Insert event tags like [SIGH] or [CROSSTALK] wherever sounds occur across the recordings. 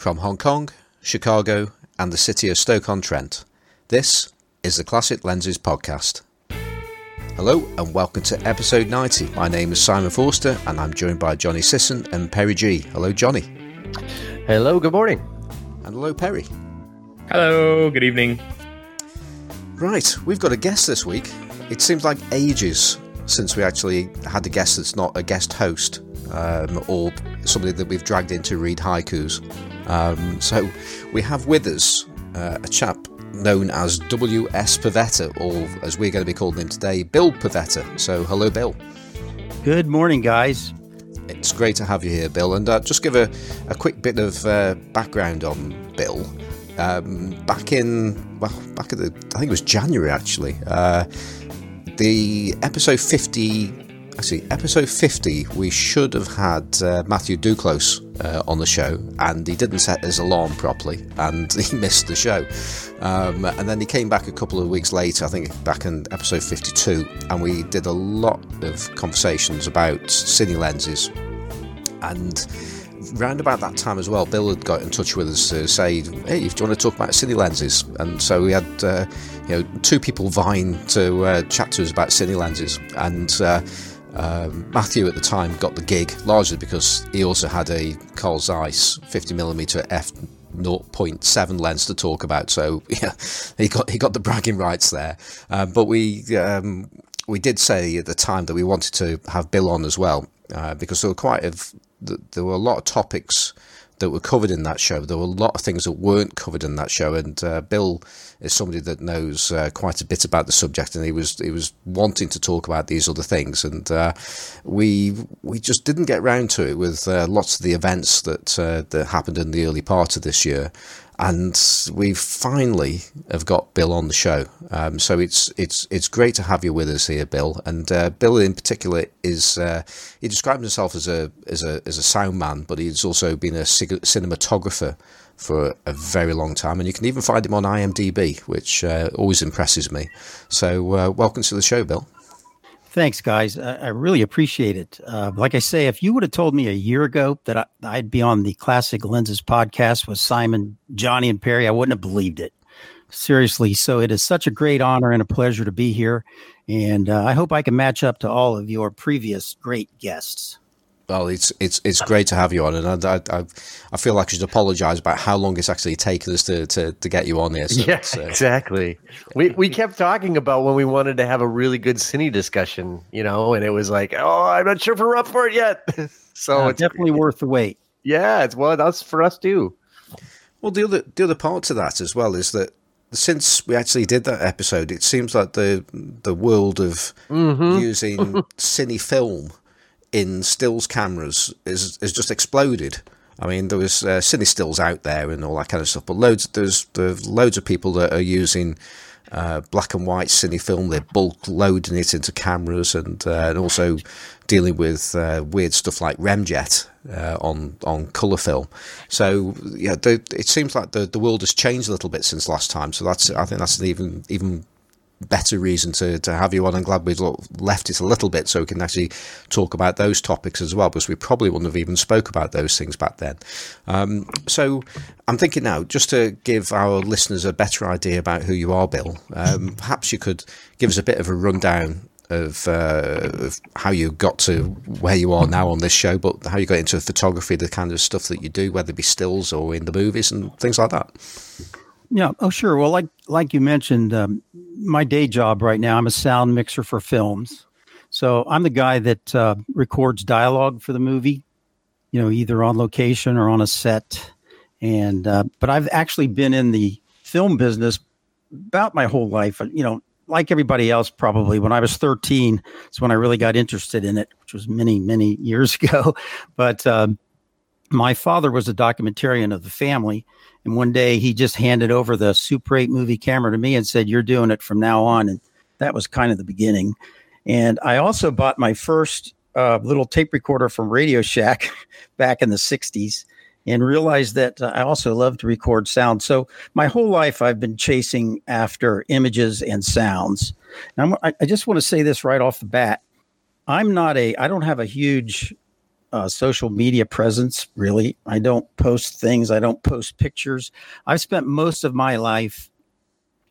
From Hong Kong, Chicago, and the city of Stoke-on-Trent, this is the Classic Lenses Podcast. Hello and welcome to episode 90. My name is Simon Forster and I'm joined by Johnny Sisson and Perry G. Hello, Johnny. Hello, good morning. And hello, Perry. Hello, good evening. Right, we've got a guest this week. It seems like ages since we actually had a guest that's not a guest host um, or somebody that we've dragged in to read haikus. Um, so we have with us uh, a chap known as W.S. Pavetta, or as we're going to be calling him today, Bill Pavetta. So hello, Bill. Good morning, guys. It's great to have you here, Bill. And uh, just give a, a quick bit of uh, background on Bill. Um, back in, well, back at the, I think it was January actually, uh, the episode 50 actually, episode 50, we should have had uh, Matthew Duclos uh, on the show, and he didn't set his alarm properly, and [LAUGHS] he missed the show. Um, and then he came back a couple of weeks later, I think back in episode 52, and we did a lot of conversations about cine lenses. And round about that time as well, Bill had got in touch with us to say, "Hey, if you want to talk about cine lenses," and so we had, uh, you know, two people vying to uh, chat to us about cine lenses, and uh, um, Matthew at the time got the gig largely because he also had a Carl Zeiss 50mm f 0.7 lens to talk about. So [LAUGHS] yeah, he got he got the bragging rights there. Um, but we um, we did say at the time that we wanted to have Bill on as well uh, because there were quite a, there were a lot of topics that were covered in that show. There were a lot of things that weren't covered in that show, and uh, Bill is somebody that knows uh, quite a bit about the subject, and he was he was wanting to talk about these other things, and uh, we we just didn't get round to it with uh, lots of the events that uh, that happened in the early part of this year, and we finally have got Bill on the show. Um, so it's it's it's great to have you with us here, Bill. And uh, Bill in particular is uh, he describes himself as a as a as a sound man, but he's also been a cinematographer for a very long time, and you can even find him on IMDb, which uh, always impresses me. So uh, welcome to the show, Bill. Thanks, guys. I, I really appreciate it. Uh, like I say, if you would have told me a year ago that I, would be on the Classic Lenses podcast with Simon, Johnny, and Perry, I wouldn't have believed it. Seriously. So it is such a great honor and a pleasure to be here. And uh, I hope I can match up to all of your previous great guests. Well, it's it's it's great to have you on, and I I, I feel like I should apologise about how long it's actually taken us to, to, to get you on here. So, yeah, so. exactly. We we kept talking about when we wanted to have a really good cine discussion, you know, and it was like, oh, I'm not sure if we're up for it yet. [LAUGHS] so it's definitely worth the wait. Yeah, it's well, that's for us too. Well, the other the other part to that as well is that since we actually did that episode, it seems like the the world of mm-hmm. using [LAUGHS] cine film in stills cameras is is just exploded. I mean, there was uh, cine stills out there and all that kind of stuff, but loads there's there's loads of people that are using uh, black and white cine film. They're bulk loading it into cameras and uh, and also dealing with uh, weird stuff like remjet uh, on on color film. So yeah, it seems like the the world has changed a little bit since last time. So that's I think that's an even even better reason to, to have you on. I'm glad we've left it a little bit so we can actually talk about those topics as well, because we probably wouldn't have even spoke about those things back then. Um, so I'm thinking now, just to give our listeners a better idea about who you are, Bill, um, [LAUGHS] perhaps you could give us a bit of a rundown of, uh, of, how you got to where you are now on this show, but how you got into photography, the kind of stuff that you do, whether it be stills or in the movies and things like that. Yeah. Oh, sure. Well, like like you mentioned, um, my day job right now, I'm a sound mixer for films. So I'm the guy that uh, records dialogue for the movie, you know, either on location or on a set. And uh, but I've actually been in the film business about my whole life. You know, like everybody else, probably. When I was 13, it's when I really got interested in it, which was many many years [LAUGHS] ago. But um, my father was a documentarian of the family and one day he just handed over the Super 8 movie camera to me and said, You're doing it from now on. And that was kind of the beginning. And I also bought my first uh, little tape recorder from Radio Shack [LAUGHS] back in the 60s and realized that uh, I also love to record sound. So my whole life I've been chasing after images and sounds. Now, I just want to say this right off the bat. I'm not a, I don't have a huge uh, social media presence. Really, I don't post things. I don't post pictures. I've spent most of my life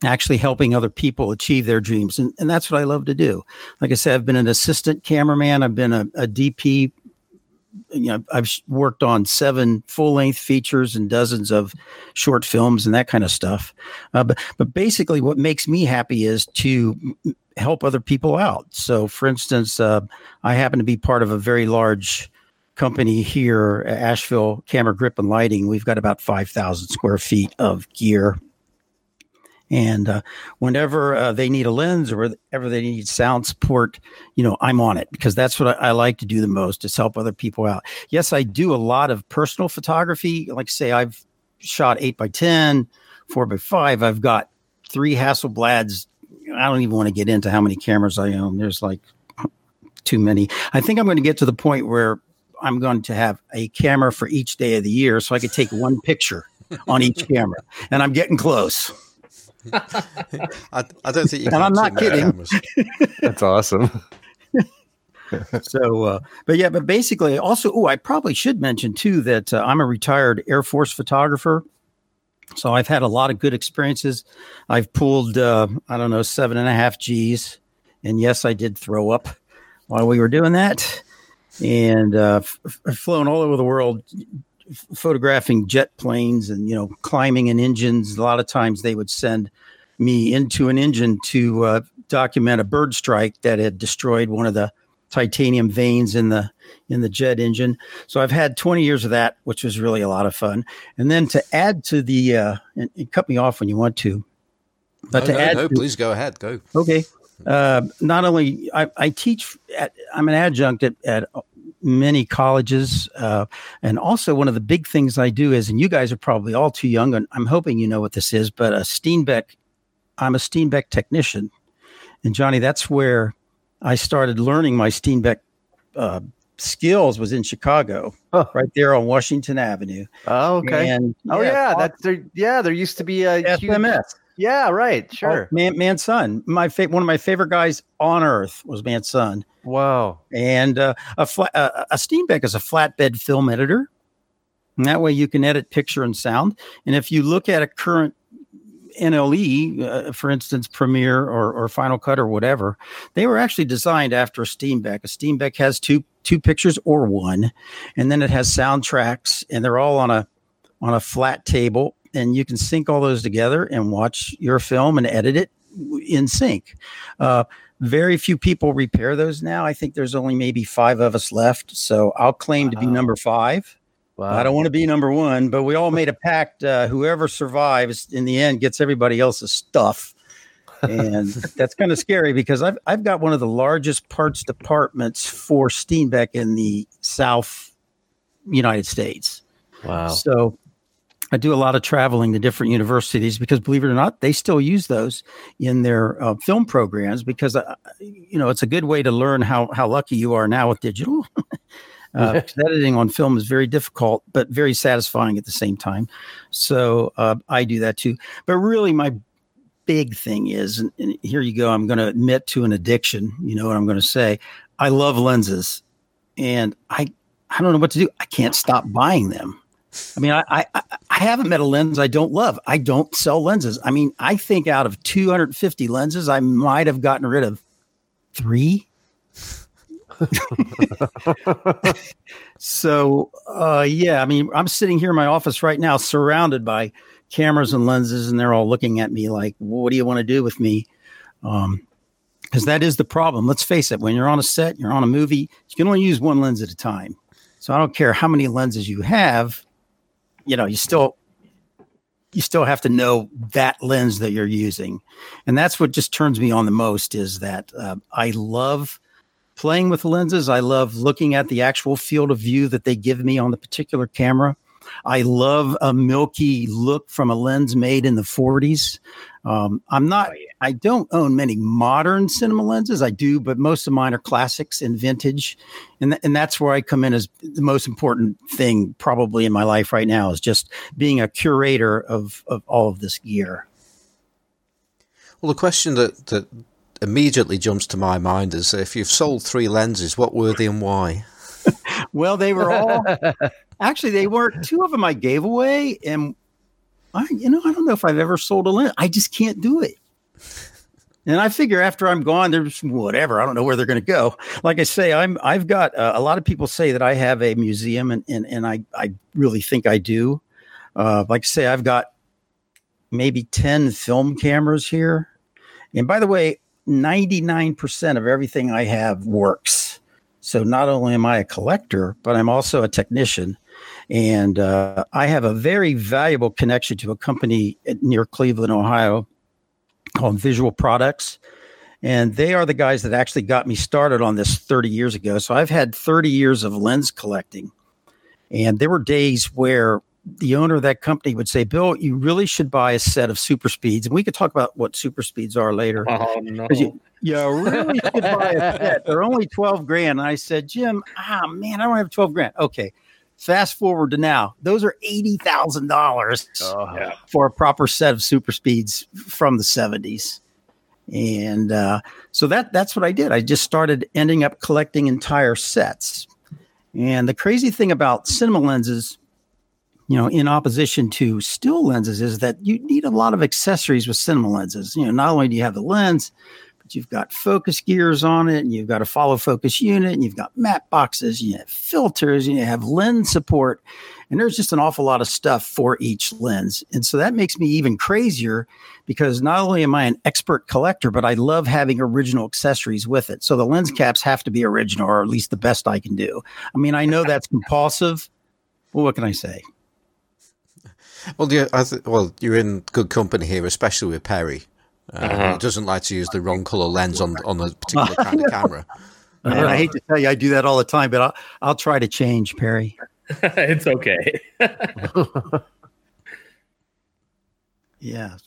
actually helping other people achieve their dreams, and, and that's what I love to do. Like I said, I've been an assistant cameraman. I've been a, a DP you know I've worked on seven full length features and dozens of short films and that kind of stuff. Uh, but but basically, what makes me happy is to help other people out. So, for instance, uh, I happen to be part of a very large company here, Asheville Camera Grip and Lighting. We've got about five thousand square feet of gear and uh, whenever uh, they need a lens or whenever they need sound support, you know, I'm on it because that's what I, I, like to do the most is help other people out. Yes, I do a lot of personal photography. Like say, I've shot eight by 10, four by five. I've got three Hasselblads. I don't even want to get into how many cameras I own. There's like too many. I think I'm going to get to the point where I'm going to have a camera for each day of the year so I could take one [LAUGHS] picture on each camera. And I'm getting close. [LAUGHS] I, I, don't think you. And I'm not kidding. [LAUGHS] That's awesome. so, uh, but yeah, but basically, also, oh, I probably should mention too that uh, I'm a retired Air Force photographer. So I've had a lot of good experiences. I've pulled, uh, I don't know, seven and a half G's, and yes, I did throw up while we were doing that, and uh, f- flown all over the world photographing jet planes and you know climbing in engines. A lot of times they would send me into an engine to uh, document a bird strike that had destroyed one of the titanium vanes in the in the jet engine. So i've had 20 years of that which was really a lot of fun. And then to add to the uh and, and cut me off when you want to but no, to no, add no, to, please go ahead go. Okay uh, not only I, I teach at, i'm an adjunct at, at many colleges. Uh, and also, one of the big things I do is, and you guys are probably all too young, and I'm hoping you know what this is, but a Steenbeck, I'm a Steenbeck technician. And Johnny, that's where I started learning my Steenbeck uh, skills was in Chicago, huh. right there on Washington Avenue. Oh, okay. And, oh, yeah, that's there. Yeah, there used to be a SMS. Huge, yeah, right. Oh, sure. Oh, man, Mann Sun. My fa- one of my favorite guys on earth was Mann Sun. Wow. And uh, a flat, uh, a Steenbeck is a flatbed film editor. And that way you can edit picture and sound. And if you look at a current NLE, uh, for instance, Premiere or, or Final Cut or whatever, they were actually designed after a Steenbeck. A Steenbeck has two two pictures or one, and then it has soundtracks, and they're all on a on a flat table and you can sync all those together and watch your film and edit it in sync. Uh, very few people repair those now. I think there's only maybe five of us left. So I'll claim wow. to be number five. Wow. I don't want to be number one, but we all made a pact. Uh, whoever survives in the end gets everybody else's stuff. and [LAUGHS] that's kind of scary because I've, I've got one of the largest parts departments for Steenbeck in the South United States. Wow. So I do a lot of traveling to different universities because, believe it or not, they still use those in their uh, film programs because, uh, you know, it's a good way to learn how how lucky you are now with digital. [LAUGHS] uh, editing on film is very difficult, but very satisfying at the same time. So uh, I do that too. But really, my big thing is, and, and here you go. I'm going to admit to an addiction. You know what I'm going to say? I love lenses, and I I don't know what to do. I can't stop buying them. I mean, I, I, I haven't met a lens I don't love. I don't sell lenses. I mean, I think out of 250 lenses, I might have gotten rid of three. so, uh, yeah, I mean, I'm sitting here in my office right now, surrounded by cameras and lenses, and they're all looking at me like, "What do you want to do with me?" Um, because that is the problem. Let's face it: when you're on a set, you're on a movie, you can only use one lens at a time. So I don't care how many lenses you have you know, you still you still have to know that lens that you're using, and that's what just turns me on the most. Is that uh, I love playing with lenses. I love looking at the actual field of view that they give me on the particular camera. I love a milky look from a lens made in the 40s. Um, I'm not, oh, yeah. I don't own many modern cinema lenses. I do, but most of mine are classics and vintage. And, th- and that's where I come in as the most important thing probably in my life right now is just being a curator of, of all of this gear. Well, the question that, that immediately jumps to my mind is if you've sold three lenses, what were they and why? [LAUGHS] well, they were all [LAUGHS] actually they weren't. Two of them I gave away, and I, you know, I don't know if I've ever sold a lens. I just can't do it. And I figure after I'm gone, there's whatever. I don't know where they're going to go. Like I say, I'm I've got uh, a lot of people say that I have a museum, and and, and I I really think I do. Uh, like I say, I've got maybe ten film cameras here, and by the way, ninety nine percent of everything I have works. So not only am I a collector, but I'm also a technician. And uh, I have a very valuable connection to a company near Cleveland, Ohio, called Visual Products. And they are the guys that actually got me started on this 30 years ago. So I've had 30 years of lens collecting. And there were days where the owner of that company would say, Bill, you really should buy a set of super speeds. And we could talk about what super speeds are later. Oh, no. You, you really should buy a set. They're only 12 grand. And I said, Jim, ah, man, I don't have 12 grand. Okay. Fast forward to now, those are eighty thousand dollars Oh, for a proper set of super speeds from the seventies, and uh, so that that's what I did. I just started ending up collecting entire sets. And the crazy thing about cinema lenses, you know, in opposition to still lenses, is that you need a lot of accessories with cinema lenses. You know, not only do you have the lens, you've got focus gears on it, and you've got a follow focus unit, and you've got matte boxes, and you have filters, and you have lens support, and there's just an awful lot of stuff for each lens. And so that makes me even crazier because not only am I an expert collector, but I love having original accessories with it. So the lens caps have to be original, or at least the best I can do. I mean, I know that's compulsive. Well, what can I say? Well, th- well, you're in good company here, especially with Perry. Uh, Uh-huh. He doesn't like to use the wrong color lens on on a particular [LAUGHS] kind of camera. And I hate to tell you, I do that all the time, but I'll, I'll try to change, Perry. [LAUGHS] it's okay. [LAUGHS] Yeah.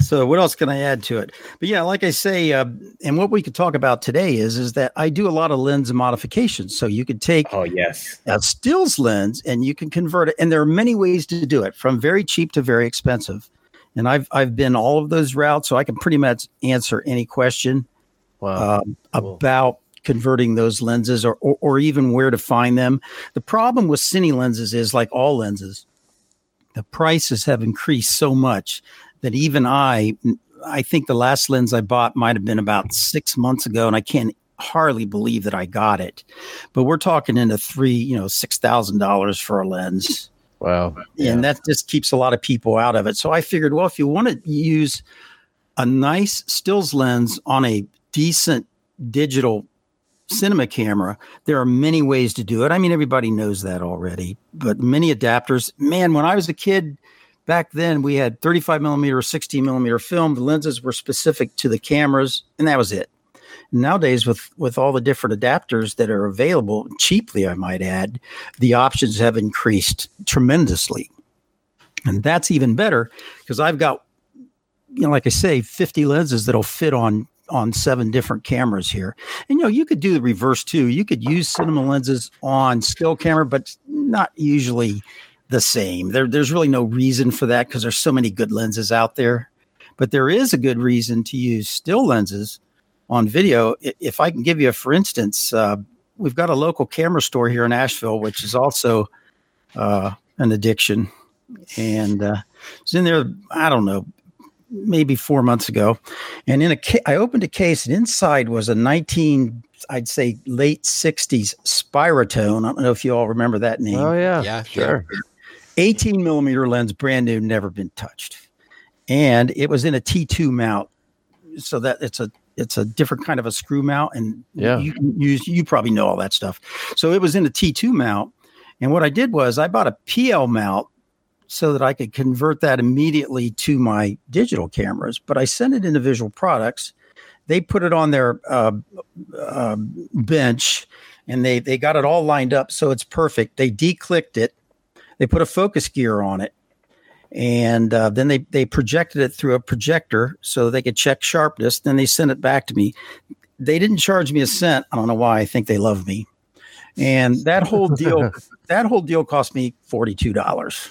So what else can I add to it? But yeah, like I say, uh, and what we could talk about today is is that I do a lot of lens modifications. So you could take oh, yes. a stills lens and you can convert it, and there are many ways to do it, from very cheap to very expensive. And I've I've been all of those routes, so I can pretty much answer any question wow. um, about converting those lenses or, or or even where to find them. The problem with cine lenses is like all lenses, the prices have increased so much that even I I think the last lens I bought might have been about six months ago, and I can't hardly believe that I got it. But we're talking into three, you know, six thousand dollars for a lens wow. and that just keeps a lot of people out of it. So I figured, well, if you want to use a nice stills lens on a decent digital cinema camera, there are many ways to do it. I mean, everybody knows that already, but many adapters. Man, when I was a kid back then, we had 35 millimeter, 16 millimeter film. The lenses were specific to the cameras, and that was it. Nowadays, with with all the different adapters that are available cheaply, I might add, the options have increased tremendously, and that's even better because I've got, you know, like I say, 50 lenses that'll fit on on seven different cameras here. And you know, you could do the reverse too. You could use cinema lenses on still camera, but not usually the same. There, there's really no reason for that because there's so many good lenses out there. But there is a good reason to use still lenses on video. If I can give you a for instance, uh, we've got a local camera store here in Asheville, which is also uh, an addiction. And uh, it's in there, I don't know, maybe four months ago. And in a ca- I opened a case, and inside was a 19, I'd say late 60s Spiratone. I don't know if you all remember that name. Oh yeah. Yeah, Sure. 18 millimeter lens, brand new, never been touched. And it was in a T2 mount. So that it's a it's a different kind of a screw mount. And Yeah. you can use you probably know all that stuff. So it was in a T2 mount. And what I did was I bought a PL mount so that I could convert that immediately to my digital cameras. But I sent it into Visual Products. They put it on their uh, uh, bench and they they got it all lined up so it's perfect. They declicked it. They put a focus gear on it, and uh, then they they projected it through a projector so they could check sharpness. Then they sent it back to me. They didn't charge me a cent. I don't know why. I think they love me. And that whole deal, [LAUGHS] that whole deal cost me forty two dollars.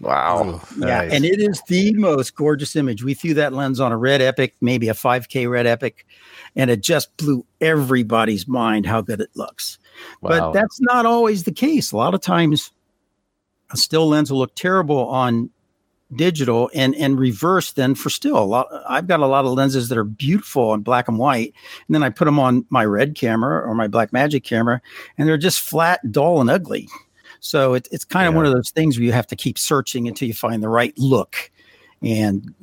Wow. Yeah, Nice. and it is the most gorgeous image. We threw that lens on a red epic, maybe a 5K red epic, and it just blew everybody's mind how good it looks. Wow. But that's not always the case. A lot of times, a still lens will look terrible on digital and and reverse then for still a lot i've got a lot of lenses that are beautiful in black and white and then i put them on my red camera or my Blackmagic camera and they're just flat dull and ugly. So it, it's kind of Yeah. one of those things where you have to keep searching until you find the right look. And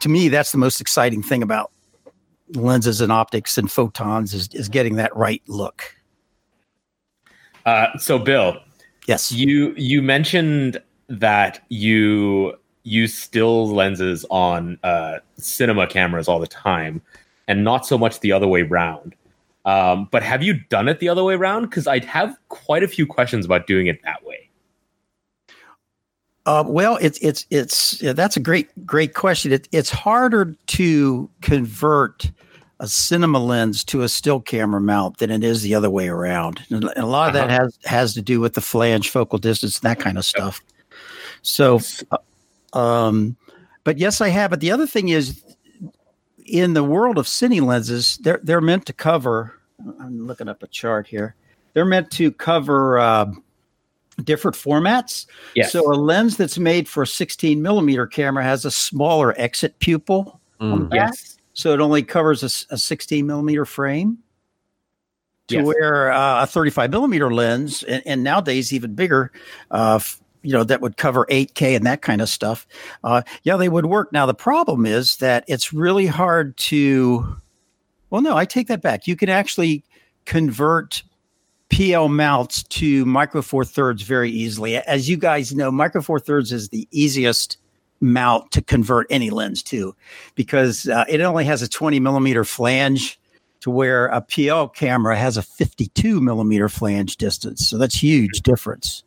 to me that's the most exciting thing about lenses and optics and photons is, is getting that right look. Uh, so, Bill, yes. you you mentioned that you use still lenses on uh, cinema cameras all the time, and not so much the other way around. Um, but have you done it the other way around? Because I'd have quite a few questions about doing it that way. Uh, well, it's it's it's yeah, that's a great great question. It, it's harder to convert a cinema lens to a still camera mount than it is the other way around, and a lot of that Uh-huh. has has to do with the flange, focal distance, and that kind of stuff. So, uh, um, but yes, I have. But the other thing is, in the world of cine lenses, they're they're meant to cover. I'm looking up a chart here. They're meant to cover uh, different formats. Yes. So a lens that's made for a 16 millimeter camera has a smaller exit pupil, Mm. yes. so it only covers a 16 millimeter frame. To Yes. where uh, a 35 millimeter lens, and, and nowadays even bigger, uh, f- you know, that would cover 8K and that kind of stuff. Uh, yeah, they would work. Now the problem is that it's really hard to. Well, no, I take that back. You can actually convert PL mounts to micro four thirds very easily. As you guys know, micro four thirds is the easiest mount to convert any lens to because uh, it only has a 20 millimeter flange to where a PL camera has a 52 millimeter flange distance. So that's huge difference.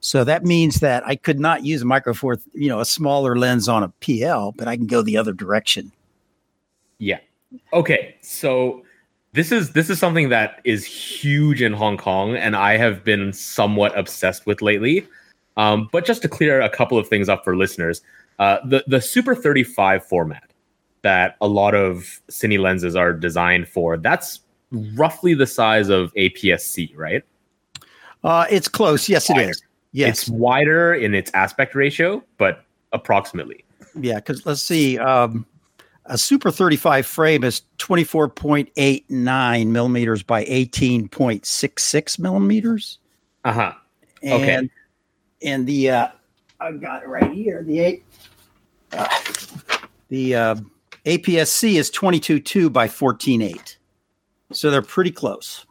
So that means that I could not use a micro four, you know, a smaller lens on a PL, but I can go the other direction. Yeah. Okay. So this is this is something that is huge in Hong Kong, and I have been somewhat obsessed with lately. Um, but just to clear a couple of things up for listeners, uh, the the Super 35 format that a lot of cine lenses are designed for, that's roughly the size of APS-C, right? Uh, it's close. Yes, it is. Yes. It's wider in its aspect ratio, but approximately. Yeah, because let's see. Um, a Super 35 frame is 24.89 millimeters by 18.66 millimeters. Uh huh. Okay. And the, uh, I've got it right here. The eight, uh, the uh, APS-C is 22.2 by 14.8. So they're pretty close.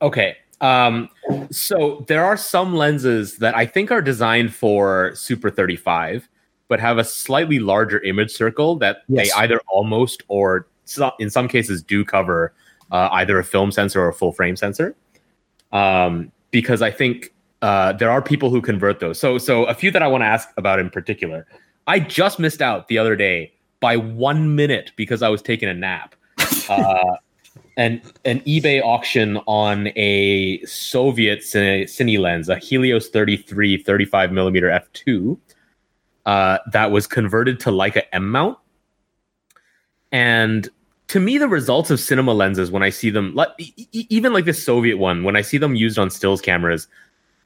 Okay. Um, so there are some lenses that I think are designed for Super 35, but have a slightly larger image circle that Yes. they either almost or so, in some cases do cover uh, either a film sensor or a full frame sensor. Um, because I think uh, there are people who convert those. So, so a few that I want to ask about in particular. I just missed out the other day by one minute because I was taking a nap. [LAUGHS] Uh, an an eBay auction on a Soviet cine, cine lens, a Helios 33 35 millimeter f2, uh, that was converted to Leica M mount. And to me, the results of cinema lenses, when I see them, like even like the Soviet one, when I see them used on stills cameras,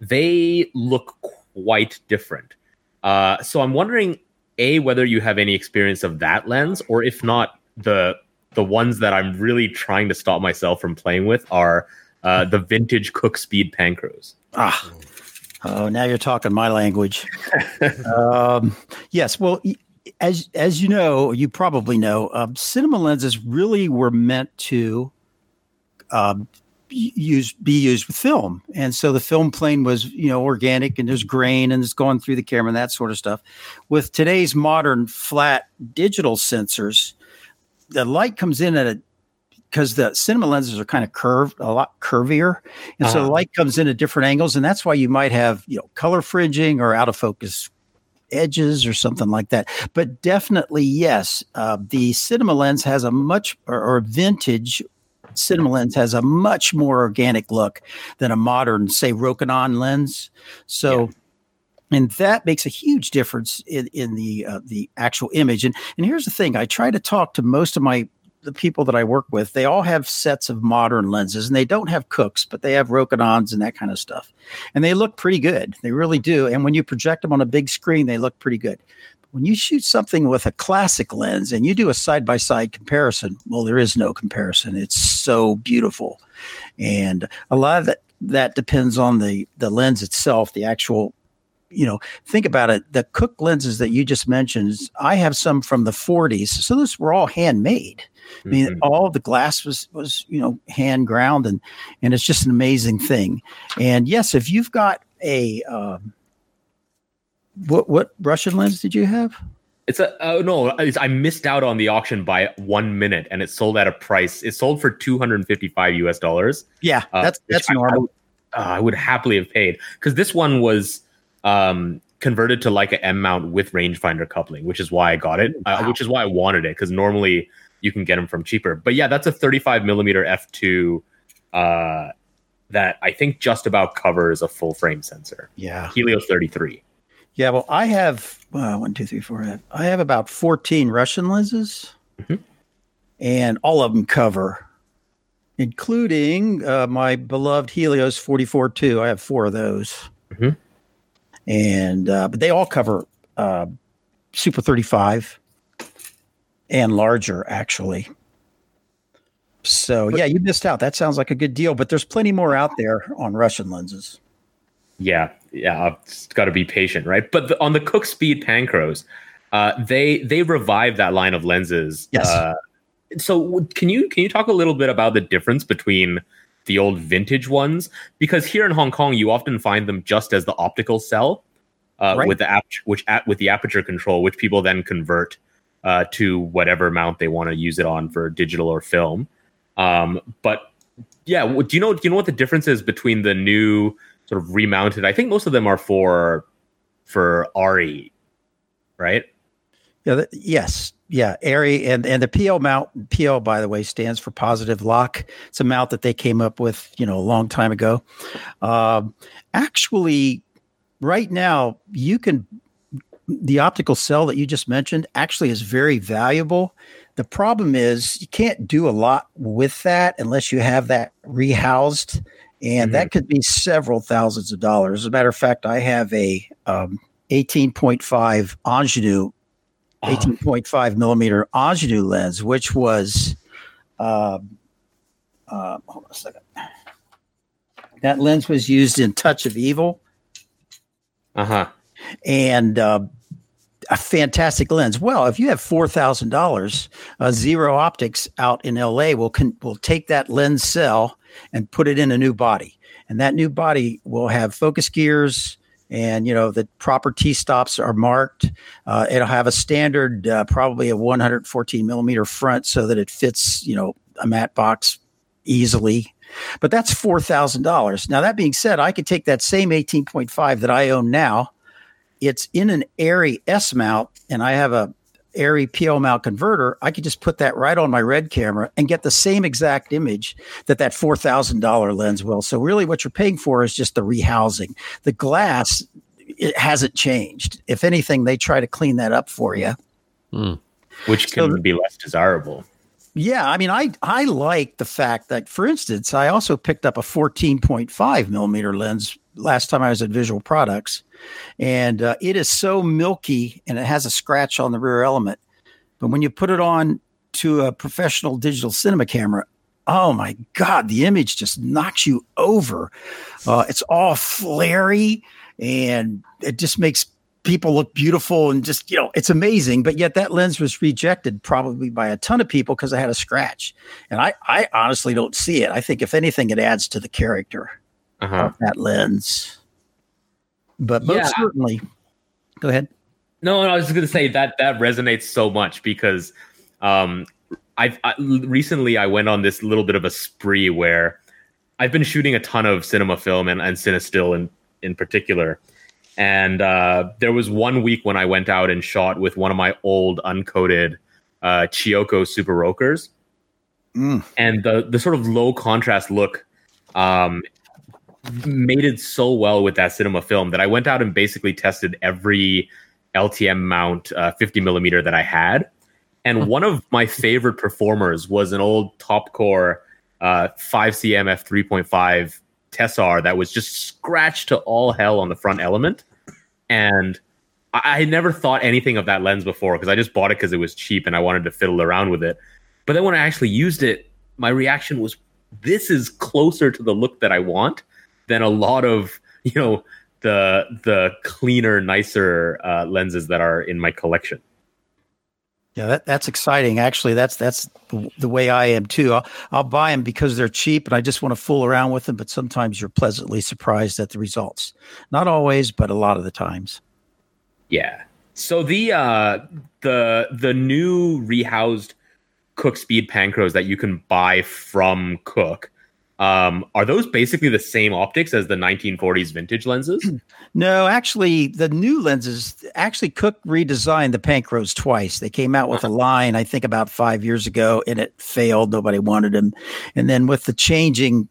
they look quite different. Uh, so I'm wondering, a whether you have any experience of that lens, or if not, the the ones that I'm really trying to stop myself from playing with are uh, the vintage Cooke Speed Panchros. Ah. Oh, now you're talking my language. [LAUGHS] um, yes. Well, as as you know, you probably know, um, cinema lenses really were meant to um, use be used with film, and so the film plane was you know organic and there's grain and it's going through the camera and that sort of stuff. With today's modern flat digital sensors, the light comes in at a because the cinema lenses are kind of curved, a lot curvier, and so Uh-huh. the light comes in at different angles, and that's why you might have you know color fringing or out of focus edges or something like that. But definitely, yes, uh, the cinema lens has a much or, or vintage cinema lens has a much more organic look than a modern, say, Rokinon lens. So. And that makes a huge difference in, in the uh, the actual image. And and here's the thing: I try to talk to most of my the people that I work with, they all have sets of modern lenses, and they don't have Cookes but they have Rokinons and that kind of stuff, and they look pretty good. They really do. And when you project them on a big screen, they look pretty good. but When you shoot something with a classic lens and you do a side by side comparison, well, there is no comparison. It's so beautiful, and a lot of that that depends on the the lens itself, the actual you know, think about it. The Cooke lenses that you just mentioned, I have some from the 40s. So those were all handmade. I mean, mm-hmm. all the glass was was you know hand ground, and and it's just an amazing thing. And yes, if you've got a um, what what Russian lens did you have? It's a uh, no. I missed out on the auction by one minute, and it sold at a price. It sold for two hundred and fifty-five U.S. dollars. Yeah, that's uh, that's normal. I, uh, I, would happily have paid because this one was um, converted to Leica M mount with rangefinder coupling, which is why I got it, uh, which is why I wanted it because normally you can get them from cheaper. But yeah, that's a 35 millimeter f2 uh, that I think just about covers a full frame sensor. Yeah, Helios 33. Yeah, well, I have uh, one, two, three, four. I have about 14 Russian lenses, mm-hmm. and all of them cover, including uh, my beloved Helios 44 2. I have four of those. Mm-hmm and uh, but they all cover uh, Super 35 and larger actually. So yeah, you missed out. That sounds like a good deal, but there's plenty more out there on Russian lenses. Yeah, yeah, I've got to be patient, right? But the, on the Cooke Speed Panchros, uh, they they revived that line of lenses. Yes. Uh, so can you can you talk a little bit about the difference between the old vintage ones because here in Hong Kong you often find them just as the optical cell uh, right. with the app which at with the aperture control which people then convert uh, to whatever mount they want to use it on for digital or film. Um, but yeah, do you know do you know what the difference is between the new sort of remounted? I think most of them are for for ARRI, right? Yeah. The, yes. Yeah. ARRI and and the PL mount. PL, by the way, stands for positive lock. It's a mount that they came up with, you know, a long time ago. Um, actually, right now, you can. The optical cell that you just mentioned actually is very valuable. The problem is you can't do a lot with that unless you have that rehoused, and mm-hmm. that could be several thousands of dollars. As a matter of fact, I have a um, 18.5 Angenieux 18.5 millimeter Angenieux lens, which was, uh, uh, hold on a second. That lens was used in Touch of Evil. Uh huh. And uh, a fantastic lens. Well, if you have four thousand dollars, uh, Zero Optik out in LA will con- will take that lens cell and put it in a new body, and that new body will have focus gears, and you know the proper T stops are marked. Uh, it'll have a standard, uh, probably a 114 millimeter front, so that it fits you know a matte box easily. But that's four thousand dollars. Now that being said, I could take that same 18.5 that I own now. It's in an ARRI S mount, and I have a ARRI PL mount converter, I could just put that right on my red camera and get the same exact image that that $4,000 lens will. So really what you're paying for is just the rehousing. The glass, it hasn't changed. If anything, they try to clean that up for you. Mm. Which can so, be less desirable. Yeah, I mean, I I like the fact that, for instance, I also picked up a 14.5 millimeter lens last time I was at Visual Products, and uh, it is so milky and it has a scratch on the rear element. But when you put it on to a professional digital cinema camera, oh my god, the image just knocks you over. Uh, it's all flary and it just makes people look beautiful and just you know it's amazing but yet that lens was rejected probably by a ton of people because i had a scratch and i i honestly don't see it i think if anything it adds to the character uh-huh. of that lens. But most yeah. certainly, go ahead. No, no, I was just going to say that that resonates so much because um, I've I, recently I went on this little bit of a spree where I've been shooting a ton of cinema film and, and cinestill in in particular. And uh, there was one week when I went out and shot with one of my old uncoated uh, Chiyoko Super Rokkors. Mm. And the the sort of low contrast look um, mated so well with that cinema film that I went out and basically tested every LTM mount uh, 50 millimeter that I had. And one of my favorite performers was an old Topcor uh, 5cm f3.5 Tessar that was just scratched to all hell on the front element. And I, I never thought anything of that lens before because I just bought it because it was cheap and I wanted to fiddle around with it. But then when I actually used it, my reaction was this is closer to the look that I want than a lot of, you know, the the cleaner, nicer uh, lenses that are in my collection. Yeah, that, that's exciting. Actually, that's that's the way I am too. I'll, I'll buy them because they're cheap and I just want to fool around with them. But sometimes you're pleasantly surprised at the results. Not always, but a lot of the times. Yeah. So the uh, the the new rehoused Cooke Speed Panchros that you can buy from Cooke um, are those basically the same optics as the 1940s vintage lenses? [CLEARS THROAT] No, actually, the new lenses actually Cooke redesigned the Panchros twice. They came out with a line, I think, about five years ago, and it failed. Nobody wanted them. And then with the changing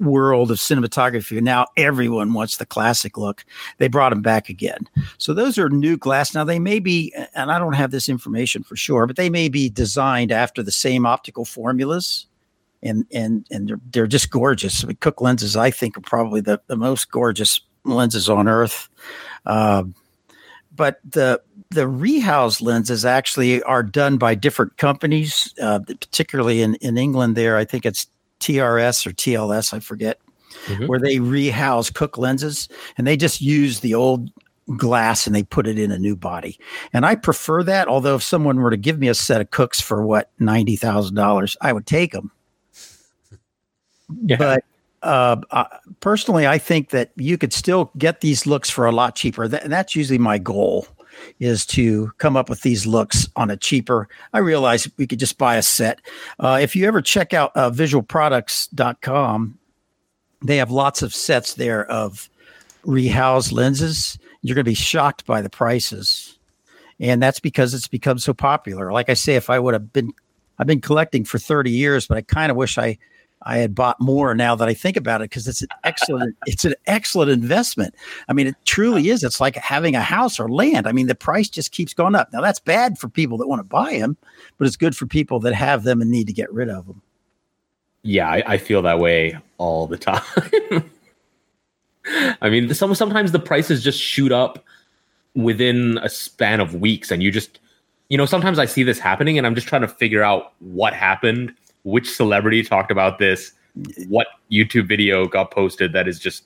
world of cinematography, now everyone wants the classic look. They brought them back again. So those are new glass. Now they may be, and I don't have this information for sure, but they may be designed after the same optical formulas and and and they're, they're just gorgeous. I mean, Cooke lenses, I think, are probably the, the most gorgeous lenses on earth. Uh, but the the rehouse lenses actually are done by different companies, uh, particularly in, in England. There, I think it's TRS or TLS, I forget, mm-hmm. where they rehouse Cooke lenses, and they just use the old glass and they put it in a new body. And I prefer that. Although if someone were to give me a set of Cookes for what ninety thousand dollars, I would take them yeah. But uh, personally, I think that you could still get these looks for a lot cheaper. Th- and that's usually my goal is to come up with these looks on a cheaper. I realize we could just buy a set. Uh, if you ever check out uh, visualproducts.com, they have lots of sets there of rehoused lenses. You're going to be shocked by the prices. And that's because it's become so popular. Like I say, if I would have been, I've been collecting for 30 years, but I kind of wish I I had bought more now that I think about it because it's an excellent it's an excellent investment. I mean, it truly is. It's like having a house or land. I mean, the price just keeps going up. Now that's bad for people that want to buy them, but it's good for people that have them and need to get rid of them. Yeah, I, I feel that way all the [LAUGHS] time. I mean, some sometimes the prices just shoot up within a span of weeks, and you just, you know, sometimes I see this happening, and I'm just trying to figure out what happened which celebrity talked about this, what YouTube video got posted that is just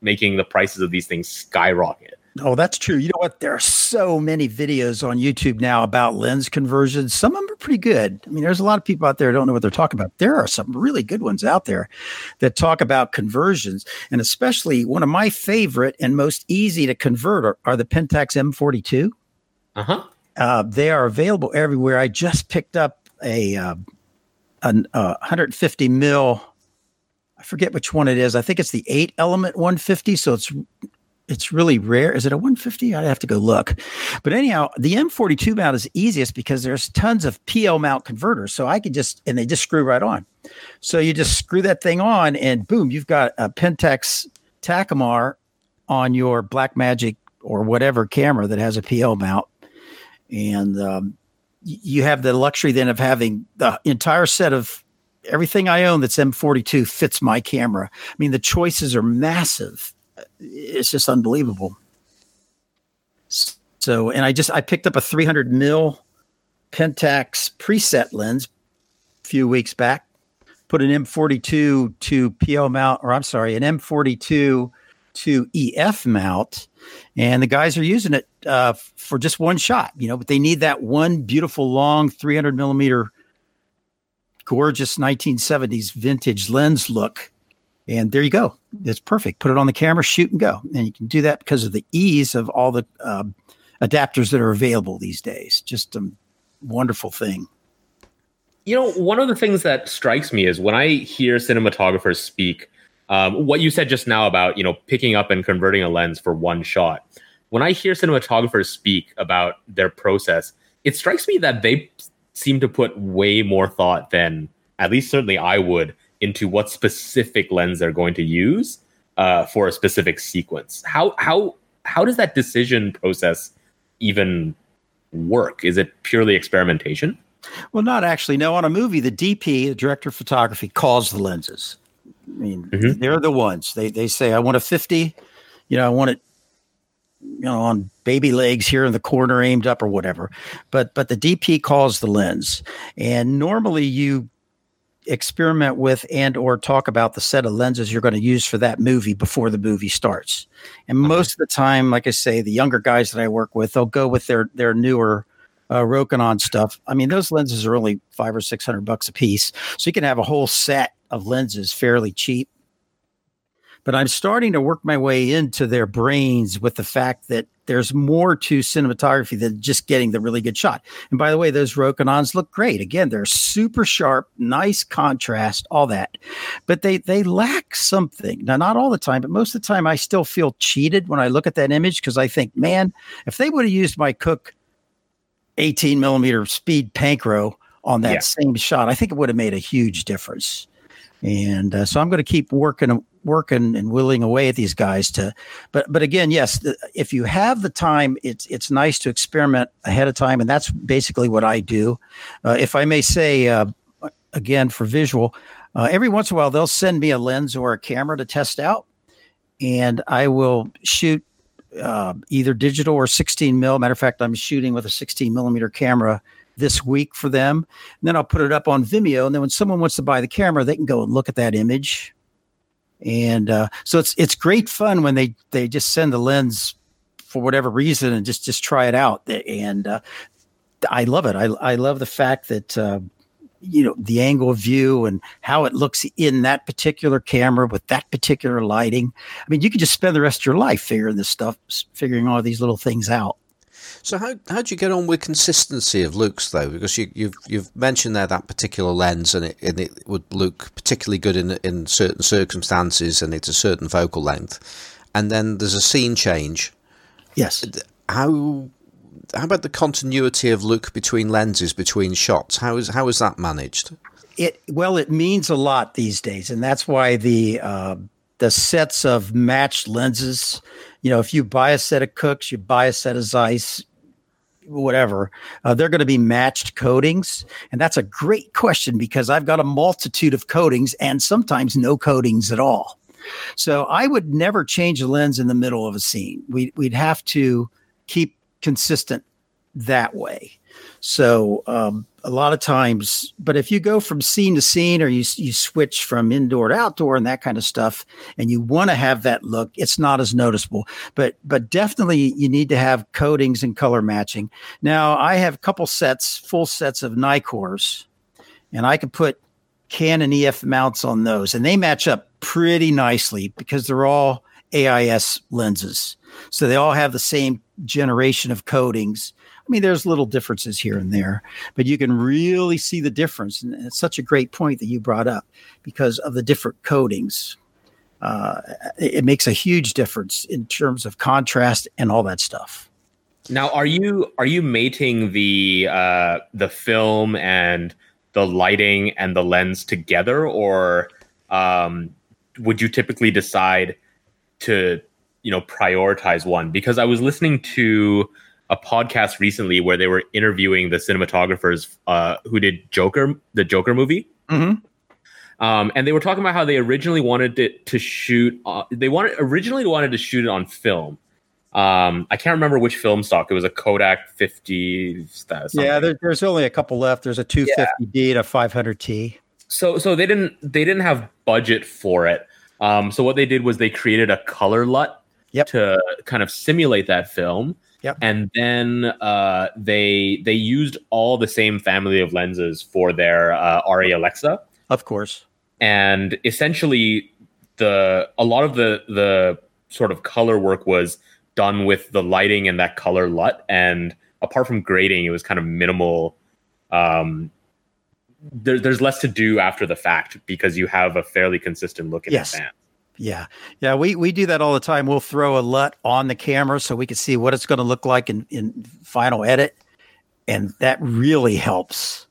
making the prices of these things skyrocket. Oh, that's true. You know what? There are so many videos on YouTube now about lens conversions. Some of them are pretty good. I mean, there's a lot of people out there who don't know what they're talking about. There are some really good ones out there that talk about conversions. And especially one of my favorite and most easy to convert are, are the Pentax M42. Uh-huh. Uh, they are available everywhere. I just picked up a uh, a uh, 150 mil. I forget which one it is. I think it's the eight element 150. So it's it's really rare. Is it a 150? I'd have to go look. But anyhow, the M42 mount is easiest because there's tons of PL mount converters. So I could just and they just screw right on. So you just screw that thing on and boom, you've got a Pentax Takumar on your Blackmagic or whatever camera that has a PL mount. And um, you have the luxury then of having the entire set of everything I own that's M42 fits my camera. I mean, the choices are massive. Uh, it's just unbelievable. So, and I just I picked up a 300 mil Pentax preset lens a few weeks back. Put an M42 to PL mount, or I'm sorry, an M42 to EF mount, and the guys are using it uh, for just one shot, you know, but they need that one beautiful long 300 millimeter, gorgeous 1970s vintage lens look. And there you go. It's perfect. Put it on the camera, shoot and go. And you can do that because of the ease of all the uh, adapters that are available these days. Just a wonderful thing. You know, one of the things that strikes me is when I hear cinematographers speak, um, what you said just now about you know picking up and converting a lens for one shot when i hear cinematographers speak about their process it strikes me that they seem to put way more thought than at least certainly i would into what specific lens they're going to use uh, for a specific sequence how how how does that decision process even work? Is it purely experimentation? Well, not actually. No, on a movie, the DP, the director of photography, calls the lenses. I mean, mm-hmm. they're the ones. They they say, I want a 50, you know, I want it, you know, on baby legs here in the corner aimed up or whatever. But but the DP calls the lens. And normally you experiment with and or talk about the set of lenses you're going to use for that movie before the movie starts. And most of the time, like I say, the younger guys that I work with, they'll go with their their newer uh, Rokinon stuff. I mean, those lenses are only five or six hundred bucks a piece, so you can have a whole set of lenses fairly cheap. But I'm starting to work my way into their brains with the fact that there's more to cinematography than just getting the really good shot. And by the way, those Rokinons look great. Again, they're super sharp, nice contrast, all that. But they they lack something. Now, not all the time, but most of the time I still feel cheated when I look at that image because I think, man, if they would have used my Cooke 18 millimeter speed Panchro on that yeah. same shot, I think it would have made a huge difference. And uh, so I'm going to keep working, working and willing away at these guys to, but, but again, yes, the, if you have the time, it's, it's nice to experiment ahead of time. And that's basically what I do. Uh, if I may say, uh, again, for visual, uh, every once in a while, they'll send me a lens or a camera to test out and I will shoot uh, either digital or 16 mil. Matter of fact, I'm shooting with a 16 millimeter camera this week for them. And then I'll put it up on Vimeo. And then when someone wants to buy the camera, they can go and look at that image. And uh, so it's it's great fun when they they just send the lens for whatever reason and just just try it out. And uh, I love it. I I love the fact that uh, you know the angle of view and how it looks in that particular camera with that particular lighting. I mean, you could just spend the rest of your life figuring this stuff, figuring all these little things out. So how how do you get on with consistency of looks though? Because you, you've you've mentioned there that particular lens, and it and it would look particularly good in in certain circumstances, and it's a certain focal length, and then there's a scene change. Yes. How how about the continuity of look between lenses between shots? How is how is that managed? It well, it means a lot these days, and that's why the uh, the sets of matched lenses. You know, if you buy a set of Cookes, you buy a set of Zeiss, whatever, uh, they're going to be matched coatings, and that's a great question because I've got a multitude of coatings and sometimes no coatings at all. So I would never change a lens in the middle of a scene. We, we'd have to keep consistent that way. So um, a lot of times, but if you go from scene to scene or you you switch from indoor to outdoor and that kind of stuff, and you want to have that look, it's not as noticeable. But but definitely you need to have coatings and color matching. Now I have a couple sets, full sets of Nikkors, and I can put Canon EF mounts on those, and they match up pretty nicely because they're all AIS lenses. So they all have the same generation of coatings. I mean, there's little differences here and there, but you can really see the difference. And it's such a great point that you brought up because of the different coatings. Uh, it makes a huge difference in terms of contrast and all that stuff. Now, are you are you mating the uh, the film and the lighting and the lens together, or um, would you typically decide to you know prioritize one because I was listening to a podcast recently where they were interviewing the cinematographers uh, who did Joker, the Joker movie. Mm-hmm. Um, and they were talking about how they originally wanted it to shoot. Uh, they wanted originally wanted to shoot it on film. Um, I can't remember which film stock. It was a Kodak 50. Yeah, there, there's only a couple left. There's a 250D yeah. and a 500T. So, so they didn't they didn't have budget for it. Um, so what they did was they created a color LUT yep. to kind of simulate that film. Yep. And then uh, they they used all the same family of lenses for their uh, Alexa. Of course. And essentially, the a lot of the the sort of color work was done with the lighting and that color LUT. And apart from grading, it was kind of minimal. Um, there, there's less to do after the fact because you have a fairly consistent look in yes. advance. Yeah. Yeah. We, we do that all the time. We'll throw a LUT on the camera so we can see what it's going to look like in, in final edit. And that really helps,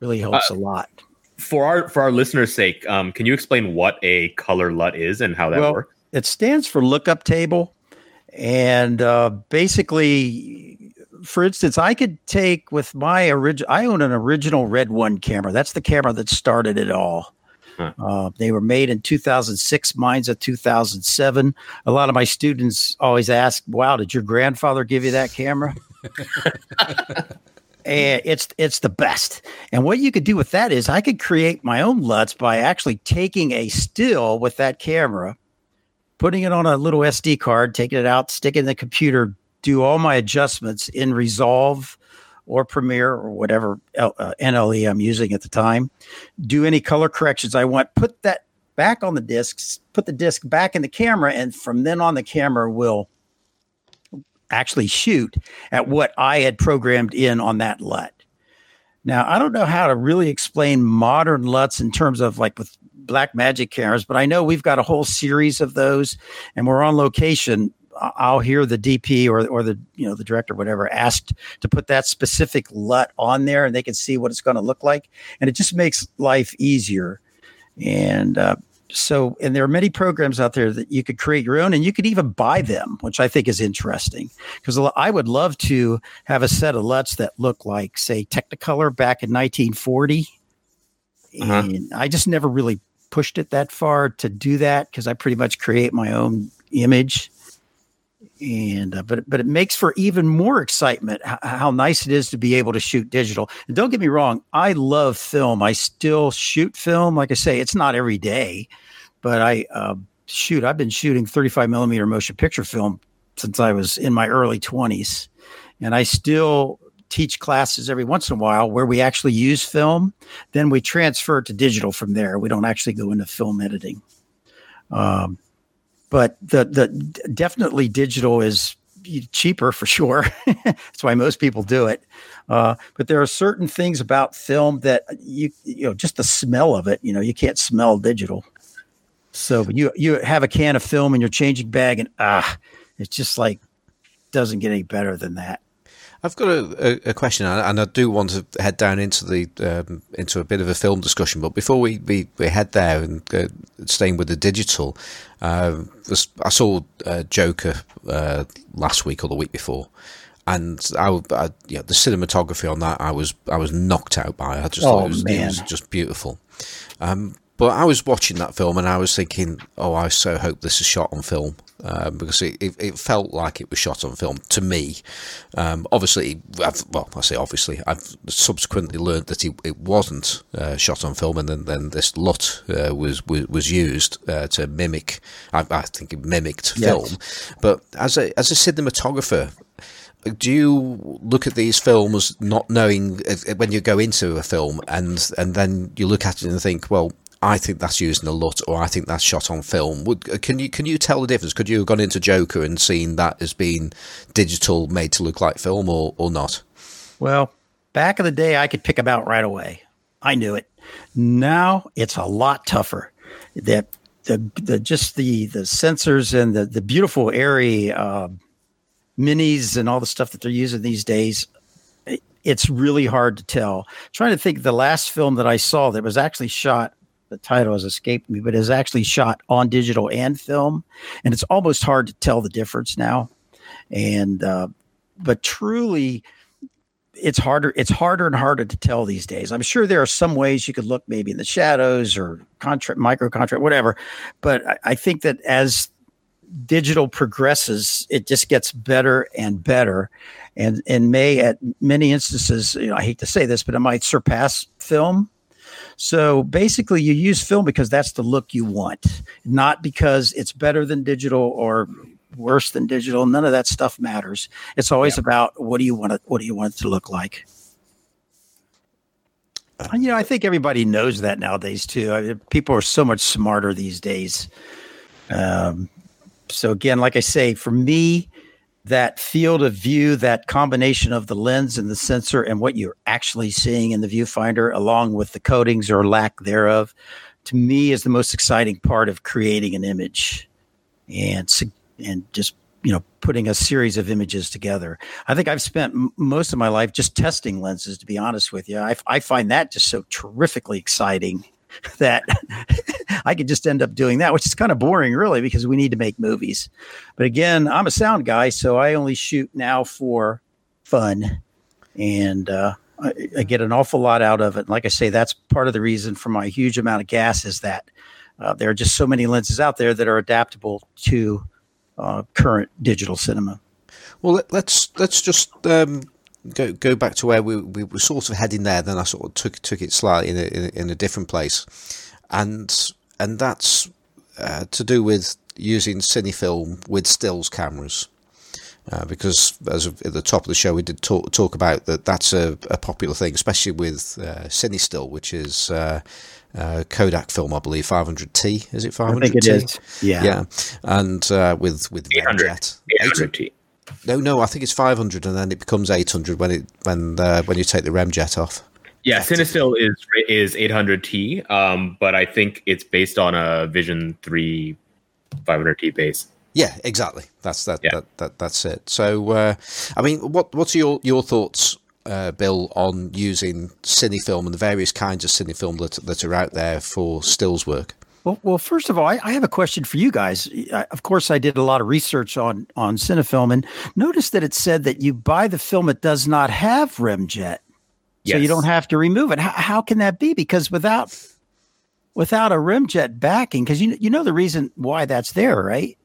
really helps uh, a lot. For our, for our listeners' sake, um, can you explain what a color LUT is and how that well, works? It stands for lookup table. And uh, basically, for instance, I could take with my original. I own an original Red One camera. That's the camera that started it all. Huh. Uh, they were made in 2006. Mine's a 2007. A lot of my students always ask, "Wow, did your grandfather give you that camera?" and [LAUGHS] it's it's the best. And what you could do with that is I could create my own LUTs by actually taking a still with that camera, putting it on a little SD card, taking it out, sticking it in the computer, do all my adjustments in Resolve or Premiere or whatever uh, NLE I'm using at the time. Do any color corrections I want. Put that back on the discs. Put the disc back in the camera, and from then on, the camera will actually shoot at what I had programmed in on that LUT. Now, I don't know how to really explain modern LUTs in terms of like with Blackmagic cameras, but I know we've got a whole series of those and we're on location. I'll hear the DP or, or the you know the director whatever asked to put that specific LUT on there and they can see what it's going to look like. And it just makes life easier. And uh, so and there are many programs out there that you could create your own and you could even buy them which i think is interesting. Because i would love to have a set of luts that look like say technicolor back in 1940 uh-huh. and i just never really pushed it that far to do that because i pretty much create my own image and uh, but but it makes for even more excitement how, how, nice it is to be able to shoot digital. And don't get me wrong i love film. I still shoot film. Like i say it's not every day but i uh, shoot i've been shooting 35 millimeter motion picture film since i was in my early 20s and i still teach classes every once in a while where we actually use film then we transfer it to digital from there. We don't actually go into film editing. Um, but the the definitely digital is cheaper for sure. [LAUGHS] That's why most people do it. Uh, but there are certain things about film that you you know just the smell of it. You know you can't smell digital. So you you have a can of film in your changing bag and ah, it's just like doesn't get any better than that. I've got a, a, question, and I do want to head down into the um, into a bit of a film discussion. But before we, we, we head there and uh, staying with the digital, uh, I saw uh, Joker uh, last week or the week before, and I, I the cinematography on that I was I was knocked out by. I just oh, thought it was, it was just beautiful. Um, but I was watching that film and I was thinking, oh, I so hope this is shot on film um, because it, it, it, felt like it was shot on film to me. Um, obviously, I've, well, I say obviously, I've subsequently learned that it, it wasn't uh, shot on film, and then, then this LUT uh, was, was, was used uh, to mimic. I, I, think it mimicked yes. film, but as a as a cinematographer, do you look at these films not knowing uh, when you go into a film and and then you look at it and think, well, I think that's using a LUT, or I think that's shot on film. Would, uh, can you can you tell the difference? Could you have gone into Joker and seen that as being digital, made to look like film, or or not? Well, back in the day, I could pick them out right away. I knew it. Now it's a lot tougher. That the the just the the sensors and the the beautiful ARRI uh, minis and all the stuff that they're using these days it's really hard to tell. Trying to think the last film that I saw that was actually shot the title has escaped me, but is actually shot on digital and film, and it's almost hard to tell the difference now. And uh, but truly, it's harder. It's harder and harder to tell these days. I'm sure there are some ways you could look maybe in the shadows or contract, micro contrast, whatever. But I, I think that as digital progresses, it just gets better and better, and and may at many instances, you know, I hate to say this, but it might surpass film so basically, you use film because that's the look you want, not because it's better than digital or worse than digital. None of that stuff matters. It's always yeah. about what do you want it, what do you want it to look like. you know, I think everybody knows that nowadays too. I mean, people are so much smarter these days. Um, so again, like I say, for me, that field of view, that combination of the lens and the sensor and what you're actually seeing in the viewfinder, along with the coatings or lack thereof, to me is the most exciting part of creating an image and and just you know putting a series of images together. I think I've spent m- most of my life just testing lenses. To be honest with you, I, I find that just so terrifically exciting [LAUGHS] that [LAUGHS] I could just end up doing that, which is kind of boring, really, because we need to make movies. But again, I'm a sound guy, so I only shoot now for fun, and uh, I, I, get an awful lot out of it. And like I say, that's part of the reason for my huge amount of gas is that uh, there are just so many lenses out there that are adaptable to uh, current digital cinema. Well, let's, let's just um, go go back to where we, we were sort of heading there. Then I sort of took took it slightly in a, in a, in a different place, and and that's uh, to do with using cinefilm with stills cameras. Uh, because as of, at the top of the show, we did talk, talk about that. That's a, a popular thing, especially with uh, CineStill, which is uh, uh, Kodak film, I believe, 500T. Is it 500T? I think it is. Yeah, yeah, and uh, with with 800, 800T. No, no, I think it's 500, and then it becomes 800 when it when uh, when you take the remjet off. Yeah, CineStill is is 800T, um, but I think it's based on a Vision 3 500T base. Yeah, exactly. That's that, yeah. that, that that's it. So, uh, I mean, what what's your your thoughts, uh, Bill, on using cinefilm and the various kinds of cinefilm that that are out there for stills work? Well, well, first of all, I, I, have a question for you guys. I, of course, I did a lot of research on on Cinefilm, and notice that it said that you buy the film; it does not have remjet, yes. so you don't have to remove it. How, how can that be? Because without without a remjet backing, because you you know the reason why that's there, right?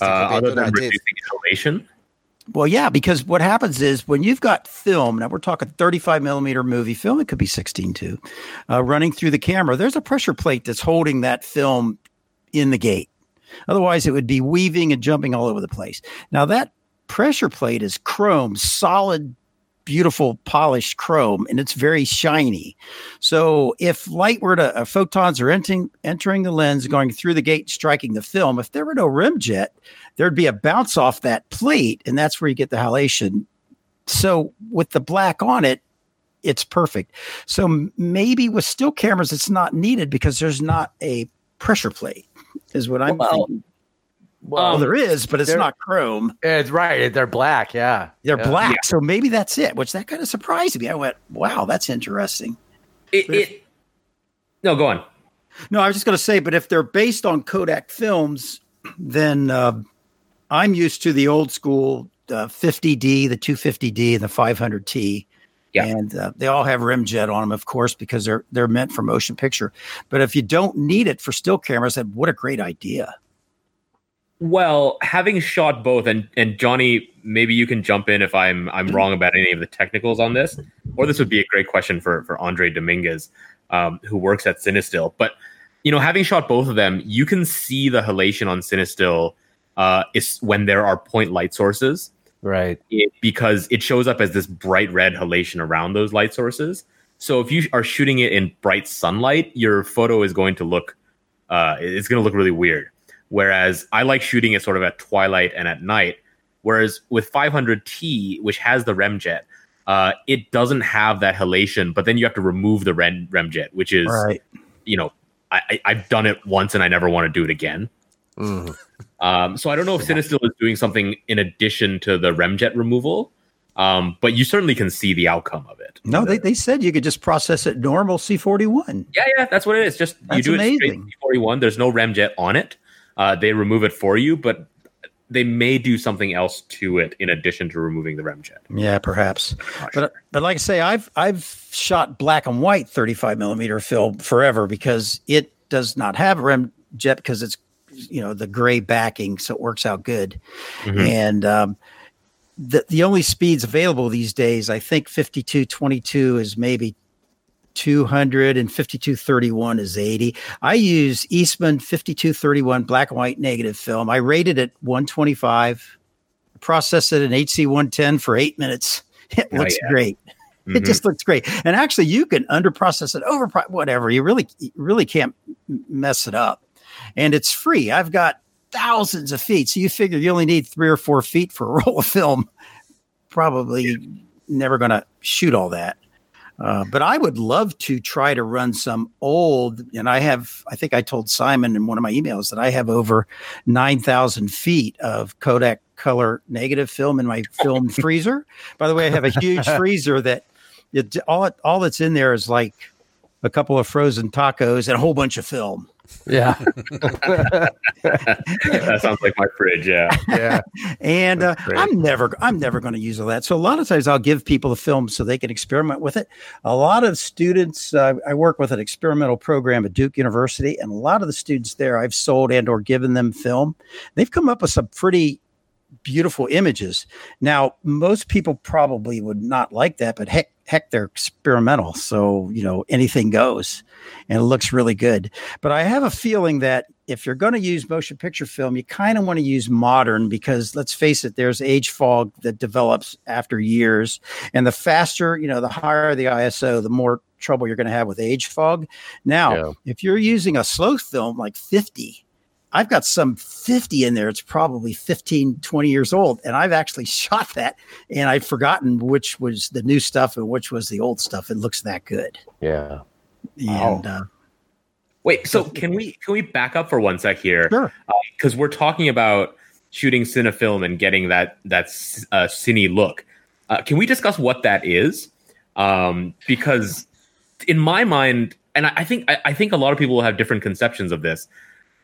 Uh, other than reducing inhalation. Well, yeah, because what happens is when you've got film, now we're talking 35 millimeter movie film, it could be 16 too, uh, running through the camera, there's a pressure plate that's holding that film in the gate. Otherwise, it would be weaving and jumping all over the place. Now, that pressure plate is chrome, solid, beautiful, polished chrome, and it's very shiny. So, if light were to, uh, photons are entering, entering the lens, going through the gate, striking the film, if there were no remjet, there'd be a bounce off that plate, and that's where you get the halation. So with the black on it, it's perfect. So maybe with still cameras, it's not needed because there's not a pressure plate, is what I'm well, thinking. Well, um, there is, but it's not chrome. It's right. They're black. Yeah. They're yeah. black. Yeah. So maybe that's it, which that kind of surprised me. I went, wow, that's interesting. It, if, it, no, go on. No, I was just going to say, but if they're based on Kodak films, then uh, I'm used to the old school uh, 50D, the 250D, and the 500T. Yeah. And uh, they all have remjet on them, of course, because they're they're meant for motion picture. But if you don't need it for still cameras, then what a great idea. Well, having shot both, and and Johnny, maybe you can jump in if I'm I'm wrong about any of the technicals on this, or this would be a great question for for Andre Dominguez, um, who works at CineStill. But you know, having shot both of them, you can see the halation on CineStill uh, is when there are point light sources. Right. It, because it shows up as this bright red halation around those light sources. So if you are shooting it in bright sunlight, your photo is going to look, uh, it's going to look really weird. Whereas I like shooting it sort of at twilight and at night. Whereas with 500T, which has the remjet, uh, it doesn't have that halation, but then you have to remove the rem- remjet, which is, right. you know, I, I, have done it once and I never want to do it again. Mm. Um, so I don't know if CineStill is doing something in addition to the remjet removal, um, but you certainly can see the outcome of it. No, they, they said you could just process it normal C41. Yeah, yeah, that's what it is. Just that's you do amazing. it straight C41. There's no remjet on it. Uh, they remove it for you, but they may do something else to it in addition to removing the remjet. Yeah, perhaps. But sure. but like I say, I've I've shot black and white 35 millimeter film forever because it does not have remjet because it's you know the gray backing, so it works out good. Mm-hmm. And um, the the only speeds available these days, I think fifty two twenty two is maybe 200 and 5231 is 80. I use Eastman 5231 black and white negative film. I rated it 125, process it in HC 110 for eight minutes. [LAUGHS] It oh, looks yeah. great. Mm-hmm. It just looks great. And actually, you can under process it, over whatever. You really, you really can't mess it up and it's free. I've got thousands of feet. So you figure you only need three or four feet for a [LAUGHS] roll of film. Probably yeah. never going to shoot all that. Uh, but I would love to try to run some old, and I have, I think I told Simon in one of my emails that I have over 9,000 feet of Kodak color negative film in my film [LAUGHS] freezer. By the way, I have a huge [LAUGHS] freezer that it, all, all that's in there is like a couple of frozen tacos and a whole bunch of film. Yeah. [LAUGHS] that sounds like my fridge. Yeah. Yeah. and uh, I'm never I'm never going to use all that. So a lot of times I'll give people the film so they can experiment with it. A lot of students uh, I work with an experimental program at Duke University, and a lot of the students there I've sold and or given them film. They've come up with some pretty beautiful images. Now most people probably would not like that, but heck heck they're experimental, so you know anything goes, and it looks really good. But I have a feeling that if you're going to use motion picture film, you kind of want to use modern because let's face it, there's age fog that develops after years. And the faster, you know, the higher the ISO, the more trouble you're going to have with age fog. Now, Yeah. if you're using a slow film like 50, I've got some 50 in there. It's probably 15, 20 years old. And I've actually [LAUGHS] shot that and I've forgotten which was the new stuff and which was the old stuff. It looks that good. Yeah. And uh, Wait, so can we can we back up for one sec here? sure. Because we're talking about shooting cinefilm and getting that that uh, cine look. Uh, can we discuss what that is? Um, because in my mind, and I, I think I, I think a lot of people will have different conceptions of this.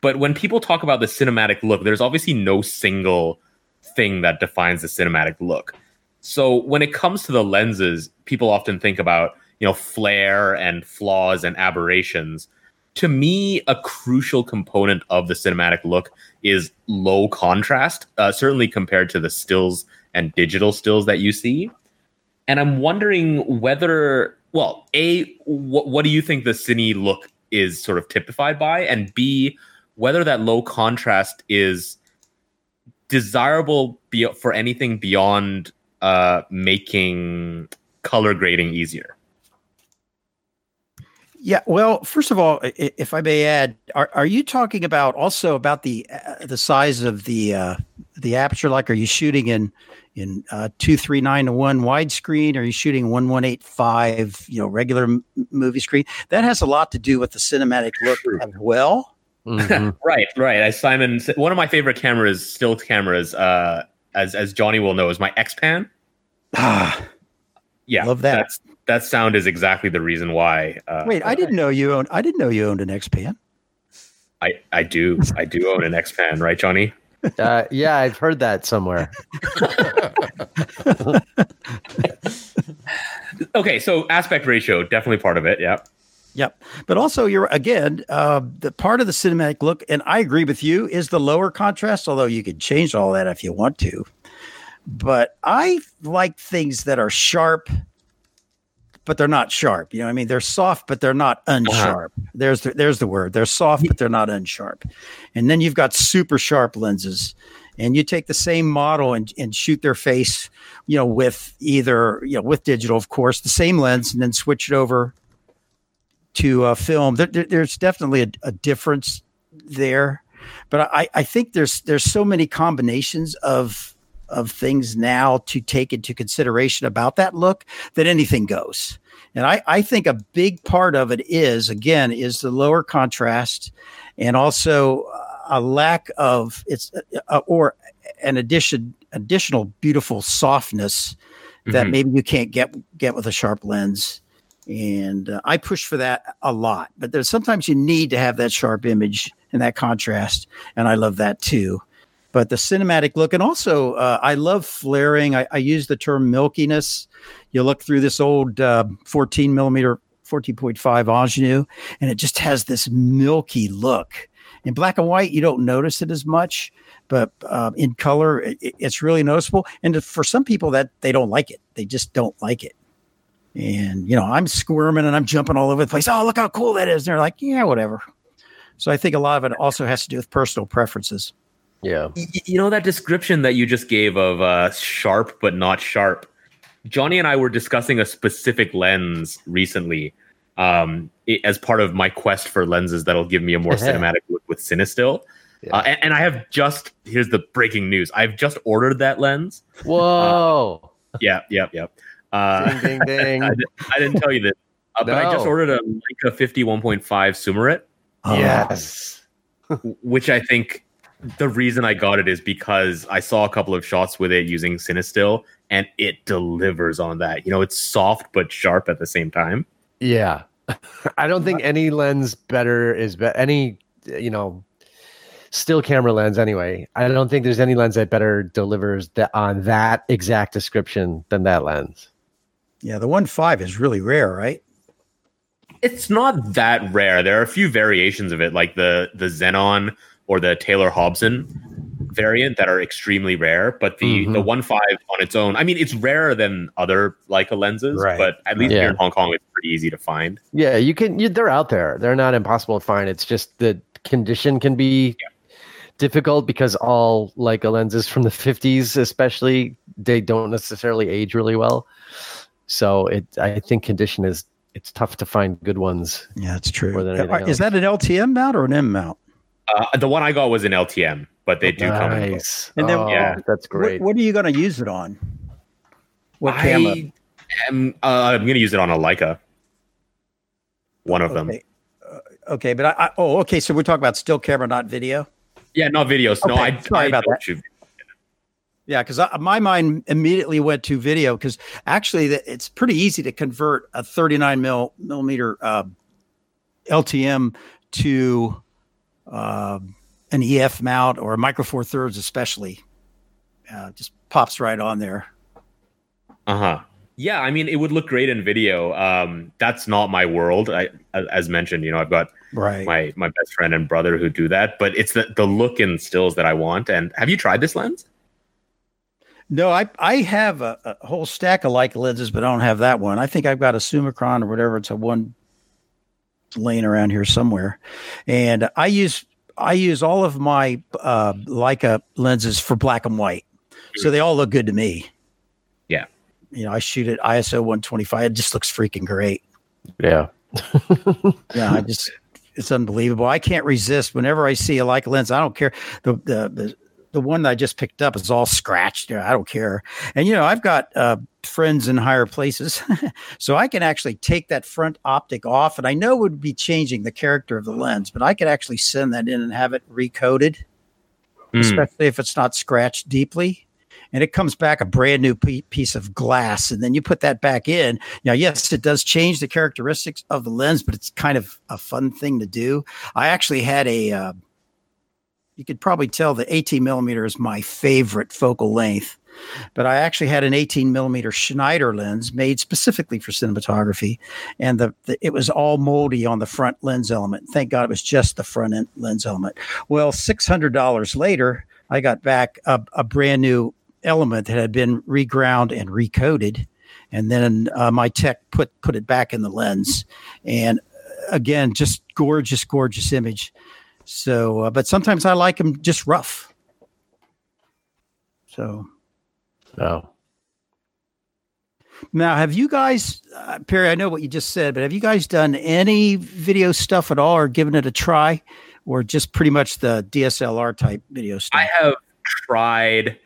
But when people talk about the cinematic look, there's obviously no single thing that defines the cinematic look. So when it comes to the lenses, people often think about you know flare and flaws and aberrations. To me, a crucial component of the cinematic look is low contrast, uh, certainly compared to the stills and digital stills that you see. And I'm wondering whether, well, a what, what do you think the cine look is sort of typified by, and b whether that low contrast is desirable be- for anything beyond uh, making color grading easier. Yeah, well, first of all, if I may add, are, are you talking about also about the uh, the size of the uh, the aperture? Like, are you shooting in in uh, two three nine to one widescreen? Are you shooting one one eight five? You know, regular m- movie screen. That has a lot to do with the cinematic look as well. Mhm. [LAUGHS] Right, right. As Simon, said- one of my favorite cameras, still cameras, uh, as as Johnny will know, is my X-Pan. Ah, Yeah, Love that. That's, that sound is exactly the reason why. Uh, wait, I didn't know you owned. I didn't know you owned an X Pan. I I do I do own an X-Pan, right, Johnny? Uh, yeah, I've heard that somewhere. [LAUGHS] Okay, so aspect ratio definitely part of it. Yeah. Yep. But also, you're again, uh, the part of the cinematic look, and I agree with you, is the lower contrast, although you could change all that if you want to. But I like things that are sharp, but they're not sharp. You know, what I mean, they're soft, but they're not unsharp. There's the, there's the word. They're soft, but they're not unsharp. And then you've got super sharp lenses, and you take the same model and, and shoot their face, you know, with either you know with digital, of course, the same lens, and then switch it over to uh, film. There, there- there's definitely a, a difference there, but I, I think there's there's so many combinations of of things now to take into consideration about that look that anything goes. And I, I think a big part of it is again is the lower contrast, and also uh, a lack of it's uh, or an addition additional beautiful softness that Mhm. maybe you can't get get with a sharp lens and uh, I push for that a lot. But there's sometimes you need to have that sharp image and that contrast, and I love that too. But the cinematic look, and also uh, I love flaring. I, I use the term milkiness. You look through this old uh, 14 millimeter, 14.5 Angénieux, and it just has this milky look. In black and white, you don't notice it as much, but uh, in color, it, it's really noticeable. And for some people, that they don't like it. They just don't like it. And you know, I'm squirming and I'm jumping all over the place. Oh, look how cool that is! And they're like, yeah, whatever. So I think a lot of it also has to do with personal preferences. Yeah. Y- y- you know that description that you just gave of uh, sharp but not sharp. Johnny and I were discussing a specific lens recently, um, i- as part of my quest for lenses that'll give me a more [LAUGHS] cinematic look with Cinestill. Yeah. Uh, and, and I have just here's the breaking news. I've just ordered that lens. Whoa. Yeah, yep, yep. Uh, ding, ding, [LAUGHS] ding. I, di- I didn't tell you this, uh, but I just ordered a Leica 51.5 Summarit. Yes. which I think the reason I got it is because I saw a couple of shots with it using Cinestill and it delivers on that. You know, it's soft but sharp at the same time. Yeah. [LAUGHS] I don't think any lens better is be- any you know, still camera lens anyway. I don't think there's any lens that better delivers that on that exact description than that lens. Yeah, the one five is really rare, right? It's not that rare. There are a few variations of it, like the the Xenon or the Taylor Hobson variant that are extremely rare. But the Mhm. the one five on its own, I mean, it's rarer than other Leica lenses, Right. but at least Yeah. here in Hong Kong, it's pretty easy to find. Yeah, you can. You, they're out there. They're not impossible to find. It's just the condition can be difficult because all Leica lenses from the 50s, especially, they don't necessarily age really well. So it, I think condition is it's tough to find good ones. Yeah, it's true. More than Uh, Is that an LTM mount or an M mount? Uh, the one I got was an LTM, but they do come in nice. And then- oh, Yeah. that's great. What, what are you going to use it on? What camera? I am. Uh, I'm going to use it on a Leica. One of them. Okay. Uh, okay, but I, I oh okay. So we're talking about still camera, not video. Yeah, not videos. No, I, sorry I about don't that. Shoot- Yeah, because my mind immediately went to video because actually the, it's pretty easy to convert a 39 mil, millimeter uh, LTM to uh, an EF mount or a micro four thirds, especially. Uh, just pops right on there. Uh-huh. Yeah, I mean, it would look great in video. Um, that's not my world. I, as mentioned, you know, I've got Right. my my best friend and brother who do that, but it's the the look and stills that I want. And have you tried this lens? No, I I have a, a whole stack of Leica lenses, but I don't have that one. I think I've got a Summicron or whatever. It's a one laying around here somewhere, and I use I use all of my uh, Leica lenses for black and white, so they all look good to me. Yeah. you know, I shoot at ISO 125. It just looks freaking great. yeah. [LAUGHS] Yeah, I just it's unbelievable. I can't resist whenever I see a Leica lens. I don't care the the the, the one that I just picked up is all scratched. I don't care. And you know, I've got uh, friends in higher places, [LAUGHS] so I can actually take that front optic off, and I know it would be changing the character of the lens, but I could actually send that in and have it recoated, Hmm. especially if it's not scratched deeply. And it comes back a brand new piece of glass, and then you put that back in. Now, yes, it does change the characteristics of the lens, but it's kind of a fun thing to do. I actually had a, uh, you could probably tell the 18 millimeter is my favorite focal length, but I actually had an 18 millimeter Schneider lens made specifically for cinematography, and the, the it was all moldy on the front lens element. Thank God it was just the front end lens element. Well, $600 later, I got back a, a brand new element that had been reground and recoated and then uh, my tech put put it back in the lens and uh, again just gorgeous gorgeous image so uh, but sometimes i like them just rough so No. now have you guys uh, perry i know what you just said but have you guys done any video stuff at all or given it a try or just pretty much the dslr type video stuff I have tried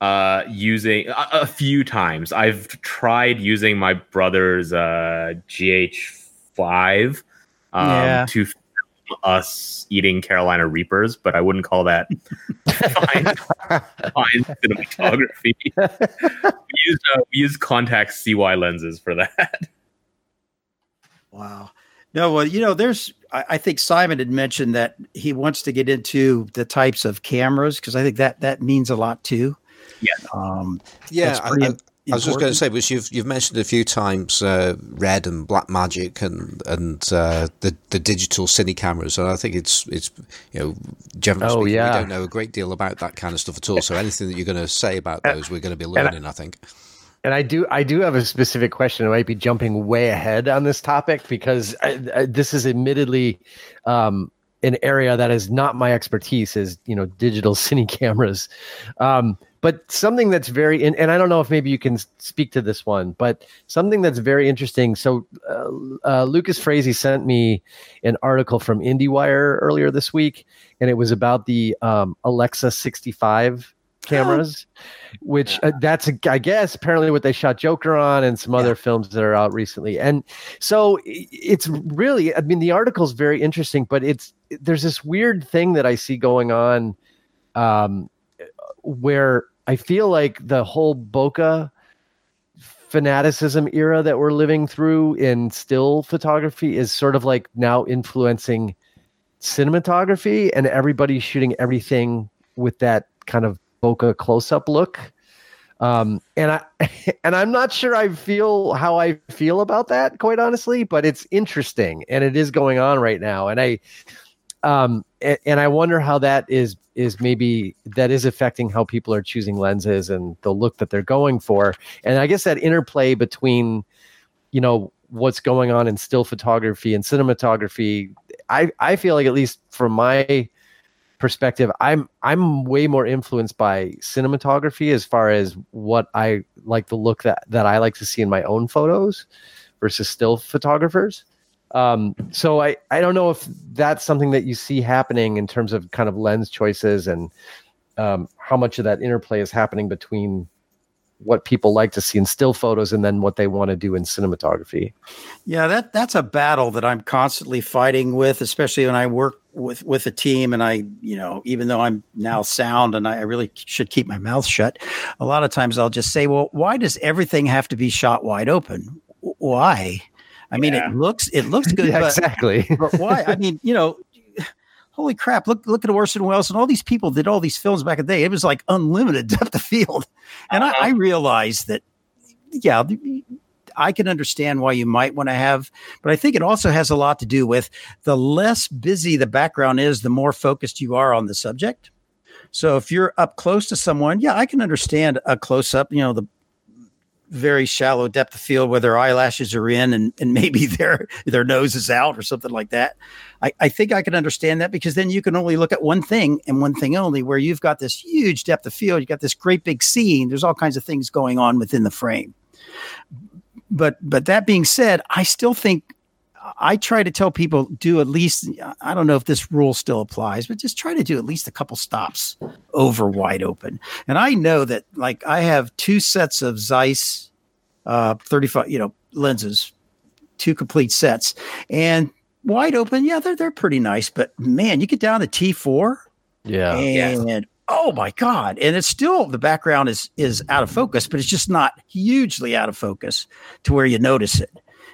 uh, using a, a few times. I've tried using my brother's uh, GH5 um, Yeah. to film us eating Carolina Reapers, but I wouldn't call that fine, fine cinematography. [LAUGHS] we use uh, we use Contax CY lenses for that. Wow. No, well, you know, there's, I, I think Simon had mentioned that he wants to get into the types of cameras because I think that that means a lot too. Yeah. Um, Yeah, I, pretty I, I was just going to say, which you've you've mentioned a few times, uh, red and Blackmagic, and and uh, the the digital cine cameras, and I think it's it's you know generally Oh, speaking, yeah. we don't know a great deal about that kind of stuff at all. So anything that you're going to say about those, we're going to be I- learning. I think. And I do, I do have a specific question. I might be jumping way ahead on this topic because I, I, this is admittedly um, an area that is not my expertise. Is you know digital [LAUGHS] cine cameras, um, but something that's very, and, and I don't know if maybe you can speak to this one, but something that's very interesting. So uh, uh, Lucas Frazee sent me an article from IndieWire earlier this week, and it was about the um, Alexa 65 [GASPS] cameras which uh, that's I guess apparently what they shot Joker on and some other films that are out recently. And so it's really I mean the article's very interesting, but it's there's this weird thing that I see going on um where I feel like the whole bokeh fanaticism era that we're living through in still photography is sort of like now influencing cinematography and everybody's shooting everything with that kind of bokeh close up look. Um, and I [LAUGHS] and I'm not sure I feel how I feel about that, quite honestly, but it's interesting and it is going on right now. And I um and, and I wonder how that is is maybe that is affecting how people are choosing lenses and the look that they're going for. And I guess that interplay between, you know, what's going on in still photography and cinematography, I, I feel like at least from my perspective, I'm I'm way more influenced by cinematography as far as what I like the look that that I like to see in my own photos versus still photographers. Um, so I I don't know if that's something that you see happening in terms of kind of lens choices and um, how much of that interplay is happening between what people like to see in still photos and then what they want to do in cinematography. Yeah, that that's a battle that I'm constantly fighting with, especially when I work with with a team and I, you know, even though I'm now sound and I really should keep my mouth shut, a lot of times I'll just say, "Well, why does everything have to be shot wide open? Why?" I mean, yeah. it looks it [LAUGHS] looks good, yeah, but, exactly. but why? I mean, you know, holy crap! Look look at Orson Welles and all these people did all these films back in the day. It was like unlimited [LAUGHS] depth of field, and uh-huh. I, I realized that, yeah. I can understand why you might want to have, but I think it also has a lot to do with the less busy the background is, the more focused you are on the subject. So if you're up close to someone, yeah, I can understand a close up, you know, the very shallow depth of field where their eyelashes are in and, and [LAUGHS] maybe their their nose is out or something like that. I, I think I can understand that because then you can only look at one thing and one thing only, where you've got this huge depth of field, you've got this great big scene, there's all kinds of things going on within the frame. But but that being said, I still think I try to tell people do at least I don't know if this rule still applies, but just try to do at least a couple stops over wide open. And I know that like I have two sets of Zeiss uh 35, you know, lenses, two complete sets. And wide open, yeah, they're they're pretty nice, but man, you get down to T4 yeah. And yes. oh my god, and it's still the background is is out of focus, but it's just not hugely out of focus to where you notice it.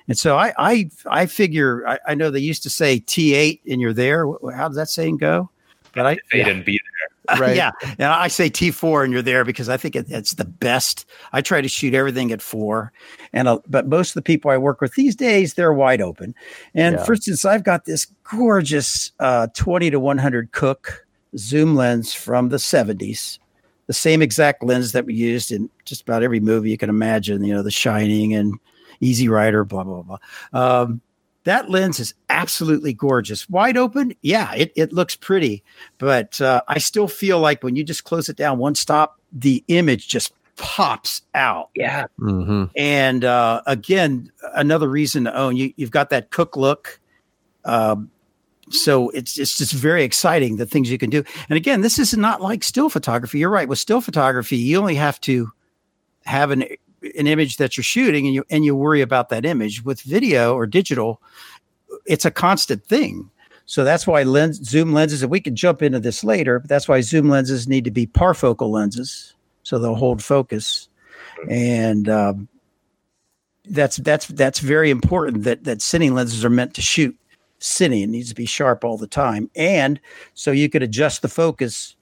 And so I I I figure I, I know they used to say T8 and you're there. How does that saying go? But I they yeah. didn't be there. [LAUGHS] Right. yeah. And I say T4 and you're there because I think it, it's the best. I try to shoot everything at four. And, uh, but most of the people I work with these days, they're wide open. And yeah. for instance, I've got this gorgeous uh, 20 to 100 Cooke zoom lens from the 70s, the same exact lens that we used in just about every movie you can imagine, you know, The Shining and Easy Rider, blah, blah, blah. Um, that lens is absolutely gorgeous. Wide open, yeah, it, it looks pretty, but uh, I still feel like when you just close it down one stop, the image just pops out. Yeah. Mm-hmm. And uh, again, another reason to own you, you've got that Cooke look. Um, so it's it's just very exciting the things you can do. And again, this is not like still photography. You're right. With still photography, you only have to have an an image that you're shooting and you and you worry about that image. With video or digital, it's a constant thing. So that's why lens zoom lenses, and we can jump into this later, but that's why zoom lenses need to be parfocal lenses. So they'll hold focus. And um, that's that's that's very important that that cine lenses are meant to shoot cine. It needs to be sharp all the time. And so you could adjust the focus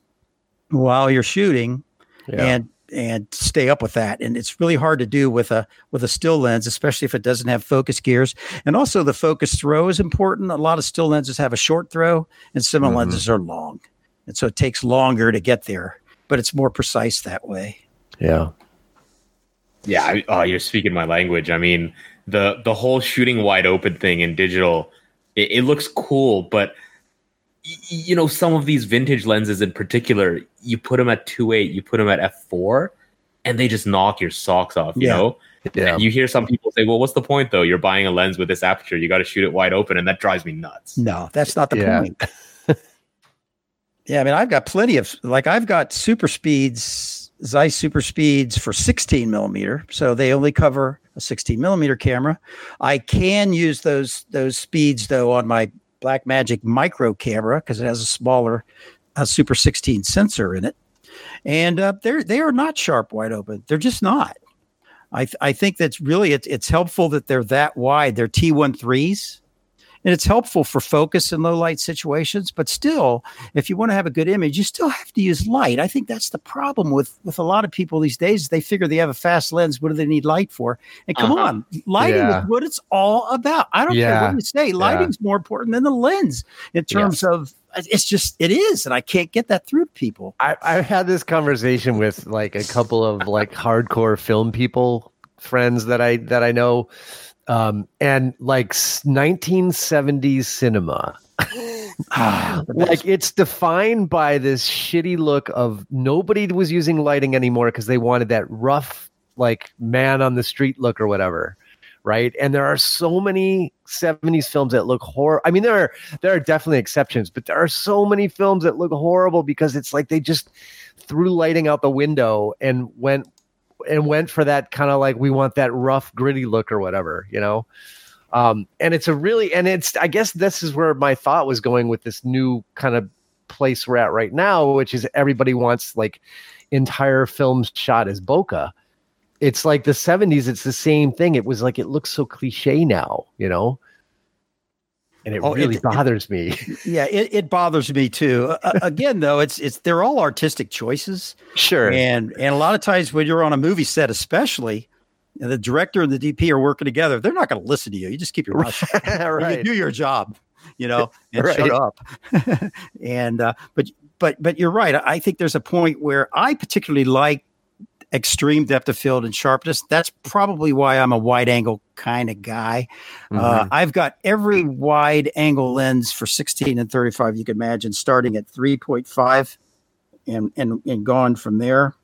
while you're shooting yeah. and and stay up with that. And it's really hard to do with a with a still lens, especially if it doesn't have focus gears. And also the focus throw is important. A lot of still lenses have a short throw, and some mm-hmm. lenses are long, and so it takes longer to get there, but it's more precise that way. Yeah. Yeah, I, oh, you're speaking my language. I mean, the the whole shooting wide open thing in digital, it, it looks cool, but you know, some of these vintage lenses in particular, you put them at 2.8, you put them at f4, and they just knock your socks off, you yeah. know? Yeah. And you hear some people say, well, what's the point though? You're buying a lens with this aperture. You got to shoot it wide open. And that drives me nuts. No, that's not the yeah. point. [LAUGHS] yeah. I mean, I've got plenty of, like, I've got super speeds, Zeiss super speeds for 16 millimeter. So they only cover a 16 millimeter camera. I can use those, those speeds though on my Blackmagic micro camera because it has a smaller uh, Super 16 sensor in it, and uh, they're they are not sharp wide open. They're just not. I th- I think that's really it's it's helpful that they're that wide. They're T13s, and it's helpful for focus in low light situations. But still, if you want to have a good image, you still have to use light. I think that's the problem with with a lot of people these days. They figure they have a fast lens. What do they need light for? And come uh-huh. on, lighting yeah. is what it's all about. I don't yeah. care what you say. Lighting's yeah. more important than the lens in terms of it's just it is and i can't get that through to people I, i've had this conversation with like a couple of like hardcore film people friends that i that i know um, and like 1970s cinema. [SIGHS] Ah, [LAUGHS] like it's defined by this shitty look of nobody was using lighting anymore because they wanted that rough like man on the street look or whatever right and there are so many 70s films that look horrible i mean there are there are definitely exceptions but there are so many films that look horrible because it's like they just threw lighting out the window and went and went for that kind of like we want that rough gritty look or whatever you know? Um and it's a really and it's i guess this is where my thought was going with this new kind of place we're at right now which is everybody wants like entire films shot as bokeh it's like the 70s it's the same thing. It was like it looks so cliche now you know and it oh, really it, bothers it, me. Yeah, it, it bothers me too. Uh, again, though, it's it's they're all artistic choices. Sure. And and a lot of times when you're on a movie set, especially, the director and the DP are working together. They're not going to listen to you. You just keep your mouth shut. [LAUGHS] right. You do your job, you know, [LAUGHS] and right. shut up. [LAUGHS] and uh, but but but you're right. I think there's a point where I particularly like extreme depth of field and sharpness. That's probably why I'm a wide angle kind of guy. Uh, mm-hmm. Uh, I've got every wide angle lens for 16 and 35 you can imagine, starting at 3.5 and and and gone from there.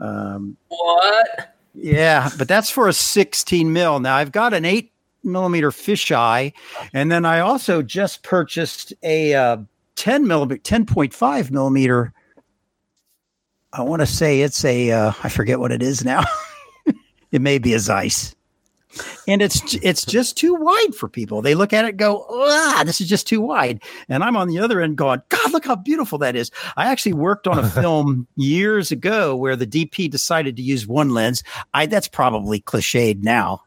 Um, what? Yeah, but that's for a 16 mil. Now I've got an eight millimeter fisheye, and then I also just purchased a uh, 10 millimeter, 10.5 millimeter I want to say it's a uh, I forget what it is now. [LAUGHS] it may be a Zeiss. And it's it's just too wide for people. They look at it go, ah, this is just too wide. And I'm on the other end going, God, look how beautiful that is. I actually worked on a [LAUGHS] film years ago where the DP decided to use one lens. I that's probably cliched now,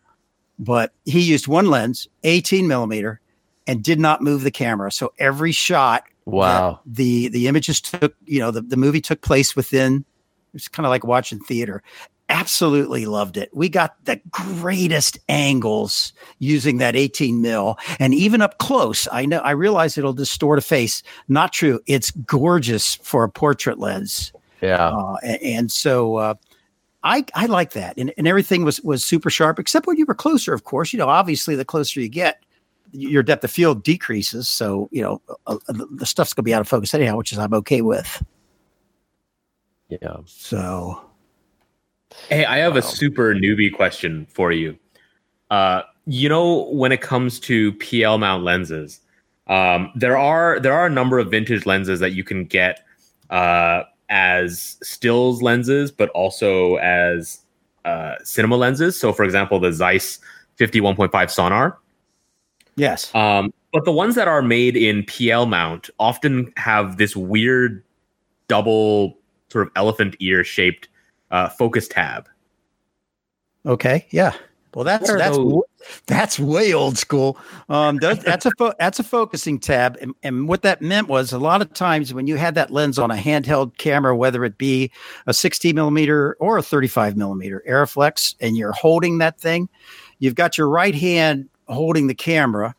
but he used one lens, 18 millimeter, and did not move the camera. So every shot Wow. The the images took, you know, the, the movie took place within it's kind of like watching theater. Absolutely loved it. We got the greatest angles using that 18 mil and even up close. I know I realize it'll distort a face. Not true. It's gorgeous for a portrait lens. Yeah. Uh, and, and, so uh, I I like that. And, and everything was was super sharp except when you were closer, of course. You know, obviously the closer you get, your depth of field decreases. So, you know, uh, uh the stuff's going to be out of focus anyhow, which is I'm okay with. Yeah. So, hey, I have a super newbie question for you. Uh, you know, when it comes to PL mount lenses, um, there are there are a number of vintage lenses that you can get uh, as stills lenses, but also as uh, cinema lenses. So, for example, the Zeiss 51.5 Sonnar Yes. Um, but the ones that are made in PL mount often have this weird double sort of elephant ear shaped uh, focus tab. Okay. Yeah. Well, that's that's those? that's way old school. Um, that's a fo- that's a focusing tab, and, and what that meant was a lot of times when you had that lens on a handheld camera, whether it be a 60 millimeter or a 35 millimeter Arriflex, and you're holding that thing, you've got your right hand holding the camera,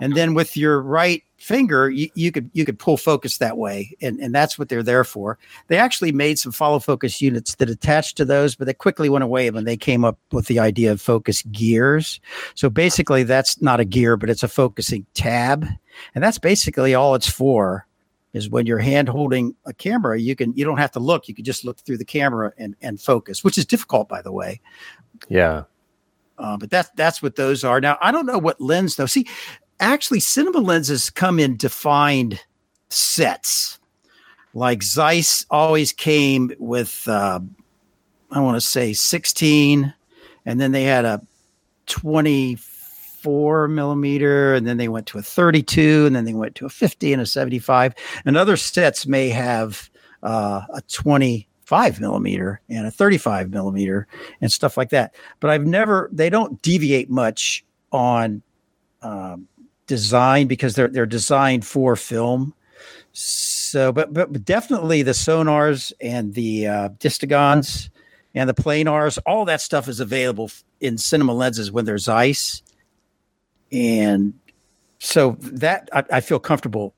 and then with your right finger, you, you could you could pull focus that way, and and that's what they're there for. They actually made some follow focus units that attached to those, but they quickly went away when they came up with the idea of focus gears. So basically, that's not a gear, but it's a focusing tab, and that's basically all it's for is when you're hand holding a camera, you can you don't have to look. You can just look through the camera and and focus, which is difficult, by the way. Yeah. Uh, but that's that's what those are. Now I don't know what lens though. See, actually, cinema lenses come in defined sets. Like Zeiss always came with, uh, I want to say 16, and then they had a 24 millimeter, and then they went to a 32, and then they went to a 50 and a 75. And other sets may have uh, a 20 five millimeter and a 35 millimeter and stuff like that. But I've never, they don't deviate much on um, design because they're they're designed for film. So, but but definitely the Sonnars and the uh, Distagons and the Planars, all that stuff is available in cinema lenses when there's ice. and so that I, I feel comfortable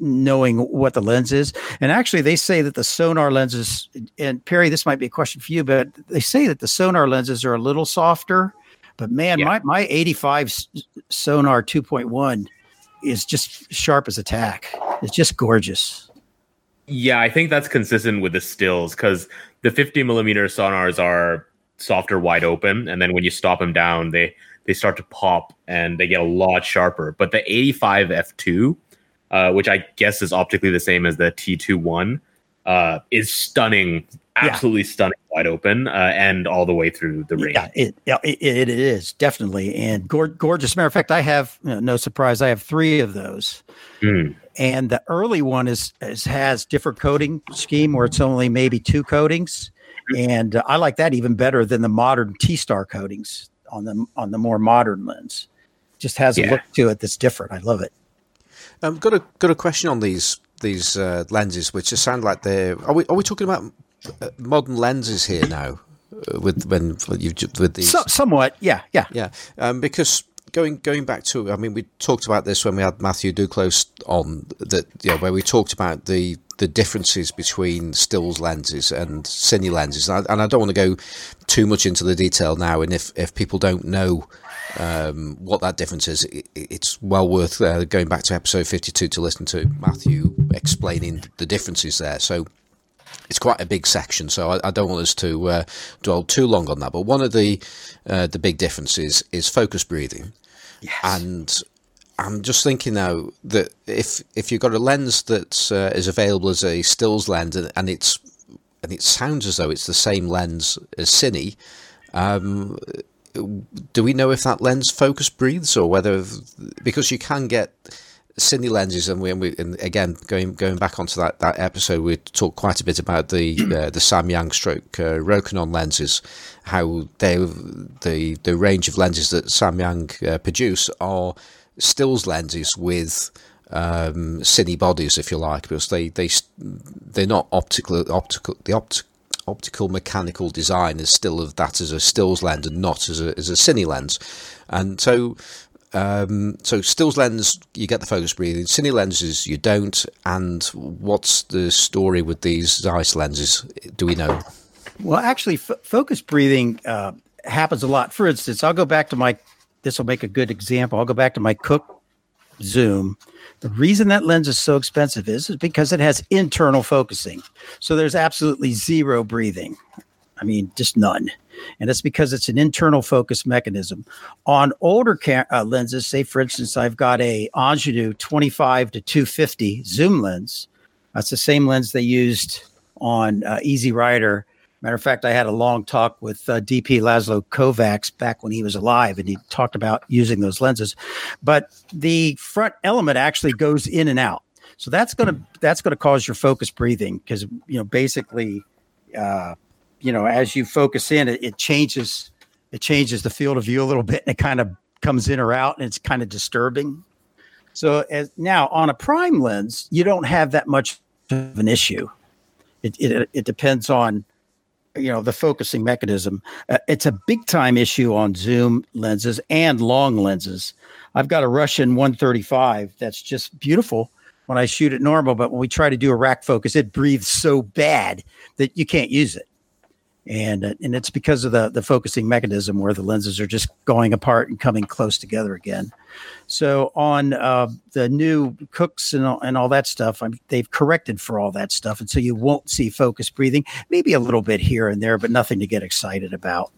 knowing what the lens is. And actually, they say that the Sonnar lenses, and Perry, this might be a question for you, but they say that the Sonnar lenses are a little softer. But man, yeah. my, my 85 Sonnar 2.1 is just sharp as a tack. It's just gorgeous. Yeah, I think that's consistent with the stills because the 50 millimeter Sonnars are softer, wide open, and then when you stop them down, they they start to pop and they get a lot sharper. But the 85 f2 uh, which I guess is optically the same as the T21, uh, is stunning, absolutely yeah. stunning, wide open, uh, and all the way through the ring. Yeah, it, it, it is definitely and gorgeous. Matter of fact, I have no surprise. I have three of those, mm. and the early one is, is, has different coating scheme where it's only maybe two coatings, and uh, I like that even better than the modern T Star coatings on the on the more modern lens. Just has yeah. a look to it that's different. I love it. Um, got a got a question on these these uh, lenses, which just sound like they're. Are we are we talking about uh, modern lenses here now? Uh, with when you with these, so, somewhat, yeah, yeah, yeah. Um, because going going back to, I mean, we talked about this when we had Matthew Duclos on that, yeah, where we talked about the the differences between stills lenses and cine lenses, and I, and I don't want to go too much into the detail now. And if if people don't know um, what that difference is, it, it's well worth uh, going back to episode 52 to listen to Matthew explaining the differences there. So it's quite a big section, so I, I don't want us to uh, dwell too long on that. But one of the uh, the big differences is focus breathing, yes. and I'm just thinking now that if if you've got a lens that uh, is available as a stills lens and, and, it's and it sounds as though it's the same lens as Cine, um, do we know if that lens focus breathes or whether because you can get cine lenses and we, and, we, and again going going back onto that, that episode we talked quite a bit about the [CLEARS THROAT] uh, the Samyang stroke uh, Rokinon lenses how they the the range of lenses that Samyang uh, produce are stills lenses with um, cine bodies if you like because they they they're not optical optical the optical optical mechanical design is still of that as a stills lens and not as a, as a cine lens. And so um, so stills lens, you get the focus breathing. Cine lenses, you don't. And what's the story with these Zeiss lenses? Do we know? Well, actually, f- focus breathing uh, happens a lot. For instance, I'll go back to my. This will make a good example. I'll go back to my Cooke zoom the reason that lens is so expensive is, is because it has internal focusing. So there's absolutely zero breathing. I mean, just none. And that's because it's an internal focus mechanism. On older uh, lenses, say for instance, I've got a Angénieux 25 to 250 zoom lens. That's the same lens they used on uh, Easy Rider Matter of fact, I had a long talk with uh, DP Laszlo Kovacs back when he was alive, and he talked about using those lenses. But the front element actually goes in and out, so that's gonna that's gonna cause your focus breathing because you know basically, uh, you know, as you focus in, it, it changes it changes the field of view a little bit, and it kind of comes in or out, and it's kind of disturbing. So as now on a prime lens, you don't have that much of an issue. It, it, it depends on you know the focusing mechanism. Uh, it's a big time issue on zoom lenses and long lenses. I've got a russian 135 that's just beautiful when i shoot it normal but when we try to do a rack focus it breathes so bad that you can't use it and uh, and it's because of the the focusing mechanism where the lenses are just going apart and coming close together again. So on uh, the new Cookes and all, and all that stuff, I'm, they've corrected for all that stuff, and so you won't see focus breathing. Maybe a little bit here and there, but nothing to get excited about.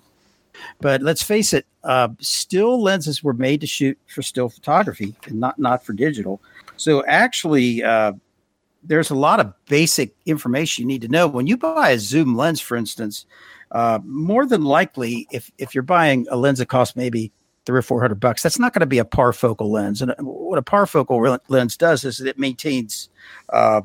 But let's face it, uh, still lenses were made to shoot for still photography and not not for digital. So actually, uh, there's a lot of basic information you need to know. When you buy a zoom lens for instance uh, more than likely if if you're buying a lens that costs maybe three or four hundred bucks that's not going to be a parfocal lens. And uh, what a parfocal lens does is it maintains uh,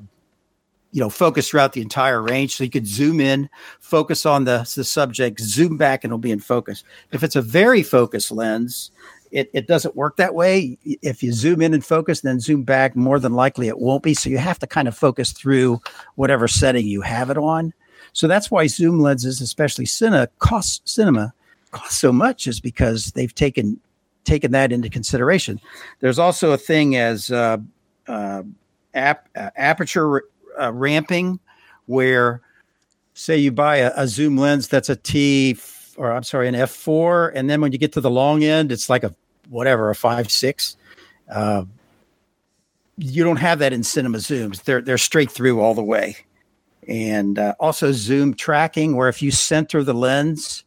you know focus throughout the entire range. So you could zoom in focus on the, the subject zoom back and it'll be in focus. If it's a varifocal lens it, it doesn't work that way. If you zoom in and focus, then zoom back, more than likely it won't be. So you have to kind of focus through whatever setting you have it on. So that's why zoom lenses, especially cinema, cost cinema cost so much, is because they've taken taken that into consideration. There's also a thing as uh, uh, ap- uh, aperture uh, ramping, where say you buy a, a zoom lens that's a T or I'm sorry, an f4, and then when you get to the long end, it's like a whatever a five six. Uh, you don't have that in cinema zooms; they're they're straight through all the way, and uh, also zoom tracking, where if you center the lens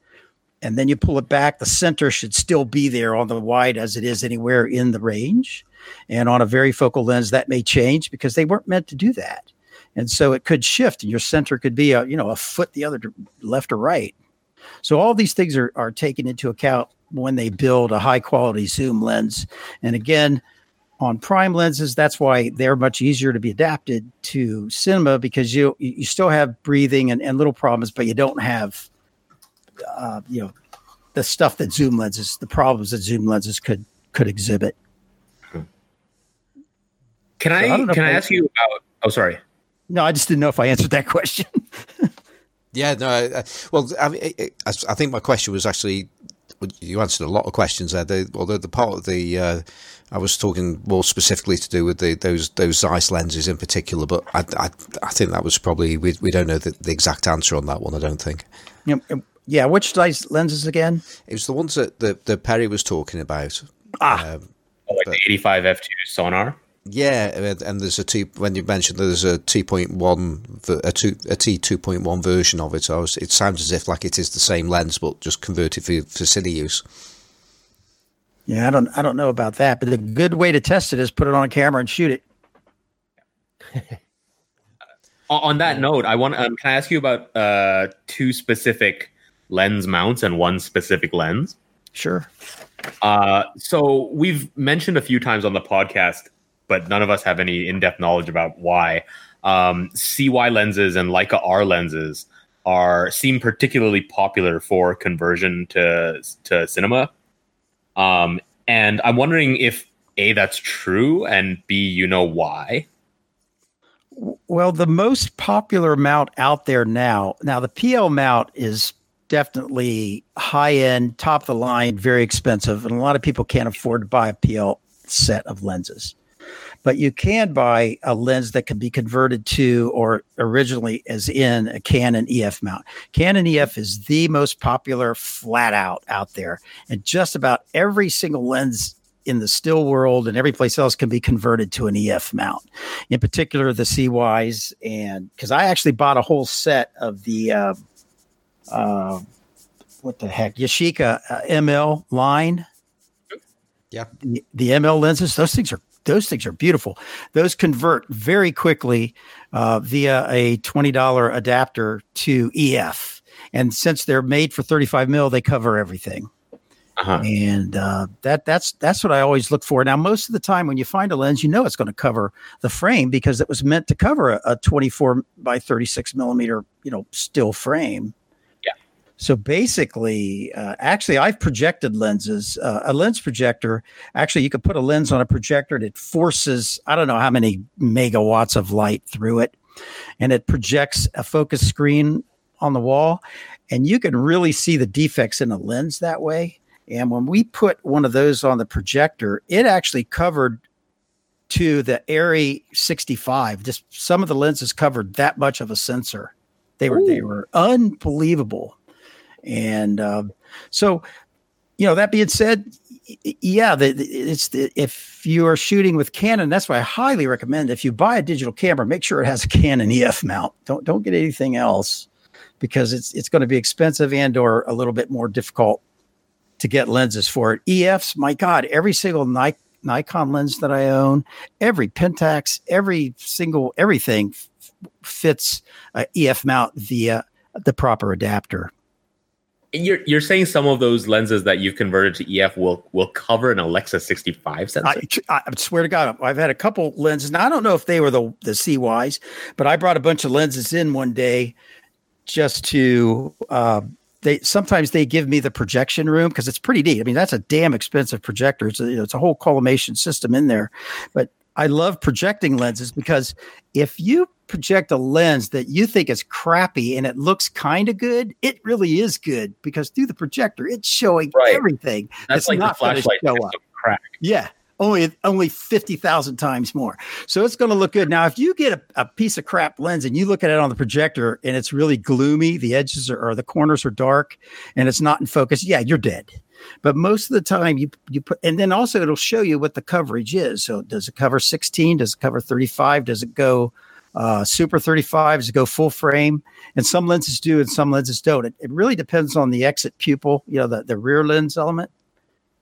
and then you pull it back, the center should still be there on the wide as it is anywhere in the range. And on a varifocal lens, that may change because they weren't meant to do that. And so it could shift, and your center could be a you know a foot the other left or right. So all these things are, are taken into account when they build a high quality zoom lens. And again, on prime lenses, that's why they're much easier to be adapted to cinema because you you still have breathing and, and little problems, but you don't have uh, you know the stuff that zoom lenses, the problems that zoom lenses could could exhibit. Can I, so I can I ask you about? Oh, sorry. No, I just didn't know if I answered that question. [LAUGHS] Yeah, no. I, well, I, I, I, think my question was actually you answered a lot of questions there. The, although the part of the uh, I was talking more specifically to do with the, those those Zeiss lenses in particular, but I, I, I think that was probably we, we don't know the, the, exact answer on that one. I don't think. Yeah, yeah. Which Zeiss lenses again? It was the ones that the, the Perry was talking about. Ah, um, oh, like but, the eighty five f two Sonnar. Yeah, and there's a two when you mentioned there's a two point one a two a T two point one version of it. So was, it sounds as if like it is the same lens but just converted for for cine use. Yeah, I don't I don't know about that, but the good way to test it is put it on a camera and shoot it. [LAUGHS] on that note, I want um, can I ask you about uh, two specific lens mounts and one specific lens? Sure. Uh, so we've mentioned a few times on the podcast but none of us have any in-depth knowledge about why. Um, CY lenses and Leica R lenses are seem particularly popular for conversion to to cinema. Um, and I'm wondering if a that's true and b you know why. Well, the most popular mount out there now. Now the PL mount is definitely high end, top of the line, very expensive, and a lot of people can't afford to buy a PL set of lenses but you can buy a lens that can be converted to or originally as in a Canon EF mount. Canon EF is the most popular flat out out there, and just about every single lens in the still world and every place else can be converted to an EF mount. In particular, the CYs, and because I actually bought a whole set of the uh, uh, what the heck Yashica uh, ML line. Yeah, the, the ML lenses; those things are those things are beautiful. Those convert very quickly uh, via a twenty dollar adapter to EF, and since they're made for thirty five mil, they cover everything. Uh-huh. And uh, that that's that's what I always look for. Now, most of the time, when you find a lens, you know it's going to cover the frame because it was meant to cover a, a 24 by 36 millimeter, you know, still frame. So basically, uh, actually, I've projected lenses. Uh, a lens projector, actually, you could put a lens on a projector and it forces, I don't know how many megawatts of light through it, and it projects a focus screen on the wall. And you can really see the defects in a lens that way. And when we put one of those on the projector, it actually covered to the ARRI 65. Just some of the lenses covered that much of a sensor. They were Ooh. they were unbelievable. And um, so, you know, that being said, yeah, the, it's the, if you are shooting with Canon, that's why I highly recommend if you buy a digital camera, make sure it has a Canon EF mount. Don't don't get anything else because it's it's going to be expensive and or a little bit more difficult to get lenses for it. EFs, my God, every single Nikon Nikon lens that I own, every Pentax, every single everything f- fits a EF mount via the proper adapter you're you're saying some of those lenses that you've converted to EF will will cover an Alexa 65 sensor? I, I swear to God, I've had a couple lenses. Now I don't know if they were the the CYs, but I brought a bunch of lenses in one day just to uh, they sometimes they give me the projection room because it's pretty neat. I mean, that's a damn expensive projector. It's a, you know, it's a whole collimation system in there. But I love projecting lenses because if you project a lens that you think is crappy and it looks kind of good, it really is good because through the projector, it's showing Right. everything. That's It's like not the flashlight show up. crack. Yeah, only only fifty thousand times more. So it's going to look good. Now, if you get a, a piece of crap lens and you look at it on the projector and it's really gloomy, the edges are or the corners are dark, and it's not in focus, yeah, you're dead. But most of the time, you you put, and then also it'll show you what the coverage is. So does it cover sixteen? Does it cover thirty five? Does it go uh, super 35 does it go full frame and some lenses do and some lenses don't it, it really depends on the exit pupil you know the, the rear lens element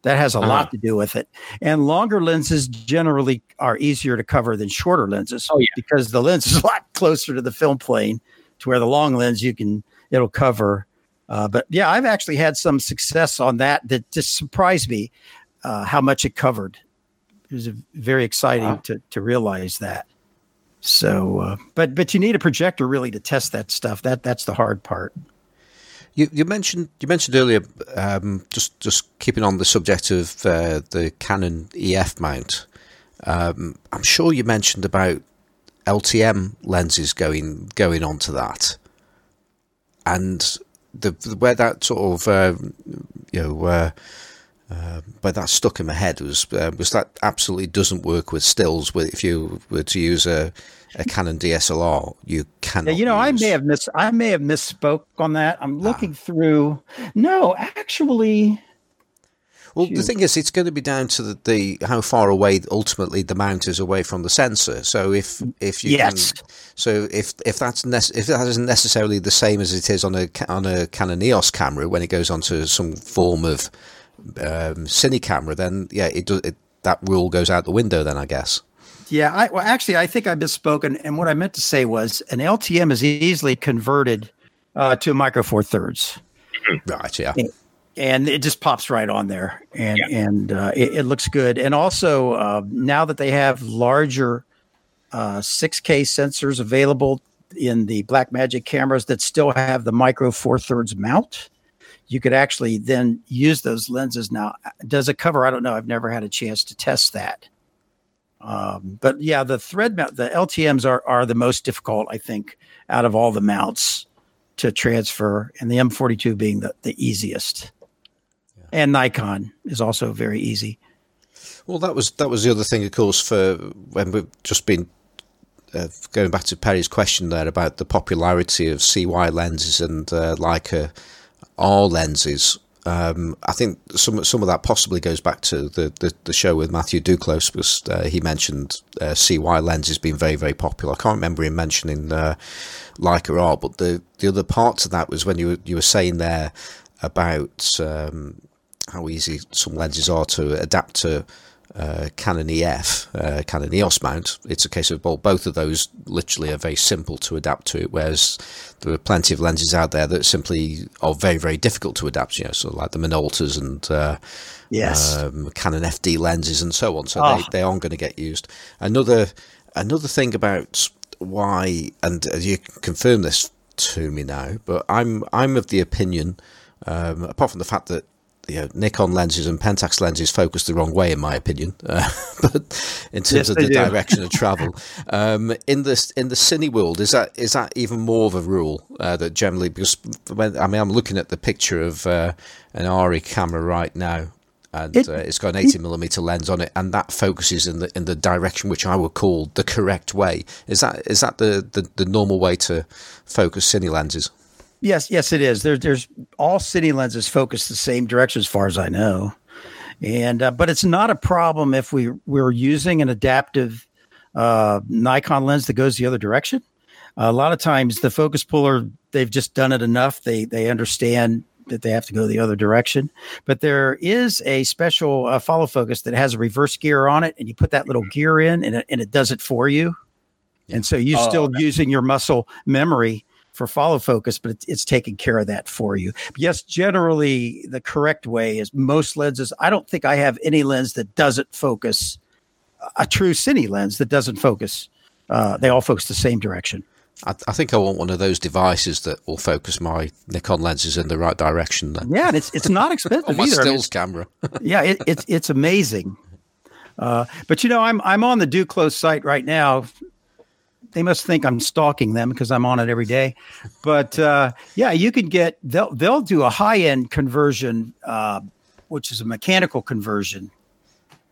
that has a Uh-huh. lot to do with it and longer lenses generally are easier to cover than shorter lenses Oh, yeah. because the lens is [LAUGHS] a lot closer to the film plane to where the long lens you can it'll cover uh, but yeah i've actually had some success on that that just surprised me uh, how much it covered it was very exciting Wow. to, to realize that so uh, but but you need a projector really to test that stuff that that's the hard part You, you mentioned you mentioned earlier, um, just just keeping on the subject of uh, the Canon EF mount. Um, I'm sure you mentioned about LTM lenses going going onto that, and the, where that sort of uh, you know uh, uh, that stuck in my head was uh, was that absolutely doesn't work with stills. With if you were to use a, a Canon DSLR, you can Yeah, you know, I may have miss I may have misspoke on that. I'm looking through. No, actually, Well, the thing is, it's going to be down to the, the how far away ultimately the mount is away from the sensor. So if if you Yes. can, so if if that's if that isn't necessarily the same as it is on a on a Canon EOS camera when it goes onto some form of um, cine camera, then yeah, it does. It, that rule goes out the window. Then I guess. Yeah. I well, actually, I think I misspoke, and, and what I meant to say was an LTM is easily converted uh, to a micro four thirds, Right. Yeah. and it just pops right on there, and Yeah. and uh, it, it looks good. And also, uh, now that they have larger uh, 6K sensors available in the Blackmagic cameras that still have the micro four thirds mount, you could actually then use those lenses. Now, does it cover? I don't know. I've never had a chance to test that. Um, but yeah, the thread mount, the LTMs are are the most difficult, I think, out of all the mounts to transfer, and the M42 being the, the easiest. And Nikon is also very easy. Well, that was that was the other thing, of course, for when we've just been uh, going back to Perry's question there about the popularity of CY lenses and uh, Leica R lenses. Um, I think some some of that possibly goes back to the, the, the show with Matthew Duclos because uh, he mentioned uh, CY lenses being very very popular. I can't remember him mentioning uh, Leica R, but the the other part to that was when you were, you were saying there about um, how easy some lenses are to adapt to uh, Canon EF, uh, Canon EOS mount. It's a case of well, both of those literally are very simple to adapt to, it, whereas there are plenty of lenses out there that simply are very, very difficult to adapt. You know, sort of like the Minoltas and uh, Yes. um, Canon FD lenses and so on. So Ah. they, they aren't going to get used. Another another thing about why, and uh, you can confirm this to me now, but I'm I'm of the opinion, um, apart from the fact that you know, Nikon lenses and Pentax lenses focus the wrong way, in my opinion. [LAUGHS] Uh, but in terms Yes, of the do. direction of [LAUGHS] travel, um, in this in the cine world, is that is that even more of a rule uh, that generally? Because when I mean, I'm looking at the picture of uh, an ARRI camera right now, and It- uh, it's got an 80 millimeter lens on it, and that focuses in the in the direction which I would call the correct way. Is that is that the the, the normal way to focus cine lenses? Yes, yes, it is. There's there's all cine lenses focus the same direction as far as I know, and uh, but it's not a problem if we we're using an adaptive uh, Nikon lens that goes the other direction. a lot of times, the focus puller they've just done it enough. They they understand that they have to go the other direction. But there is a special uh, follow focus that has a reverse gear on it, and you put that little gear in, and it, and it does it for you. And so you're Oh, still using your muscle memory for follow focus, but it's, it's taking care of that for you. But yes, generally the correct way is most lenses. I don't think I have any lens that doesn't focus a true cine lens that doesn't focus. Uh, they all focus the same direction. I, I think I want one of those devices that will focus my Nikon lenses in the right direction. Then Yeah, and it's it's not [LAUGHS] expensive my either. I mean, stills camera. [LAUGHS] yeah, it, it's it's amazing. Uh, but you know, I'm I'm on the Duclos site right now. They must think I'm stalking them because I'm on it every day. But uh, yeah, you can get they'll they'll do a high end conversion, uh, which is a mechanical conversion.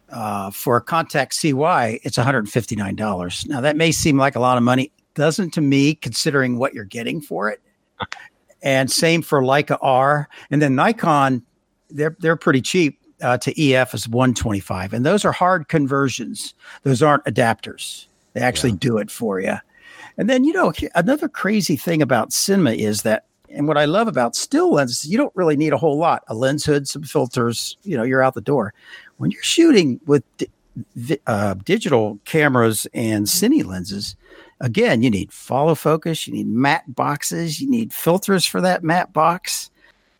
Uh, for a Contax CY, it's $159. Now that may seem like a lot of money, doesn't to me, considering what you're getting for it. And same for Leica R, and then Nikon, they're they're pretty cheap uh, to EF is 125, and those are hard conversions. Those aren't adapters. They actually do it for you. And then you know another crazy thing about cinema is that, and what I love about still lenses, you don't really need a whole lot: a lens hood, some filters. You know, you're out the door. When you're shooting with uh, digital cameras and cine lenses, again, you need follow focus, you need matte boxes, you need filters for that matte box.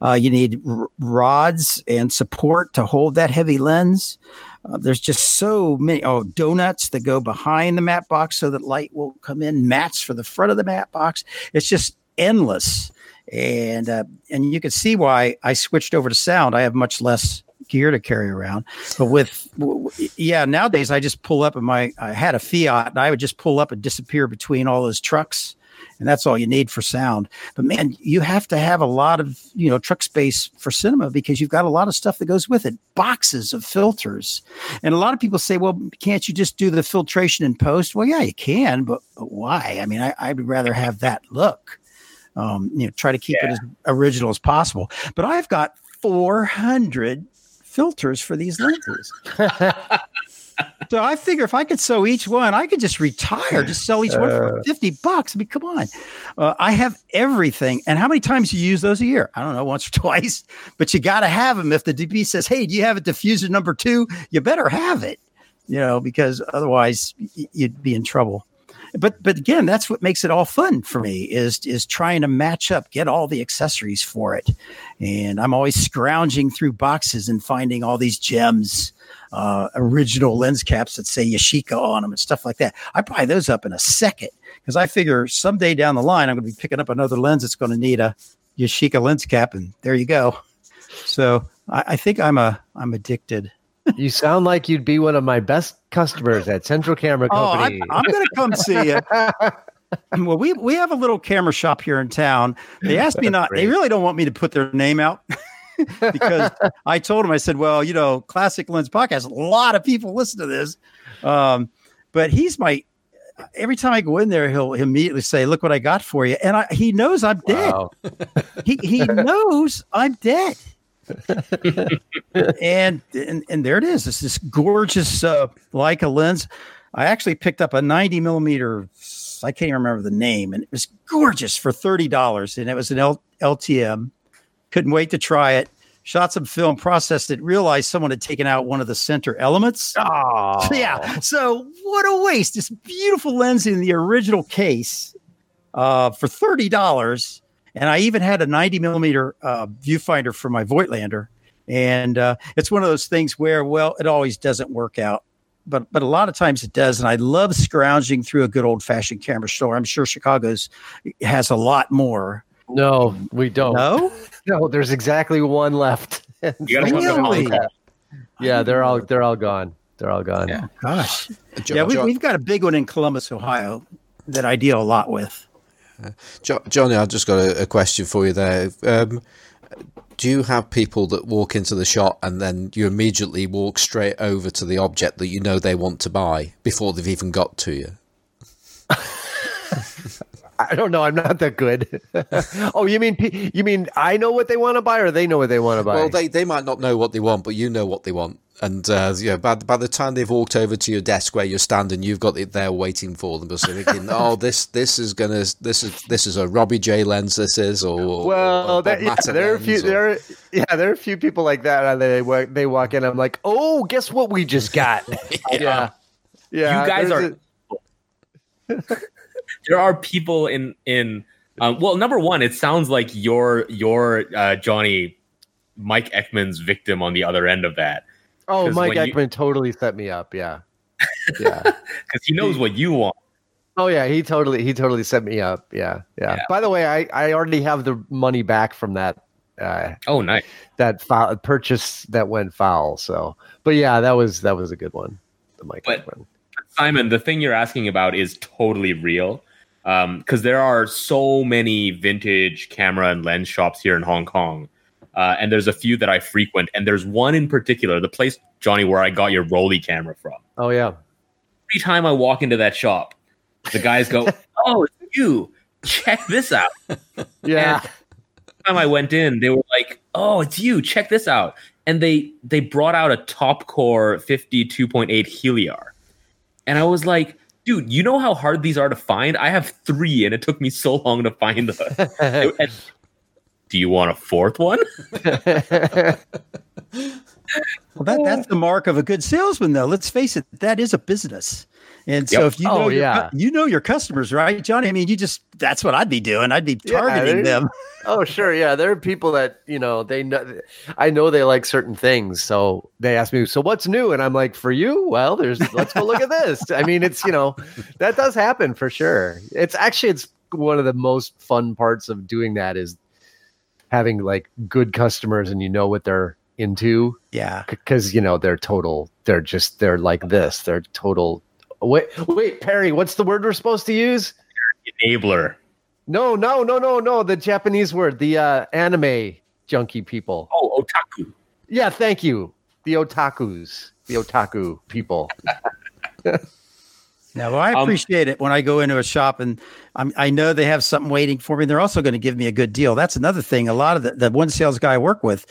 Uh, you need r- rods and support to hold that heavy lens. Uh, there's just so many. Oh, donuts that go behind the mat box so that light will come in. Mats for the front of the mat box. It's just endless, and uh, and you can see why I switched over to sound. I have much less gear to carry around. But with yeah, nowadays I just pull up and my I had a Fiat and I would just pull up and disappear between all those trucks. And that's all you need for sound. But man, you have to have a lot of, you know, truck space for cinema because you've got a lot of stuff that goes with it. Boxes of filters. And a lot of people say, well, can't you just do the filtration in post? Well, yeah, you can, but, but why? I mean, I, I would rather have that look. Um, you know, try to keep it as original as possible. But I've got 400 filters for these lenses. [LAUGHS] so I figure if I could sew each one, I could just retire, just sell each one for 50 bucks. I mean, come on. Uh, I have everything. And how many times do you use those a year? I don't know, once or [LAUGHS] twice, but you got to have them. If the DP says, hey, do you have a diffuser number two? You better have it, you know, because otherwise you'd be in trouble but but again that's what makes it all fun for me is is trying to match up get all the accessories for it. And i'm always scrounging through boxes and finding all these gems uh, original lens caps that say yashica on them and stuff like that. I buy those up in a second because i figure someday down the line i'm going to be picking up another lens that's going to need a yashica lens cap and there you go. So I, I think i'm a i'm addicted You sound like you'd be one of my best customers at Central Camera Oh, Company. I'm, I'm going to come see you. [LAUGHS] well, we we have a little camera shop here in town. They [LAUGHS] asked me not. They really don't want me to put their name out [LAUGHS] because I told them I said, well, you know, Classic Lens podcast. A lot of people listen to this, um, but he's my. Every time I go in there, he'll immediately say, "Look what I got for you," and I, he knows I'm dead. Wow. He he knows I'm dead. And, and and there it is. It's this gorgeous uh, Leica lens. I actually picked up a 90 millimeter. I can't even remember the name, and it was gorgeous for thirty dollars. And it was an L- LTM. Couldn't wait to try it. Shot some film, processed it, realized someone had taken out one of the center elements. Oh, Yeah. So what a waste. This beautiful lens in the original case uh, for thirty dollars, and I even had a ninety millimeter uh, viewfinder for my Voigtlander. And uh, it's one of those things where, well, it always doesn't work out, but but a lot of times it does. And I love scrounging through a good old fashioned camera store. I'm sure Chicago's has a lot more. No, we don't. No, [LAUGHS] No, there's exactly one left. [LAUGHS] You gotta go to Really? Yeah, they're all they're all gone. They're all gone. Yeah. gosh, yeah, we, we've got a big one in Columbus, Ohio, that I deal a lot with. Jo- Johnny, I've just got a, a question for you there. Um, do you have people that walk into the shop and then you immediately walk straight over to the object that you know they want to buy before they've even got to you? [LAUGHS] I don't know. I'm not that good. [LAUGHS] oh, you mean you mean I know what they want to buy, or they know what they want to buy? Well, they, they might not know what they want, but you know what they want. And uh, yeah, by, by the time they've walked over to your desk where you're standing, you've got it there waiting for them. So thinking, oh, [LAUGHS] this this is gonna this is this is a Robbie J lens. This is or or well, a there, yeah, there are a few. or- There, are, yeah, there are a few people like that. And they walk, they walk in. I'm like, oh, guess what we just got? [LAUGHS] [LAUGHS] yeah, yeah. You guys there's are- there are people in in um, well number one it sounds like you're you're uh, johnny mike ekman's victim on the other end of that a- oh, Mike when you- totally set me up. Yeah, yeah. [LAUGHS] because he knows what you want Oh yeah, he totally he totally set me up. Yeah, yeah. Yeah. By the way, I I already have the money back from that uh Oh, nice. that foul, purchase that went foul. So, but yeah, that was that was a good one. The mic But- one. Simon, the thing you're asking about is totally real. Because there are so many vintage camera and lens shops here in Hong Kong. Uh, and there's a few that I frequent. And there's one in particular, the place, Johnny, where I got your Rollei camera from. Oh yeah. Every time I walk into that shop, the guys go, [LAUGHS] Oh, it's you. Check this out. Yeah. time I went in, they were like, "Oh, it's you. Check this out." And they they brought out a top core 52.8 Heliar. And I was like, "Dude, you know how hard these are to find? I have 3 and it took me so long to find them." [LAUGHS] And- do you want a fourth one? [LAUGHS] Well, that, that's the mark of a good salesman, though. Let's face it, that is a business. And so Yep. if you Oh, know, your, yeah. you know your customers, right, Johnny? I mean, you just that's what I'd be doing. I'd be targeting there- them. oh sure, yeah. There are people that you know they know. I know they like certain things, so they ask me, "So what's new?" And I'm like, "For you, well, there's let's go look at this." I mean, it's you know that does happen for sure. It's actually it's one of the most fun parts of doing that is having like good customers and you know what they're into Yeah. because you know they're total they're just they're like this they're total wait wait perry what's the word we're supposed to use Enabler. no no no no no the japanese word the uh anime junkie people Oh, otaku. yeah thank you the otakus the otaku people [LAUGHS] Now, well, I Um, appreciate it when I go into a shop and I'm, I know they have something waiting for me. They're also going to give me a good deal. That's another thing. A lot of the, the one sales guy I work with,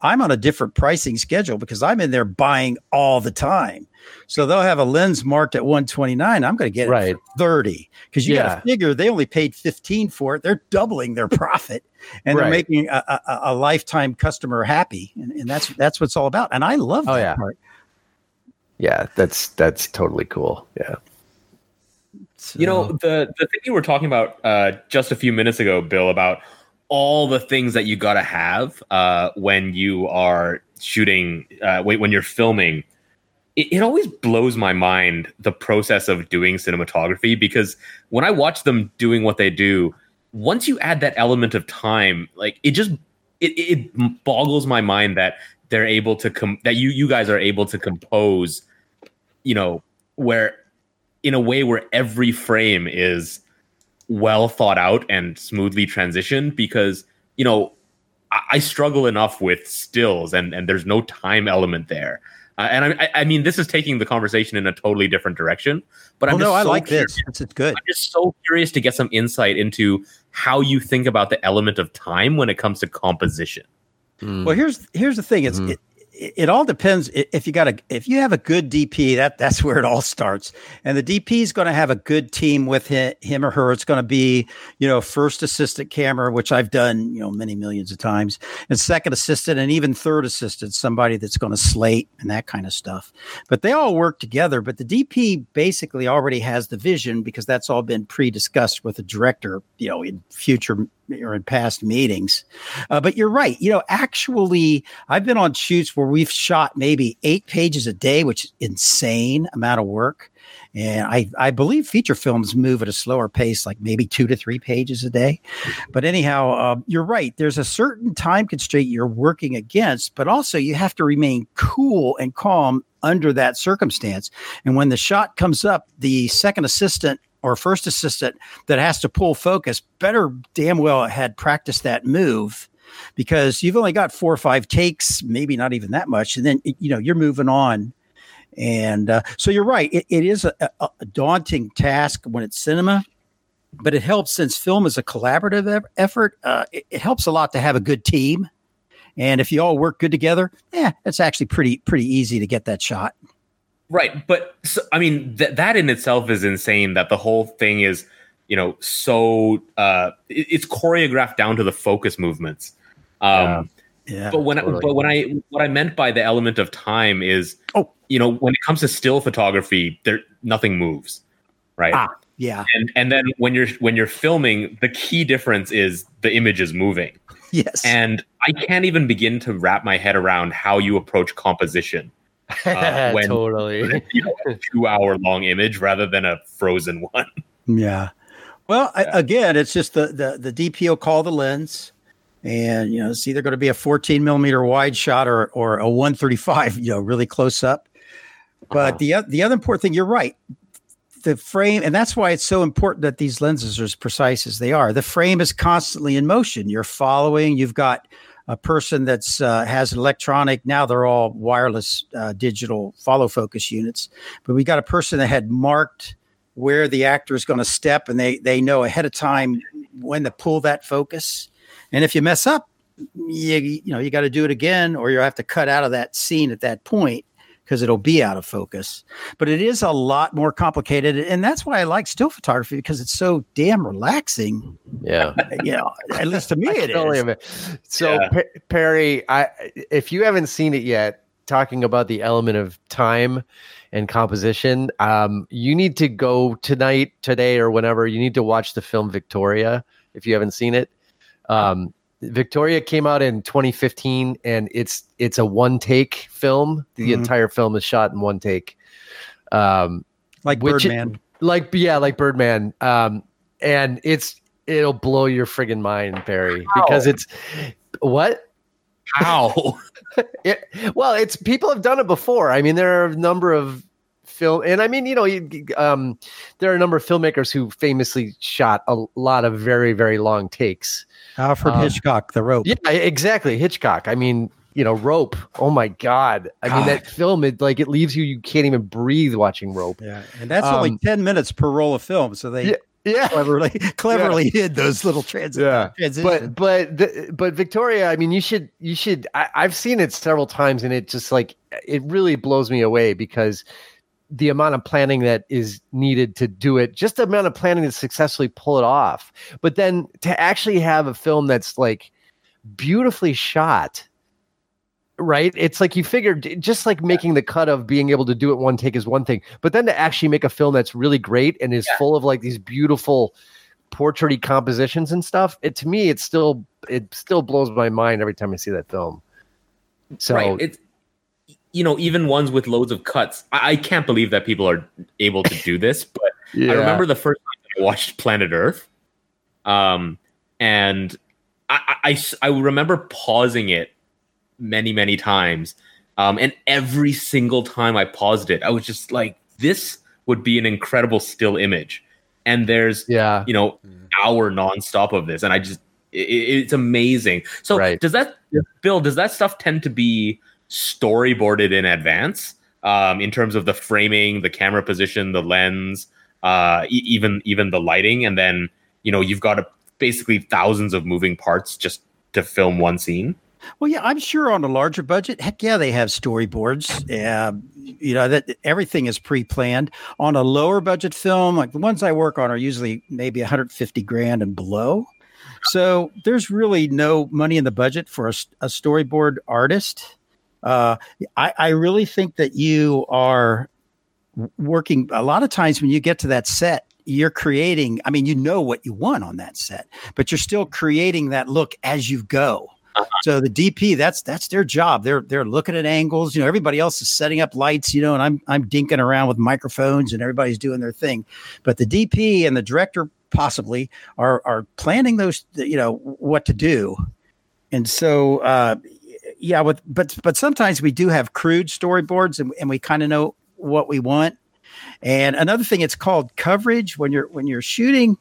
I'm on a different pricing schedule because I'm in there buying all the time. So they'll have a lens marked at 129. I'm going to get it Right. for 30 because you got to figure they only paid 15 for it. They're doubling their [LAUGHS] profit and they're making a, a, a lifetime customer happy. And, and that's, that's what it's all about. And I love Oh, that yeah. part. yeah that's that's totally cool yeah You know, the the thing you were talking about uh, just a few minutes ago, Bill, about all the things that you got to have uh, when you are shooting, uh, when when you're filming. It, it always blows my mind the process of doing cinematography because when I watch them doing what they do, once you add that element of time, like it just it, it boggles my mind that they're able to com- that you you guys are able to compose, you know, where in a way where every frame is well thought out and smoothly transitioned because you know I, I struggle enough with stills and and there's no time element there uh, and I, I- I mean this is taking the conversation in a totally different direction but Oh, i'm no, just I so like curious- this. It's, it's good. i'm just so curious to get some insight into how you think about the element of time when it comes to composition Well, here's here's the thing. It's Mhm. it, it, all depends if you got a if you have a good DP that that's where it all starts. And the DP is going to have a good team with him, him or her. It's going to be you know first assistant camera which I've done you know many millions of times and second assistant and even third assistant somebody that's going to slate and that kind of stuff. But they all work together but the DP basically already has the vision because that's all been pre-discussed with the director you know in future or in past meetings uh, but you're right. You know, actually, I've been on shoots where we've shot maybe eight pages a day, which is insane amount of work. And I, I believe feature films move at a slower pace, like maybe two to three pages a day. But anyhow, uh, you're right. There's a certain time constraint you're working against, but also you have to remain cool and calm under that circumstance. And when the shot comes up, the second assistant or first assistant that has to pull focus better damn well had practiced that move because you've only got four or five takes, maybe not even that much, and then you know you're moving on. And uh, so you're right; it, it is a, a, daunting task when it's cinema, but it helps since film is a collaborative eff- effort. Uh, it, it helps a lot to have a good team, and if you all work good together, yeah, it's actually pretty pretty easy to get that shot. Right, but so, I mean th- that in itself is insane. That the whole thing is, you know, so uh, it- it's choreographed down to the focus movements. Um, Yeah, but when totally. I, but when I what I meant by the element of time is, Oh. you know, when it comes to still photography, there nothing moves, right? Ah. yeah, And and then when you're when you're filming, the key difference is the image is moving, yes, and I can't even begin to wrap my head around how you approach composition. Uh, [LAUGHS] when- totally [LAUGHS] you know, a two hour long image rather than a frozen one. [LAUGHS] Yeah. Well, I, again, it's just the, the the DP will call the lens, and you know it's either going to be a 14 millimeter wide shot or or a 135, you know, really close up. But Uh-huh. the the other important thing, you're right. The frame, and that's why it's so important that these lenses are as precise as they are. The frame is constantly in motion. You're following. You've got a person that's uh, has an electronic. Now they're all wireless uh, digital follow focus units. But we got a person that had marked where the actor is going to step, and they they know ahead of time when to pull that focus. And if you mess up, you you know you got to do it again, or you have to cut out of that scene at that point because it'll be out of focus. But it is a lot more complicated, and that's why I like still photography because it's so damn relaxing. Yeah. [LAUGHS] You know, at least to me [LAUGHS] it Totally is. ama- So Yeah. Pe- Perry, I if you haven't seen it yet, talking about the element of time and composition, um, you need to go tonight, today, or whenever. You need to watch the film Victoria if you haven't seen it. Um, Victoria came out in 2015, and it's it's a one take film. The Mhm. entire film is shot in one take. Um, Like Birdman. like yeah, like Birdman. Um, and it's it'll blow your friggin' mind, Barry, because it's what? How? [LAUGHS] It, well, it's people have done it before. I mean, there are a number of film, and I mean, you know, you, um, there are a number of filmmakers who famously shot a lot of very, very long takes. Alfred um, Hitchcock, The Rope. Yeah, exactly. Hitchcock. I mean, you know, Rope. Oh my God. I mean, that film, it like it leaves you, you can't even breathe watching Rope. Yeah, and that's only Um, ten minutes per roll of film, so they Yeah. Yeah. cleverly [LAUGHS] cleverly hid those little transi- Yeah. transitions. but but the, but Victoria, I mean, you should you should. I, I've seen it several times, and it just like it really blows me away because the amount of planning that is needed to do it, just the amount of planning to successfully pull it off, but then to actually have a film that's like beautifully shot. Right, it's like you figured, just like making the cut of being able to do it one take is one thing, but then to actually make a film that's really great and is full of like these beautiful portraity compositions and stuff it to me it still it still blows my mind every time i see that film so right. It's you know even ones with loads of cuts. I, I can't believe that people are able to do this. [LAUGHS] But yeah. I remember the first time I watched Planet Earth, um, and I remember pausing it many many times, um, and every single time I paused it, I was just like, this would be an incredible still image. And there's yeah you know hour nonstop of this, and I just i i- it's amazing. So Right. does that Bill? Does that stuff tend to be storyboarded in advance? Um, in terms of the framing, the camera position, the lens, uh, e- even even the lighting, and then you know you've got a, basically thousands of moving parts just to film one scene. Well, yeah, I'm sure on a larger budget, heck yeah, they have storyboards. Uh, you know that everything is pre-planned. On a lower budget film, like the ones I work on, are usually maybe 150 grand and below. So there's really no money in the budget for a storyboard artist. Uh, I, I really think that you are working a lot of times when you get to that set. You're creating. I mean, you know what you want on that set, but you're still creating that look as you go. So the DP, that's that's their job. They're they're looking at angles. You know, everybody else is setting up lights. You know, and I'm I'm dinking around with microphones, and everybody's doing their thing. But the DP and the director possibly are are planning those. You know what to do, and so uh, yeah. With but but sometimes we do have crude storyboards, and, and we kind of know what we want. And another thing, it's called coverage when you're when you're shooting.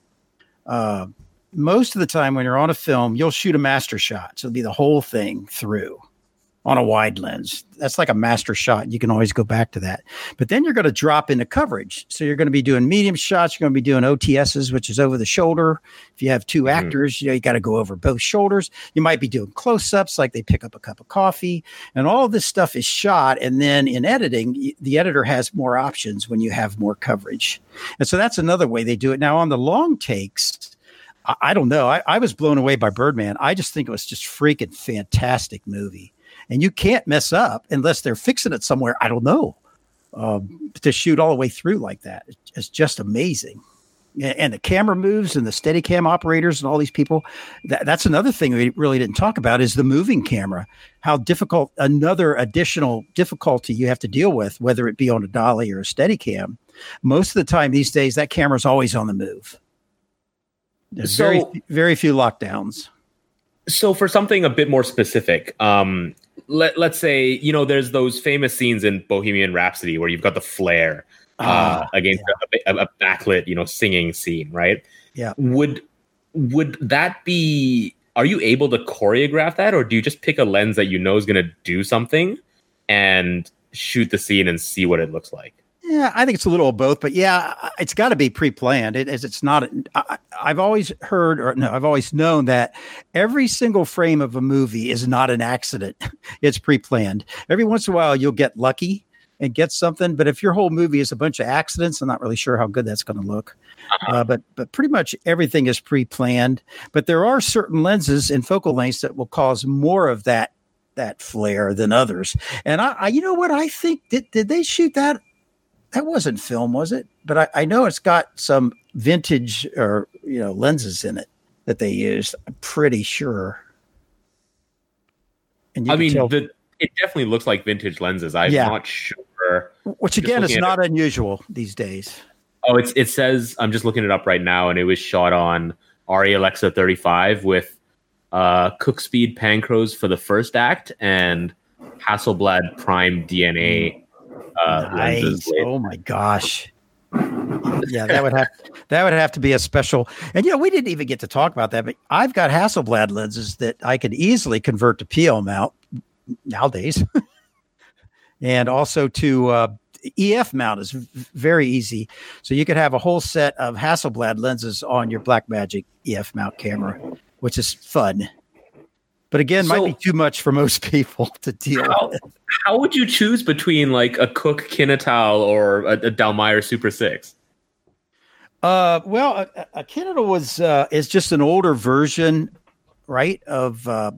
Uh, most of the time when you're on a film, you'll shoot a master shot. So it'll be the whole thing through on a wide lens. That's like a master shot. You can always go back to that. But then you're going to drop into coverage. So you're going to be doing medium shots. You're going to be doing OTSs, which is over the shoulder. If you have 2 mm-hmm. actors, you know, you got to go over both shoulders. You might be doing close ups, like they pick up a cup of coffee. And all this stuff is shot. And then in editing, the editor has more options when you have more coverage. And so that's another way they do it. Now, on the long takes, I, I don't know. I, I was blown away by Birdman. I just think it was just freaking fantastic movie. And you can't mess up unless they're fixing it somewhere. I don't know. Um, to shoot all the way through like that, it's just amazing. And the camera moves and the steady cam operators and all these people. That, that's another thing we really didn't talk about is the moving camera. How difficult, another additional difficulty you have to deal with, whether it be on a dolly or a steady cam, Most of the time these days, that camera's always on the move. There's So- very very few lockdowns. So for something a bit more specific, um, let let's say you know there's those famous scenes in Bohemian Rhapsody where you've got the flare uh, Ah, against a, a, a backlit, you know, singing scene, right? Yeah. Would would that be? Are you able to choreograph that, or do you just pick a lens that you know is going to do something and shoot the scene and see what it looks like? Yeah, I think it's a little of both, but yeah, it's got to be pre-planned. It is. It's not. I, I've always heard, or no, I've always known that every single frame of a movie is not an accident. [LAUGHS] It's pre-planned. Every once in a while, you'll get lucky and get something, but if your whole movie is a bunch of accidents, I'm not really sure how good that's going to look. Uh, but but pretty much everything is pre-planned. But there are certain lenses and focal lengths that will cause more of that that flare than others. And I, I you know what I think did did they shoot that that wasn't film, was it? But I, I know it's got some vintage or you know lenses in it that they used. I'm pretty sure. And you I mean, tell- the it definitely looks like vintage lenses. I'm Yeah. not sure. which again is not unusual these days. Oh, it's it says I'm just looking it up right now, and it was shot on Arri Alexa 35 with uh, Cooke Speed Panchros for the first act and Hasselblad Prime DNA uh. Nice. Oh my gosh. Yeah, that would have that would have to be a special. And you know, we didn't even get to talk about that, but I've got Hasselblad lenses that I could easily convert to PL mount nowadays, [LAUGHS] and also to uh, EF mount is very easy. So you could have a whole set of Hasselblad lenses on your Blackmagic EF mount camera, which is fun. But again, might be too much for most [LAUGHS] people to deal How, with. how would you choose between like a Cooke Kinetal or a, a Dallmeyer Super Six? Uh, well, a, a Kinetal was uh, is just an older version, right, of uh,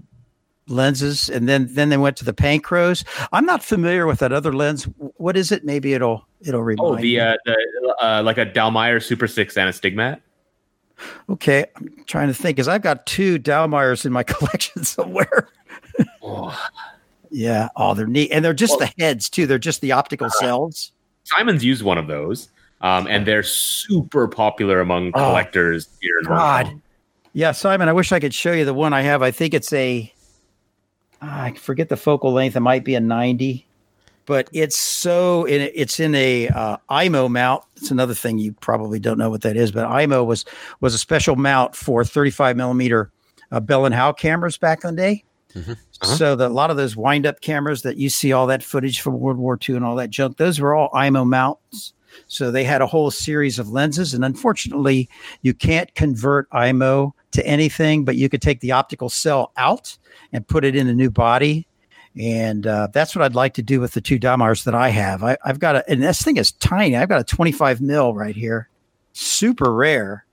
lenses, and then then they went to the Panchros. I'm not familiar with that other lens. What is it? Maybe it'll it'll remind. Oh, the, uh, the uh, like a Dallmeyer Super Six and a Stigmat. Okay, I'm trying to think because I've got two Dallmeyers in my [LAUGHS] collection somewhere. Oh. Yeah, oh, they're neat, and they're just Well- the heads too. They're just the optical cells. Simon's used one of those, um, and they're super popular among Oh, collectors here in Hong God. Kong. Yeah, Simon, I wish I could show you the one I have. I think it's a, ah, I forget the focal length. It might be a 90, but it's so, in, it's in a uh, Eyemo mount. It's another thing you probably don't know what that is, but Eyemo was was a special mount for 35 millimeter uh, Bell and Howell cameras back in the day. Mhm. Uh-huh. So that a lot of those wind up cameras that you see all that footage from World War II and all that junk, those were all Eyemo mounts. So they had a whole series of lenses, and unfortunately, you can't convert Eyemo to anything, but you could take the optical cell out and put it in a new body. And uh, that's what I'd like to do with the two Dallmeyers that I have. I, I've got a, and this thing is tiny. I've got a 25 mil right here, super rare.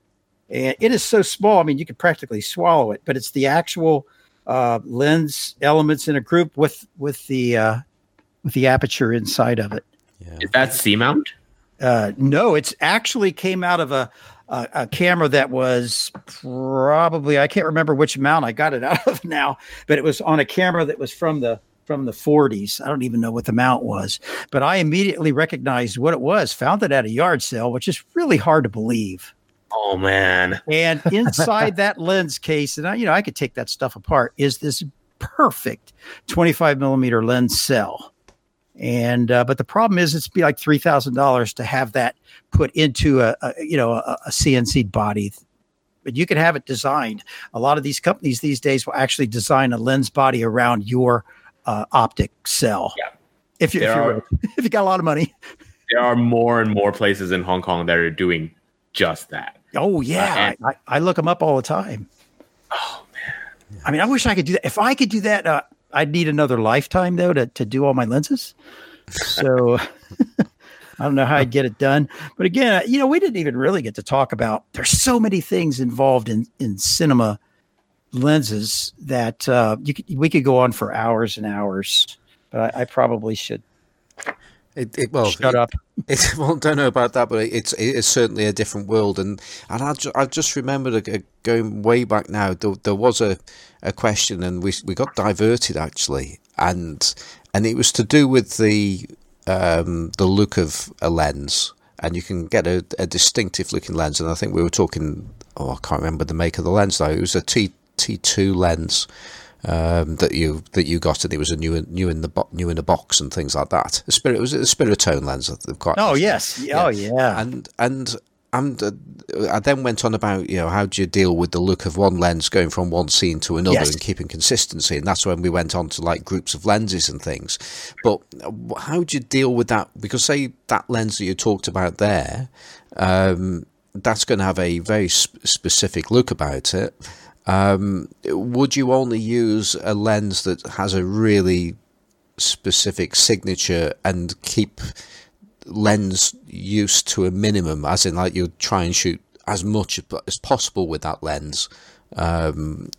And it is so small. I mean, you could practically swallow it, but it's the actual uh, lens elements in a group with with the uh, with the aperture inside of it. Yeah. Is that C mount? Uh, no, it's actually came out of a, a a camera that was probably I can't remember which mount I got it [LAUGHS] out of now, but it was on a camera that was from the from the 40s. I don't even know what the mount was, but I immediately recognized what it was. Found it at a yard sale, which is really hard to believe. Oh man. And [LAUGHS] inside that lens case, and I, you know, I could take that stuff apart, is this perfect 25 millimeter lens cell. And uh, but the problem is, it's be like three thousand dollars to have that put into a, a you know a, a CNC body. But you can have it designed. A lot of these companies these days will actually design a lens body around your uh, optic cell. Yeah. If you if, you're, [LAUGHS] if you got a lot of money. [LAUGHS] There are more and more places in Hong Kong that are doing just that. Oh yeah, I, I, I look them up all the time. Oh man. I mean, I wish I could do that. If I could do that, uh, I'd need another lifetime though to, to do all my lenses. So [LAUGHS] I don't know how I'd get it done. But again, uh, you know, we didn't even really get to talk about. There's so many things involved in in cinema lenses that uh, you could, we could go on for hours and hours. But I, I probably should It, it, well, shut it- up. It, [LAUGHS] well, don't know about that, but it's it is certainly a different world, and and I, ju- I just remembered uh, going way back now. There, there was a, a question, and we we got diverted actually, and and it was to do with the um, the look of a lens, and you can get a, a distinctive looking lens. And I think we were talking. Oh, I can't remember the make of the lens though. It was a T T two lens. Um, that you that you got, and it was a new new in the bo- new in the box and things like that. A spirit was it a Spiratone lens. Quite oh yes, yeah. oh yeah, and and and uh, I then went on about you know how do you deal with the look of one lens going from one scene to another yes. and keeping consistency, and that's when we went on to like groups of lenses and things. But how do you deal with that? Because say that lens that you talked about there, um, that's going to have a very sp- specific look about it. Um, would you only use a lens that has a really specific signature and keep lens use to a minimum, as in like you try and shoot as much as possible with that lens, um,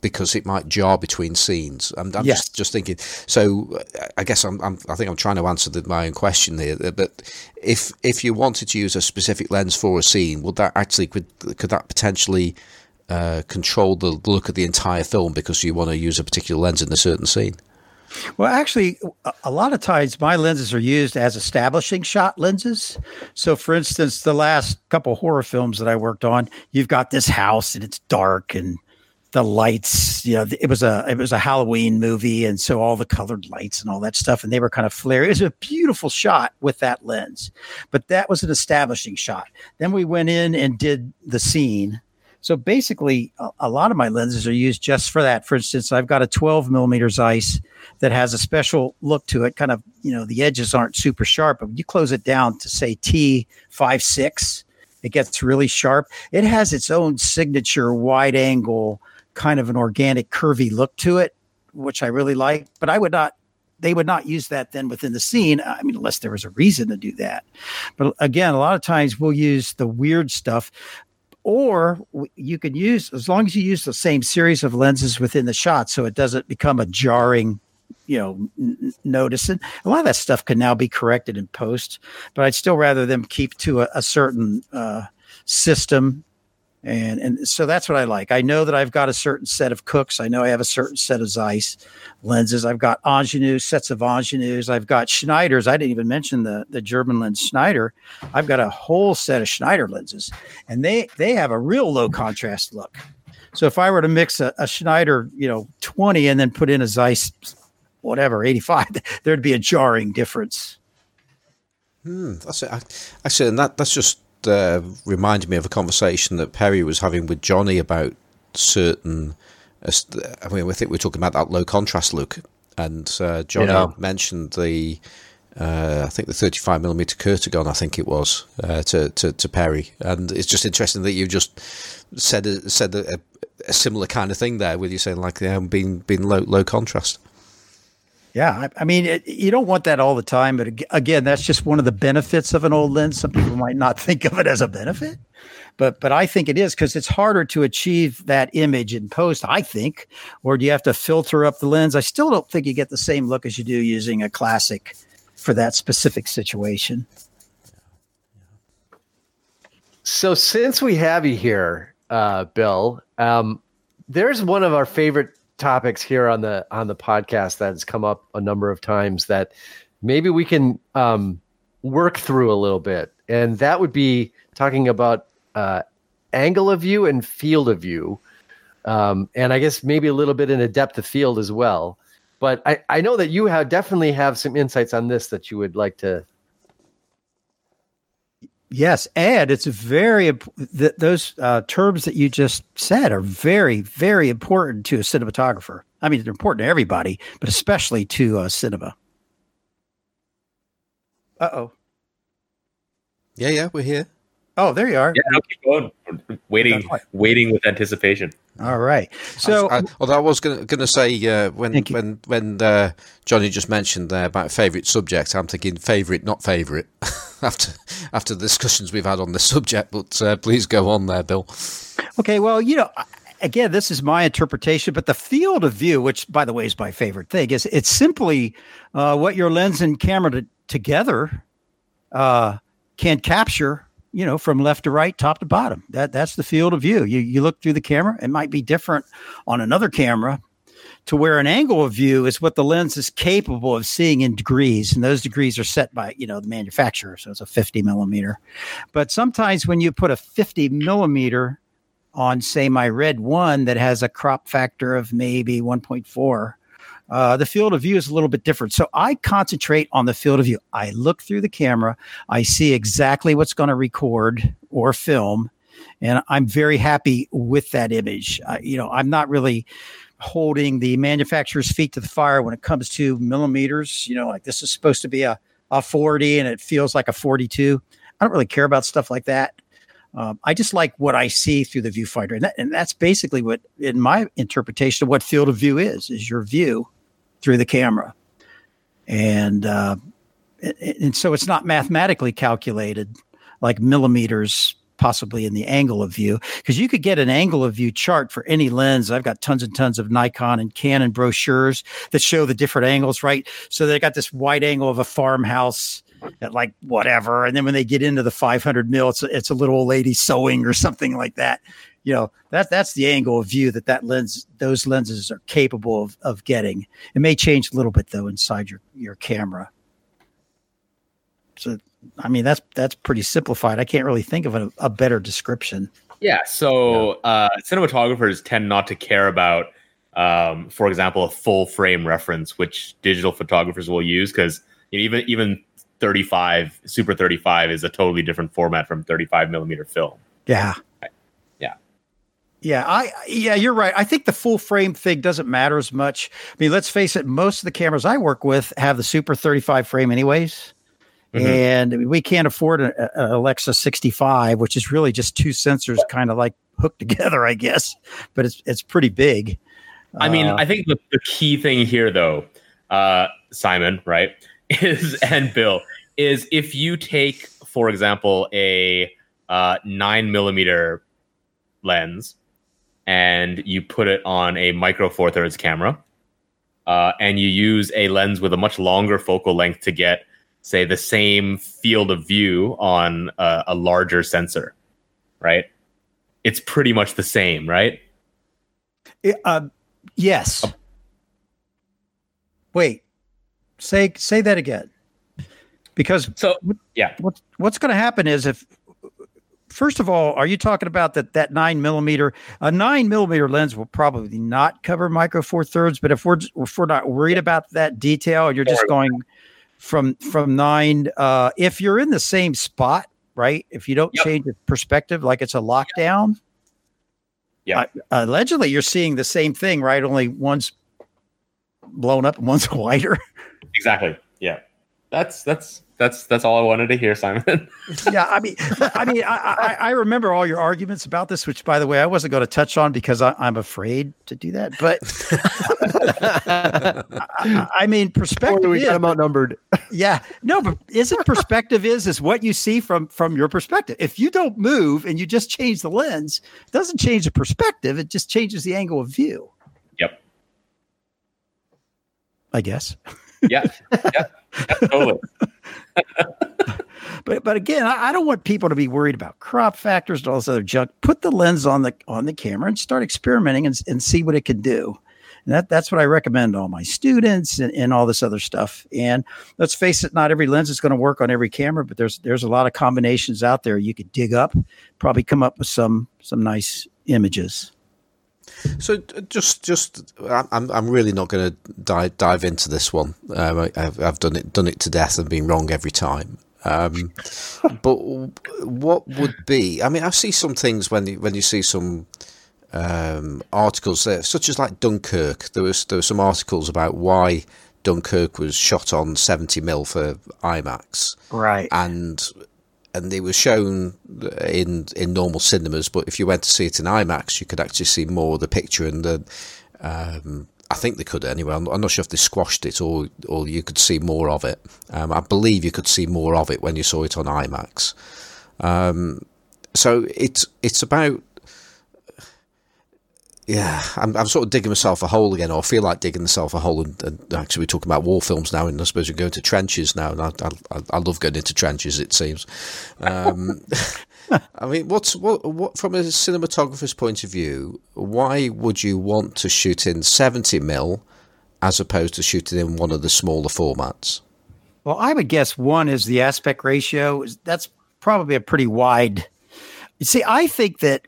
because it might jar between scenes. I'm, I'm yes. just, just thinking. So I guess I'm, I'm, i think I'm trying to answer the, my own question here. But if if you wanted to use a specific lens for a scene, would that actually could could that potentially uh, control the look of the entire film because you want to use a particular lens in a certain scene? Well, actually, a lot of times my lenses are used as establishing shot lenses. So, for instance, the last couple horror films that I worked on, you've got this house and it's dark and the lights. You know, it was a it was a Halloween movie, and so all the colored lights and all that stuff, and they were kind of flaring. It was a beautiful shot with that lens, but that was an establishing shot. Then we went in and did the scene so basically, a, lot of my lenses are used just for that. For instance, I've got a 12 millimeter Zeiss that has a special look to it. Kind of, you know, the edges aren't super sharp, but when you close it down to say T56, it gets really sharp. It has its own signature wide angle, kind of an organic, curvy look to it, which I really like. But I would not they would not use that then within the scene. I mean, unless there was a reason to do that. But again, a lot of times we'll use the weird stuff or you can use as long as you use the same series of lenses within the shot so it doesn't become a jarring you know n- notice. And a lot of that stuff can now be corrected in post but i'd still rather them keep to a, a certain uh, system and and so that's what I like. I know that I've got a certain set of Cookes. I know I have a certain set of Zeiss lenses. I've got Angénieux sets of Angénieux. I've got Schneiders. I didn't even mention the the German lens Schneider. I've got a whole set of Schneider lenses, and they they have a real low contrast look. So if I were to mix a, a Schneider, you know, twenty, and then put in a Zeiss, whatever, eighty five, [LAUGHS] there'd be a jarring difference. Hmm, that's it. Actually, and that that's just uh, reminded me of a conversation that Perry was having with Johnny about certain. I mean, I think we're talking about that low contrast look, and uh, Johnny yeah. mentioned the. Uh, I think the 35 millimeter Curtagon, I think it was, uh, to, to, to Perry, and it's just interesting that you just said a, said a, a similar kind of thing there, with you saying like yeah, being being low low contrast. Yeah, I, I mean, it, you don't want that all the time, but again, that's just one of the benefits of an old lens. Some people might not think of it as a benefit, but but I think it is because it's harder to achieve that image in post. I think, or do you have to filter up the lens? I still don't think you get the same look as you do using a classic for that specific situation. So since we have you here, uh, Bill, um, there's one of our favorite topics here on the on the podcast that has come up a number of times that maybe we can um, work through a little bit, and that would be talking about uh, angle of view and field of view, um, and I guess maybe a little bit in a depth of field as well. But I, I know that you have definitely have some insights on this that you would like to Yes, and it's very th- those uh, terms that you just said are very, very important to a cinematographer. I mean, they're important to everybody, but especially to uh, cinema. Uh oh. Yeah, yeah, we're here. Oh, there you are. Yeah, I'll keep going. Waiting, waiting with anticipation. All right. So, I, I, although I was going to say uh, when when when uh, Johnny just mentioned there about favourite subject, I'm thinking favourite, not favourite. [LAUGHS] after after the discussions we've had on this subject, but uh, please go on there, Bill. Okay. Well, you know, again, this is my interpretation, but the field of view, which by the way is my favorite thing, is it's simply uh, what your lens and camera to, together uh, can capture you know, from left to right, top to bottom. That that's the field of view. You you look through the camera. It might be different on another camera to where an angle of view is what the lens is capable of seeing in degrees. And those degrees are set by, you know, the manufacturer. So it's a 50 millimeter. But sometimes when you put a 50 millimeter on, say, my red one that has a crop factor of maybe 1.4, uh, the field of view is a little bit different. So I concentrate on the field of view. I look through the camera, I see exactly what's going to record or film, and I'm very happy with that image. Uh, you know, I'm not really holding the manufacturer's feet to the fire when it comes to millimeters. You know, like this is supposed to be a, a 40 and it feels like a 42. I don't really care about stuff like that. Um, I just like what I see through the viewfinder, and, that, and that's basically what, in my interpretation of what field of view is, is your view through the camera. And uh, and so it's not mathematically calculated like millimeters possibly in the angle of view because you could get an angle of view chart for any lens. I've got tons and tons of nikon and canon brochures that show the different angles right? So they got this wide angle of a farmhouse at like whatever and then when they get into the 500 mil it's a, it's a little old lady sewing or something like that you know that that's the angle of view that that lens those lenses are capable of, of getting. It may change a little bit though inside your your camera. So i mean that's that's pretty simplified. I can't really think of a, a better description. Yeah so uh cinematographers tend not to care about um for example a full frame reference which digital photographers will use because you know, even even 35 super 35 is a totally different format from 35 millimeter film. Yeah yeah, I yeah, you're right. I think the full frame thing doesn't matter as much. I mean, let's face it, most of the cameras I work with have the Super 35 frame anyways. Mm-hmm. And we can't afford an Alexa 65, which is really just two sensors kind of like hooked [LAUGHS] together, I guess. But it's it's pretty big. I mean, uh, I think the, the key thing here though, uh, Simon, right, [LAUGHS] is and Bill, is if you take, for example, a uh, nine millimeter lens and you put it on a micro four thirds camera, uh, and you use a lens with a much longer focal length to get, say, the same field of view on a, a larger sensor, right? It's pretty much the same, right? It, uh, yes. Uh, Wait, say say that again. Because so yeah, what's what's going to happen is if first of all, are you talking about that that nine millimeter? A nine millimeter lens will probably not cover micro four thirds, but if we're if we're not worried about that detail, you're just going from from nine, uh, if you're in the same spot, right? If you don't yep. change the perspective, like it's a lockdown. Yeah. Uh, allegedly, you're seeing the same thing, right? Only one's blown up and one's [LAUGHS] wider. Exactly. Yeah. That's that's that's that's all I wanted to hear, Simon. [LAUGHS] yeah, I mean, I mean, I, I, I, remember all your arguments about this, which, by the way, I wasn't going to touch on because I, am afraid to do that. But I, I, mean, perspective. we got outnumbered. Yeah, no, but isn't perspective is is what you see from from your perspective. If you don't move and you just change the lens, it doesn't change the perspective. It just changes the angle of view. Yep. I guess. Yeah. Yeah. [LAUGHS] [LAUGHS] but but again, I, I, don't want people to be worried about crop factors and all this other junk. Put the lens on the on the camera and start experimenting and, and see what it can do. And that that's what I recommend to all my students and, and all this other stuff. And let's face it, not every lens is going to work on every camera, but there's there's a lot of combinations out there you could dig up, probably come up with some some nice images. So just, just, I'm, I'm really not going to dive dive into this one. Um, I, have I've done it, done it to death, and been wrong every time. Um, [LAUGHS] but what would be? I mean, I see some things when you, when you see some um, articles there, such as like Dunkirk. There was there were some articles about why Dunkirk was shot on 70 mil for IMAX, right? And and it was shown in in normal cinemas. But if you went to see it in IMAX, you could actually see more of the picture. And the, um, I think they could anyway. I'm, I'm, not sure if they squashed it or or you could see more of it. Um, I believe you could see more of it when you saw it on IMAX. Um, so it's it's about yeah, I'm, I'm sort of digging myself a hole again, or I feel like digging myself a hole. And, and actually, we're talking about war films now, and I suppose we're going to trenches now. And I, I, I love going into trenches, it seems. Um, [LAUGHS] I mean, what's what, what from a cinematographer's point of view? Why would you want to shoot in seventy mil as opposed to shooting in one of the smaller formats? Well, I would guess one is the aspect ratio. That's probably a pretty wide. You see, I think that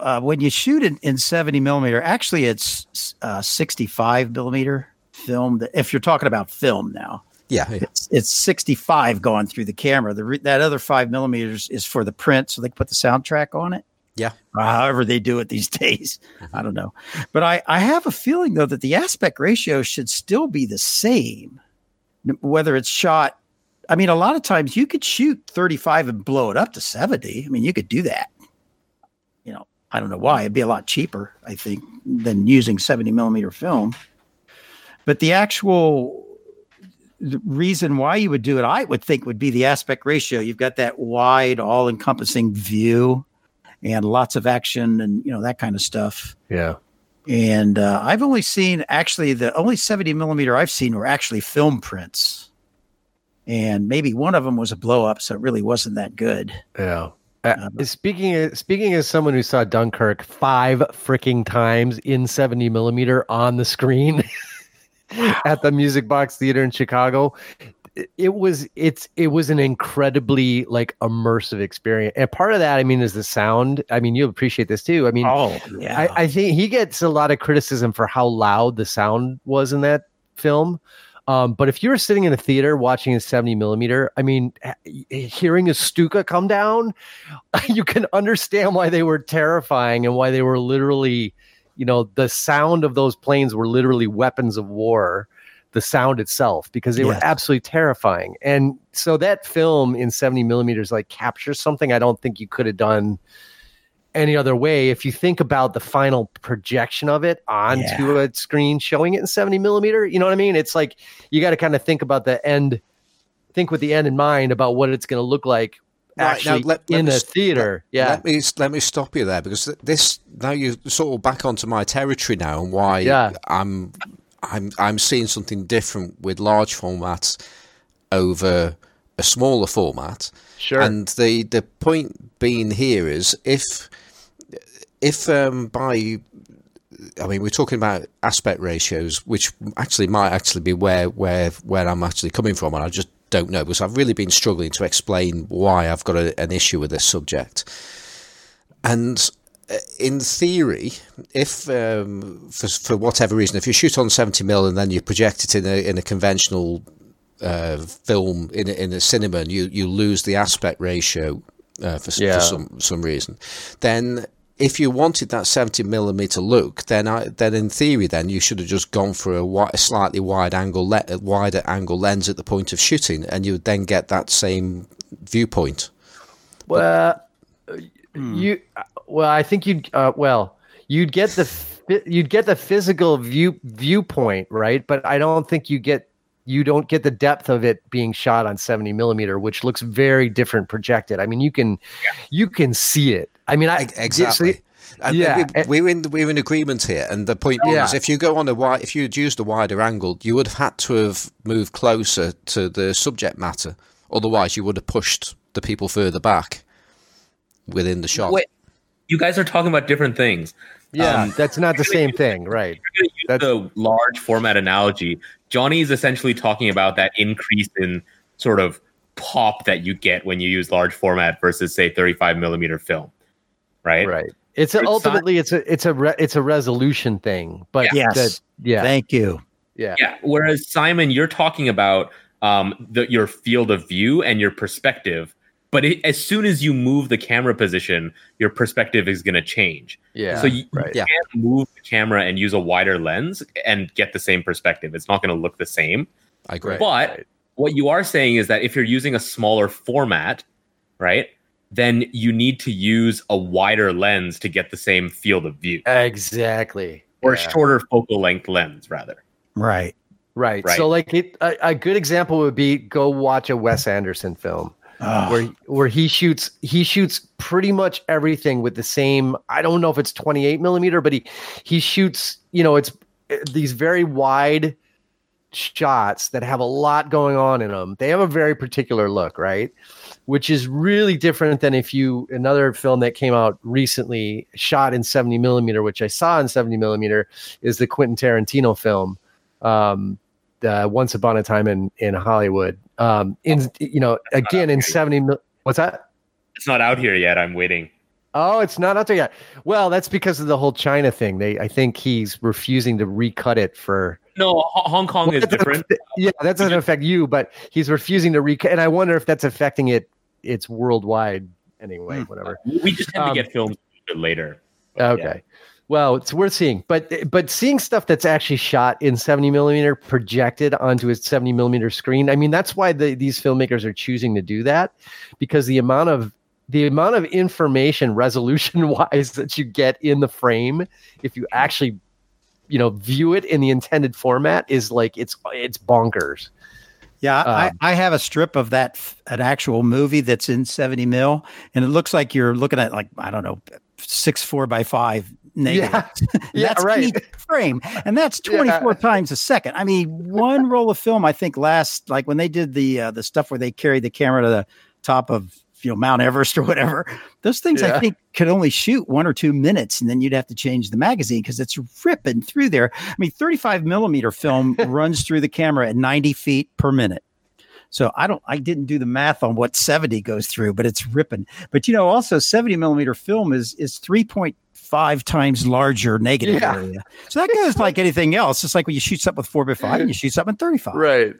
uh, when you shoot in, in 70 millimeter, actually it's uh, 65 millimeter film. That, if you're talking about film now, Yeah, yeah. it's, it's 65 going through the camera. The re- that other five millimeters is for the print, so they can put the soundtrack on it. Yeah. Or however they do it these [LAUGHS] days. I don't know. But I, I have a feeling though that the aspect ratio should still be the same, whether it's shot. I mean, a lot of times you could shoot 35 and blow it up to 70. I mean, you could do that. I don't know why. It'd be a lot cheaper, I think, than using 70 millimeter film. But the actual reason why you would do it, I would think, would be the aspect ratio. You've got that wide, all encompassing view and lots of action and, you know, that kind of stuff. Yeah. And uh, I've only seen actually the only 70 millimeter I've seen were actually film prints. And maybe one of them was a blow up, so it really wasn't that good. Yeah. Uh, speaking of, speaking as someone who saw Dunkirk five freaking times in 70 millimeter on the screen [LAUGHS] at the Music Box Theater in Chicago, it- it was it's it was an incredibly like immersive experience. And part of that, I mean, is the sound. I mean, you appreciate this too. I mean, Oh, yeah. I, I think he gets a lot of criticism for how loud the sound was in that film. Um, but if you're sitting in a theater watching a 70 millimeter, I mean, hearing a Stuka come down, [LAUGHS] you can understand why they were terrifying and why they were literally, you know, the sound of those planes were literally weapons of war. The sound itself, because they were absolutely terrifying. And so that film in 70 millimeters like captures something I don't think you could have done any other way. If you think about the final projection of it onto a screen showing it in 70 millimeter, you know what I mean? It's like you got to kind of think about the end, think with the end in mind about what it's going to look like Right, now actually let- let in me a theater. yeah. Let me let me stop you there because this now you're sort of back onto my territory now and why Yeah. I'm I'm I'm seeing something different with large formats over a smaller format. Sure. And the the point being here is if if um, by I mean we're talking about aspect ratios, which actually might actually be where where where I'm actually coming from, and I just don't know because I've really been struggling to explain why I've got a, an issue with this subject. And uh, in theory, if um, for for whatever reason, if you shoot on seventy mil and then you project it in a in a conventional uh, film in a, in a cinema, and you you lose the aspect ratio uh, for, Yeah. for some some reason, then if you wanted that 70 millimeter look, then I, then in theory, then you should have just gone for a, wi- a slightly wide angle, le- a wider angle lens at the point of shooting, and you would then get that same viewpoint. Well, uh, hmm. you uh, well, I think you'd uh, well, you'd get the you'd get the physical view viewpoint, right? But I don't think you get you don't get the depth of it being shot on 70 millimeter, which looks very different projected. I mean, you can you can see it. I mean, I Ex- Exactly. And yeah, we- we're in we're in agreement here, and the point being Yeah. is, if you go on a wide, if you'd used a wider angle, you would have had to have moved closer to the subject matter. Otherwise, you would have pushed the people further back within the shot. Wait, you guys are talking about different things. yeah, Um, that's not the same thing, right? I'm going to use the large format analogy. Johnny is essentially talking about that increase in sort of pop that you get when you use large format versus say 35 millimeter film, right? Right. It's It's ultimately it's a it's a re, it's a resolution thing, but Yes. that- yeah, Thank you. yeah, Yeah. Whereas Simon, you're talking about um, the, your field of view and your perspective. But it, as soon as you move the camera position, your perspective is going to change. yeah. so you, right. you Yeah. can't move the camera and use a wider lens and get the same perspective. It's not going to look the same. I agree. But right. what you are saying is that if you're using a smaller format, right, then you need to use a wider lens to get the same field of view, Exactly. or Yeah. a shorter focal length lens, rather. Right. Right. Right. So, like, it, a, a good example would be go watch a Wes Anderson film Oh, where where he shoots he shoots pretty much everything with the same. I don't know if it's twenty eight millimeter, but he he shoots. You know, it's these very wide shots that have a lot going on in them. They have a very particular look, right? Which is really different than if you another film that came out recently, shot in 70 millimeter, which I saw in 70 millimeter, is the Quentin Tarantino film, um, uh, Once Upon a Time in in Hollywood. Um, in you know, again in 70. Mil- what's that? It's not out here yet. I'm waiting. Oh, it's not out there yet. Well, that's because of the whole China thing. They, I think he's refusing to recut it for. No, Hong Kong is different. [LAUGHS] Yeah, that doesn't affect you, but he's refusing to recut, and I wonder if that's affecting it. It's worldwide anyway. Hmm. Whatever. We just tend Um, to get films later. But, Okay. Well, it's worth seeing, but but seeing stuff that's actually shot in 70 millimeter projected onto a 70 millimeter screen. I mean, that's why the, these filmmakers are choosing to do that because the amount of the amount of information [LAUGHS] resolution wise that you get in the frame if you actually you know view it in the intended format is like it's it's bonkers Yeah, I, Um, I have a strip of that an actual movie that's in 70 mil, and it looks like you're looking at like I don't know, six four by five negative. [LAUGHS] yeah yeah [LAUGHS] that's right frame, and that's 24 times a second. I mean, one roll of film I think last like when they did the uh, the stuff where they carried the camera to the top of you know Mount Everest or whatever. Those things Yeah. I think could only shoot one or two minutes, and then you'd have to change the magazine because it's ripping through there. I mean, 35 millimeter film [LAUGHS] runs through the camera at 90 feet per minute. So I don't, I didn't do the math on what 70 goes through, but it's ripping. But you know, also 70 millimeter film is is 3.5 times larger negative Yeah. area. So that goes like anything else. It's like when you shoot something with four by five and you [LAUGHS] shoot something with 35. right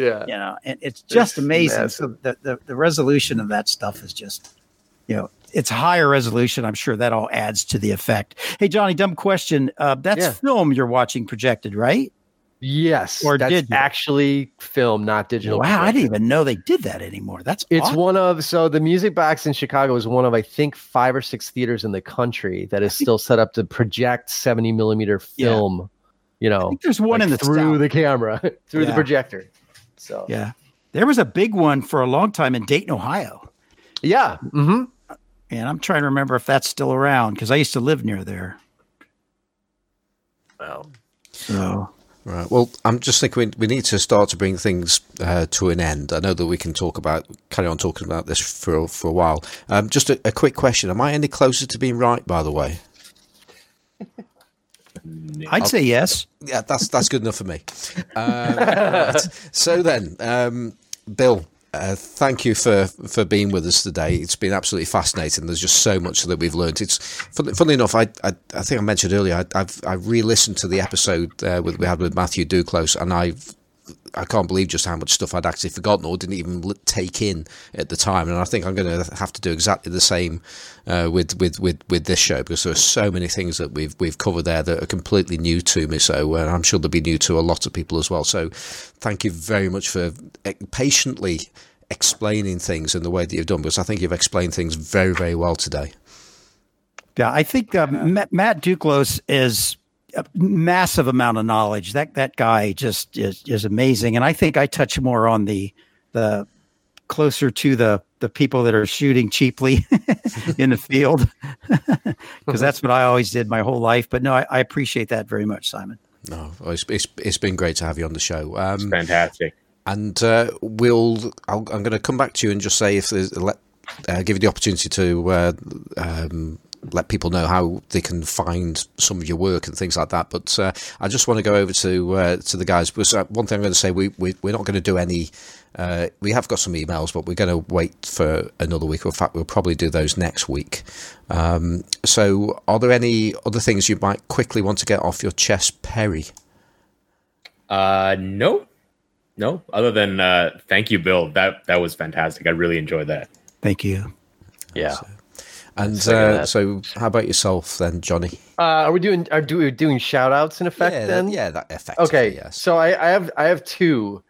yeah You know, and it's just It's amazing. So the, the the resolution of that stuff is just, you know, it's higher resolution. I'm sure that all adds to the effect. Hey, Johnny, dumb question. Uh, that's Yeah. film you're watching projected, right? yes Or that's did actually film not digital Wow, I didn't even know they did that anymore. That's It's awesome. one of so the Music Box in Chicago is one of I think five or six theaters in the country that is still set up to project seventy millimeter Yeah. film. You I know, think there's one like in the through South. the camera [LAUGHS] through the projector. So Yeah. There was a big one for a long time in Dayton, Ohio. yeah, hmm And I'm trying to remember if that's still around because I used to live near there. well, So Right. Well, I'm just thinking we, we need to start to bring things uh, to an end. I know that we can talk about, carry on talking about this for for a while. Um, just a, a quick question: Am I any closer to being right? By the way, [LAUGHS] I'd say yes. yeah, that's that's good enough for me. Um, right. So then, um, Bill, uh, thank you for for being with us today. It's been absolutely fascinating. There's just so much that we've learned. It's funnily, funnily enough, I, I I think I mentioned earlier. I, I've I re-listened to the episode uh, with we had with Matthew Duclos, and I've I can't believe just how much stuff I'd actually forgotten or didn't even take in at the time. And I think I'm going to have to do exactly the same uh, with, with, with, with this show because there are so many things that we've we've covered there that are completely new to me. So uh, I'm sure they'll be new to a lot of people as well. So thank you very much for eh, patiently explaining things in the way that you've done because I think you've explained things very very well today. Yeah, I think um, Matt, Matt Duclos is a massive amount of knowledge. That that guy just is is amazing, and I think I touch more on the the closer to the the people that are shooting cheaply [LAUGHS] in the field [LAUGHS] because that's what I always did my whole life. But no, I, I appreciate that very much, Simon. No, it's, it's, it's been great to have you on the show. It's Um, fantastic. and uh, we'll I'll, I'm going to come back to you and just say if there's let uh, give you the opportunity to uh, um, let people know how they can find some of your work and things like that. But uh, I just want to go over to uh, to the guys because uh, one thing I'm going to say we, we we're not going to do any. Uh, we have got some emails, but we're going to wait for another week. In fact, we'll probably do those next week. Um, so, are there any other things you might quickly want to get off your chest, Perry? Uh, no, no. Other than uh, thank you, Bill. That that was fantastic. I really enjoyed that. Thank you. yeah. And uh, so, how about yourself then, Johnny? Uh, are we doing are do, we doing shout outs in effect yeah, then? yeah, that effectively, Okay, yes. so I, I have I have two,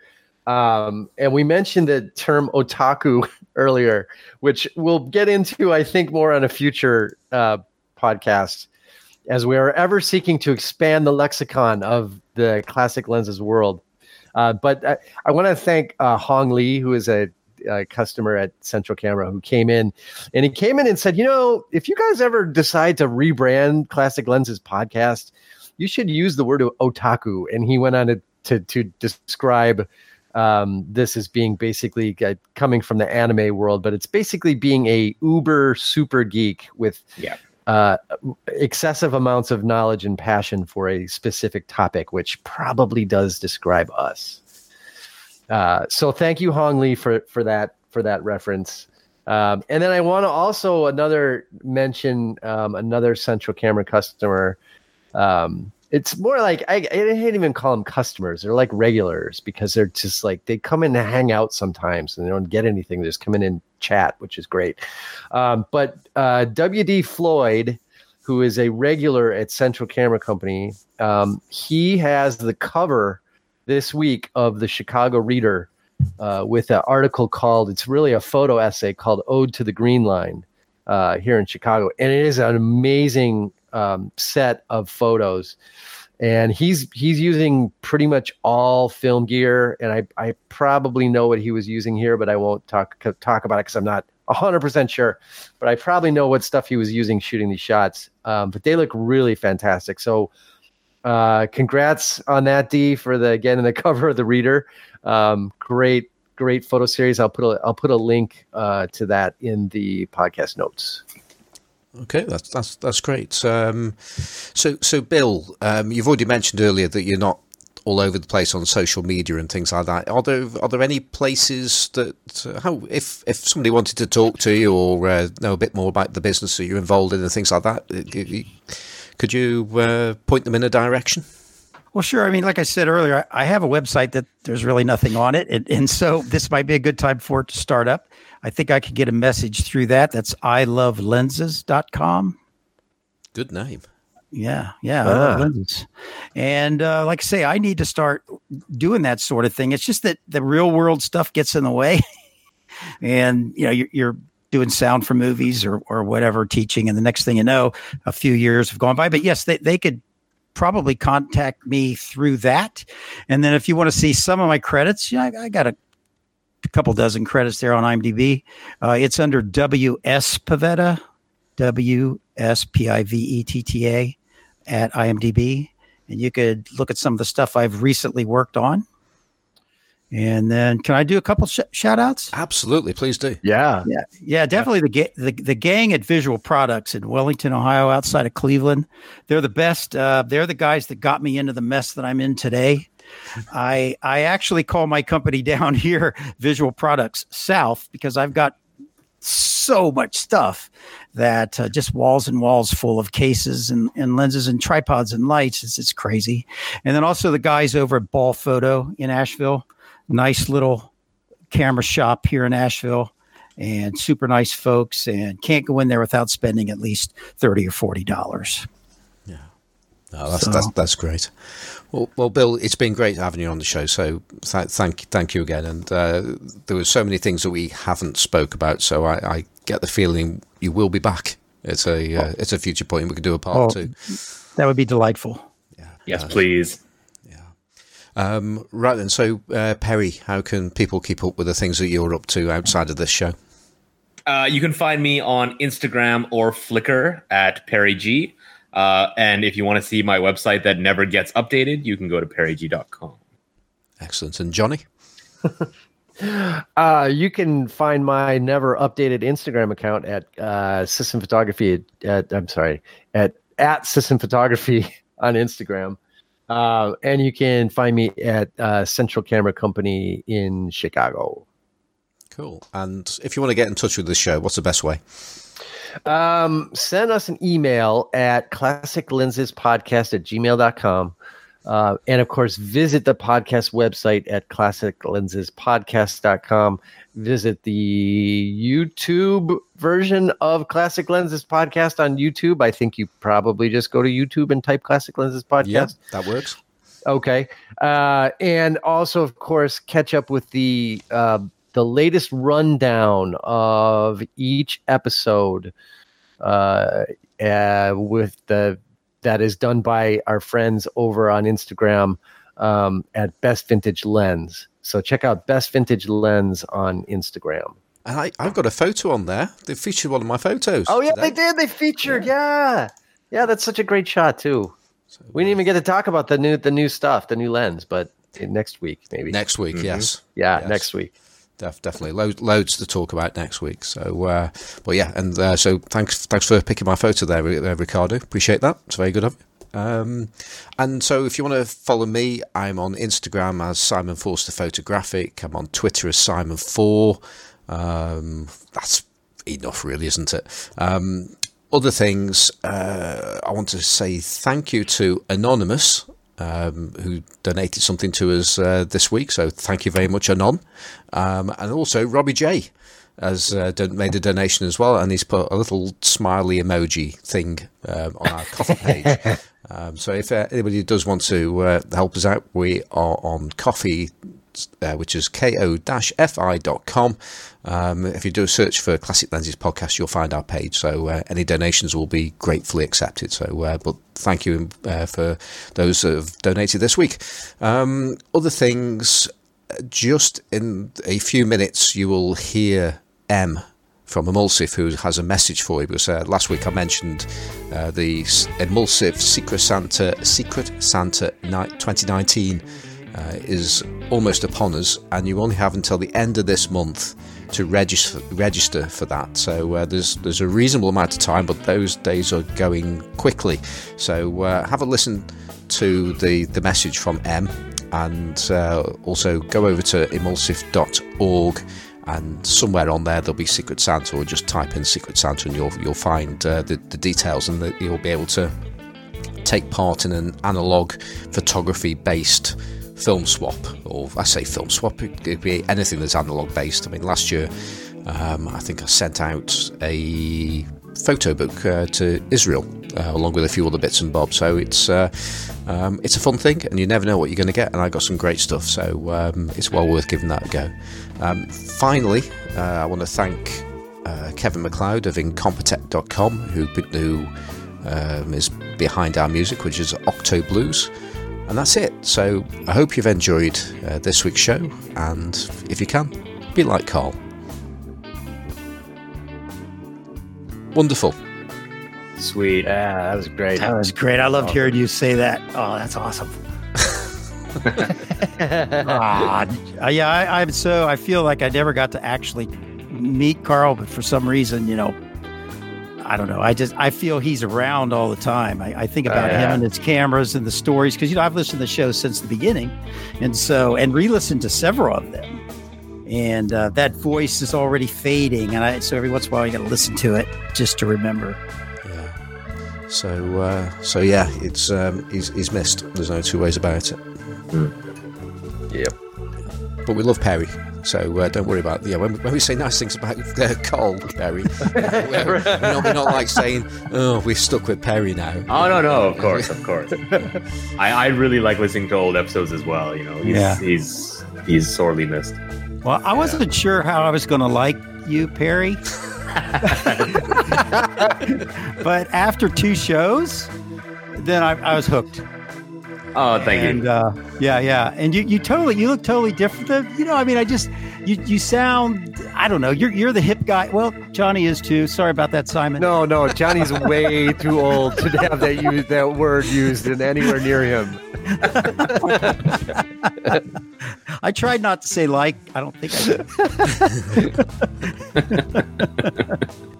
um, and we mentioned the term otaku [LAUGHS] earlier, which we'll get into, I think, more on a future uh, podcast, as we are ever seeking to expand the lexicon of the classic lenses world. Uh, but I, I want to thank uh, Hong Lee, who is a, a customer at Central Camera, who came in, and he came in and said, "You know, if you guys ever decide to rebrand Classic Lenses podcast." you should use the word otaku. And he went on to to to describe um, this as being basically uh, coming from the anime world, but it's basically being a uber super geek with Yeah. uh, excessive amounts of knowledge and passion for a specific topic, which probably does describe us. Uh, so thank you, Hong Lee, for for that for that reference. Um, and then I want to also another mention um, another central camera customer. Um, it's more like I, I didn't even call them customers. They're like regulars because they're just like they come in to hang out sometimes and they don't get anything. They just come in and chat, which is great. Um, but uh, WD Floyd, who is a regular at Central Camera Company, um, he has the cover this week of the Chicago Reader uh, with an article called it's really a photo essay called ode to the green line uh, here in chicago. And it is an amazing um, set of photos. And he's he's using pretty much all film gear. And i i probably know what he was using here but i won't talk talk about it because i'm not 100% sure. But i probably know what stuff he was using shooting these shots. Um, but they look really fantastic. So uh, congrats on that d for the getting in the [LAUGHS] cover of the reader um, great, great photo series. I'll put a I'll put a link uh, to that in the podcast notes. Okay, that's that's that's great. Um, so so Bill, um, you've already mentioned earlier that you're not all over the place on social media and things like that. Are there are there any places that uh, how if if somebody wanted to talk to you or uh, know a bit more about the business that you're involved in and things like that, uh, could you uh, point them in a direction? Well, sure. I mean, like I said earlier, I have a website that there's really nothing on it. And, and, so this might be a good time for it to start up. I think I could get a message through that. That's ilovelenses.com. Good name. Yeah. Yeah. Ah. I love lenses. And uh, like I say, I need to start doing that sort of thing. It's just that the real world stuff gets in the way. [LAUGHS] and, you know, you're, you're doing sound for movies or, or whatever, teaching. And the next thing you know, a few years have gone by. But yes, they, they could probably contact me through that. And then if you want to see some of my credits, yeah, I, I got a, couple dozen credits there on IMDb. Uh, it's under W.S. Pivetta, W S P I V E T T A at IMDb. And you could look at some of the stuff I've recently worked on. And then, can I do a couple sh- shout outs? Absolutely, please do. Yeah, yeah, yeah. Definitely the, ga- the the gang at Visual Products in Wellington, Ohio, outside of Cleveland. They're the best. Uh, they're the guys that got me into the mess that I'm in today. I I actually call my company [LAUGHS] down here Visual Products South because I've got so much stuff that uh, just walls and walls full of cases and, and lenses and tripods and lights. It's, it's crazy. And then also the guys over at Ball Photo in Asheville nice little camera shop here in Asheville and super nice folks and can't go in there without spending at least 30 or 40 dollars. Yeah. No, that's, so. that's, that's great. Well, well, Bill, it's been great having you on the show. So th- thank thank you again. And uh, there were so many things that we haven't spoke about. So I, I get the feeling you will be back. It's a uh, it's a future point. We could do a part oh, two. That would be delightful. Yeah. Yes, uh, please. Um, right then, so uh, Perry, how can people keep up with the things that you're up to outside of this show? Uh, you can find me on Instagram or Flickr at Perry G. Uh, and if you want to see my website that never gets updated, you can go to perryg.com. Excellent. And Johnny? [LAUGHS] uh, you can find my never updated Instagram account at uh, System Photography. At, I'm sorry, at at System Photography [LAUGHS] on Instagram. Uh, and you can find me at uh, Central Camera Company in Chicago. Cool. And if you want to get in touch with the show, what's the best way? Um, send us an email at classiclensespodcast at gmail.com. Uh, and of course, visit the podcast website at classiclensespodcast.com. Visit the YouTube version of Classic Lenses Podcast on YouTube. I think you probably just go to YouTube and type Classic Lenses Podcast. Yeah, that works. Okay. Uh, and also, of course, catch up with the uh, the latest rundown of each episode uh, uh, with the that is done by our friends over on Instagram um, at Best Vintage Lens. So check out Best Vintage Lens on Instagram. And I, I've got a photo on there. They featured one of my photos. Oh yeah, today. they did. They featured. Yeah. yeah, yeah. That's such a great shot too. So, we didn't even get to talk about the new the new stuff, the new lens, but next week, maybe. Next week, mm-hmm. yes. Yeah, yes. next week. Def- definitely, loads, loads to talk about next week. So, uh, but yeah, and uh, so thanks, thanks for picking my photo there, uh, Ricardo. Appreciate that. It's very good of you. Um, and so, if you want to follow me, I'm on Instagram as Simon Forster Photographic. I'm on Twitter as Simon Four. Um, that's enough, really, isn't it? Um, other things, uh, I want to say thank you to Anonymous. Um, who donated something to us uh, this week, so thank you very much, Anon, um, and also Robbie J has uh, made a donation as well, and he's put a little smiley emoji thing um, on our Ko-fi [LAUGHS] page. Um, so if uh, anybody does want to uh, help us out, we are on Ko-fi, uh, which is ko-fi.com. Um, if you do a search for Classic Lenses podcast, you'll find our page. So uh, any donations will be gratefully accepted. So, uh, but thank you uh, for those that have donated this week. Um, other things, just in a few minutes, you will hear M from Emulsive, who has a message for you. Because uh, last week I mentioned uh, the Emulsive Secret Santa Secret Santa Night 2019 uh, is almost upon us, and you only have until the end of this month to register register for that. So uh, there's there's a reasonable amount of time, but those days are going quickly. So uh, have a listen to the the message from M, and uh, also go over to emulsive.org and somewhere on there there'll be Secret Santa, or just type in Secret Santa and you'll you'll find uh, the, the details, and you'll be able to take part in an analog photography based film swap, or I say film swap, it could be anything that's analog based. I mean, last year um, I think I sent out a photo book uh, to Israel uh, along with a few other bits and bobs. So it's uh, um, it's a fun thing, and you never know what you're going to get. And I got some great stuff, so um, it's well worth giving that a go. Um, finally, uh, I want to thank uh, Kevin MacLeod of Incompetech.com, who, who um, is behind our music, which is Octo Blues. And that's it. So I hope you've enjoyed this week's show, and if you can, be like Carl. Wonderful. Sweet. Yeah, that was great. That was great. I loved awesome. hearing you say that. Oh, that's awesome. [LAUGHS] [LAUGHS] ah, yeah, I, I'm so I feel like I never got to actually meet Carl, but for some reason, you know, I don't know. I just I feel he's around all the time. I, I think about uh, yeah. him and his cameras and the stories because you know I've listened to the show since the beginning, and so and re-listened to several of them, and uh, that voice is already fading, and I so every once in a while you got to listen to it just to remember. Yeah. So uh, so yeah, it's um, he's, he's missed. There's no two ways about it. Mm. Yep. But we love Perry, so uh, don't worry about yeah. When, when, we say nice things about uh, Cole Perry, we're, [LAUGHS] we're, not, we're, not, like saying oh we're stuck with Perry now. Oh no no of course of course. [LAUGHS] I, I really like listening to old episodes as well. You know he's yeah. he's he's sorely missed. Well, I wasn't yeah. sure how I was going to like you, Perry. [LAUGHS] but after two shows, then I, I was hooked. Oh, thank and, you. Uh, yeah, yeah, and you, you totally you look totally different. You know, I mean, I just you you sound I don't know. You're you're the hip guy. Well, Johnny is too. Sorry about that, Simon. No, no, Johnny's way [LAUGHS] too old to have that use that word used in anywhere near him. [LAUGHS] I tried not to say like. I don't think I did. [LAUGHS]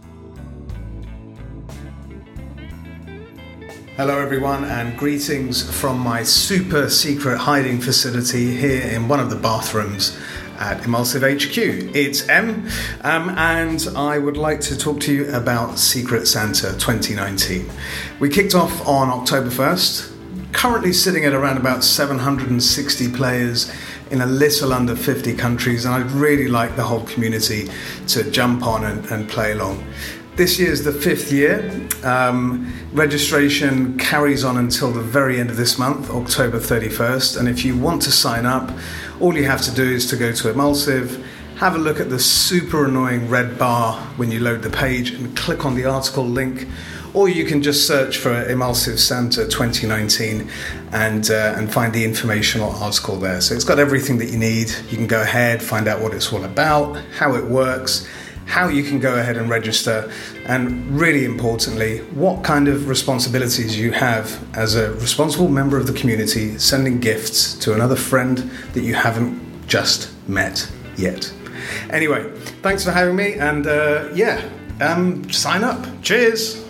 Hello, everyone, and greetings from my super secret hiding facility here in one of the bathrooms at Emulsive HQ. It's M, um, and I would like to talk to you about Secret Santa 2019. We kicked off on October 1st, currently sitting at around about 760 players in a little under 50 countries, and I'd really like the whole community to jump on and, and play along. This year is the fifth year. Um, registration carries on until the very end of this month, October 31st. And if you want to sign up, all you have to do is to go to Emulsive, have a look at the super annoying red bar when you load the page, and click on the article link. Or you can just search for Emulsive Santa 2019 and, uh, and find the informational article there. So it's got everything that you need. You can go ahead, find out what it's all about, how it works how you can go ahead and register, and really importantly, what kind of responsibilities you have as a responsible member of the community sending gifts to another friend that you haven't just met yet. Anyway, thanks for having me, and uh, yeah, um, sign up. Cheers.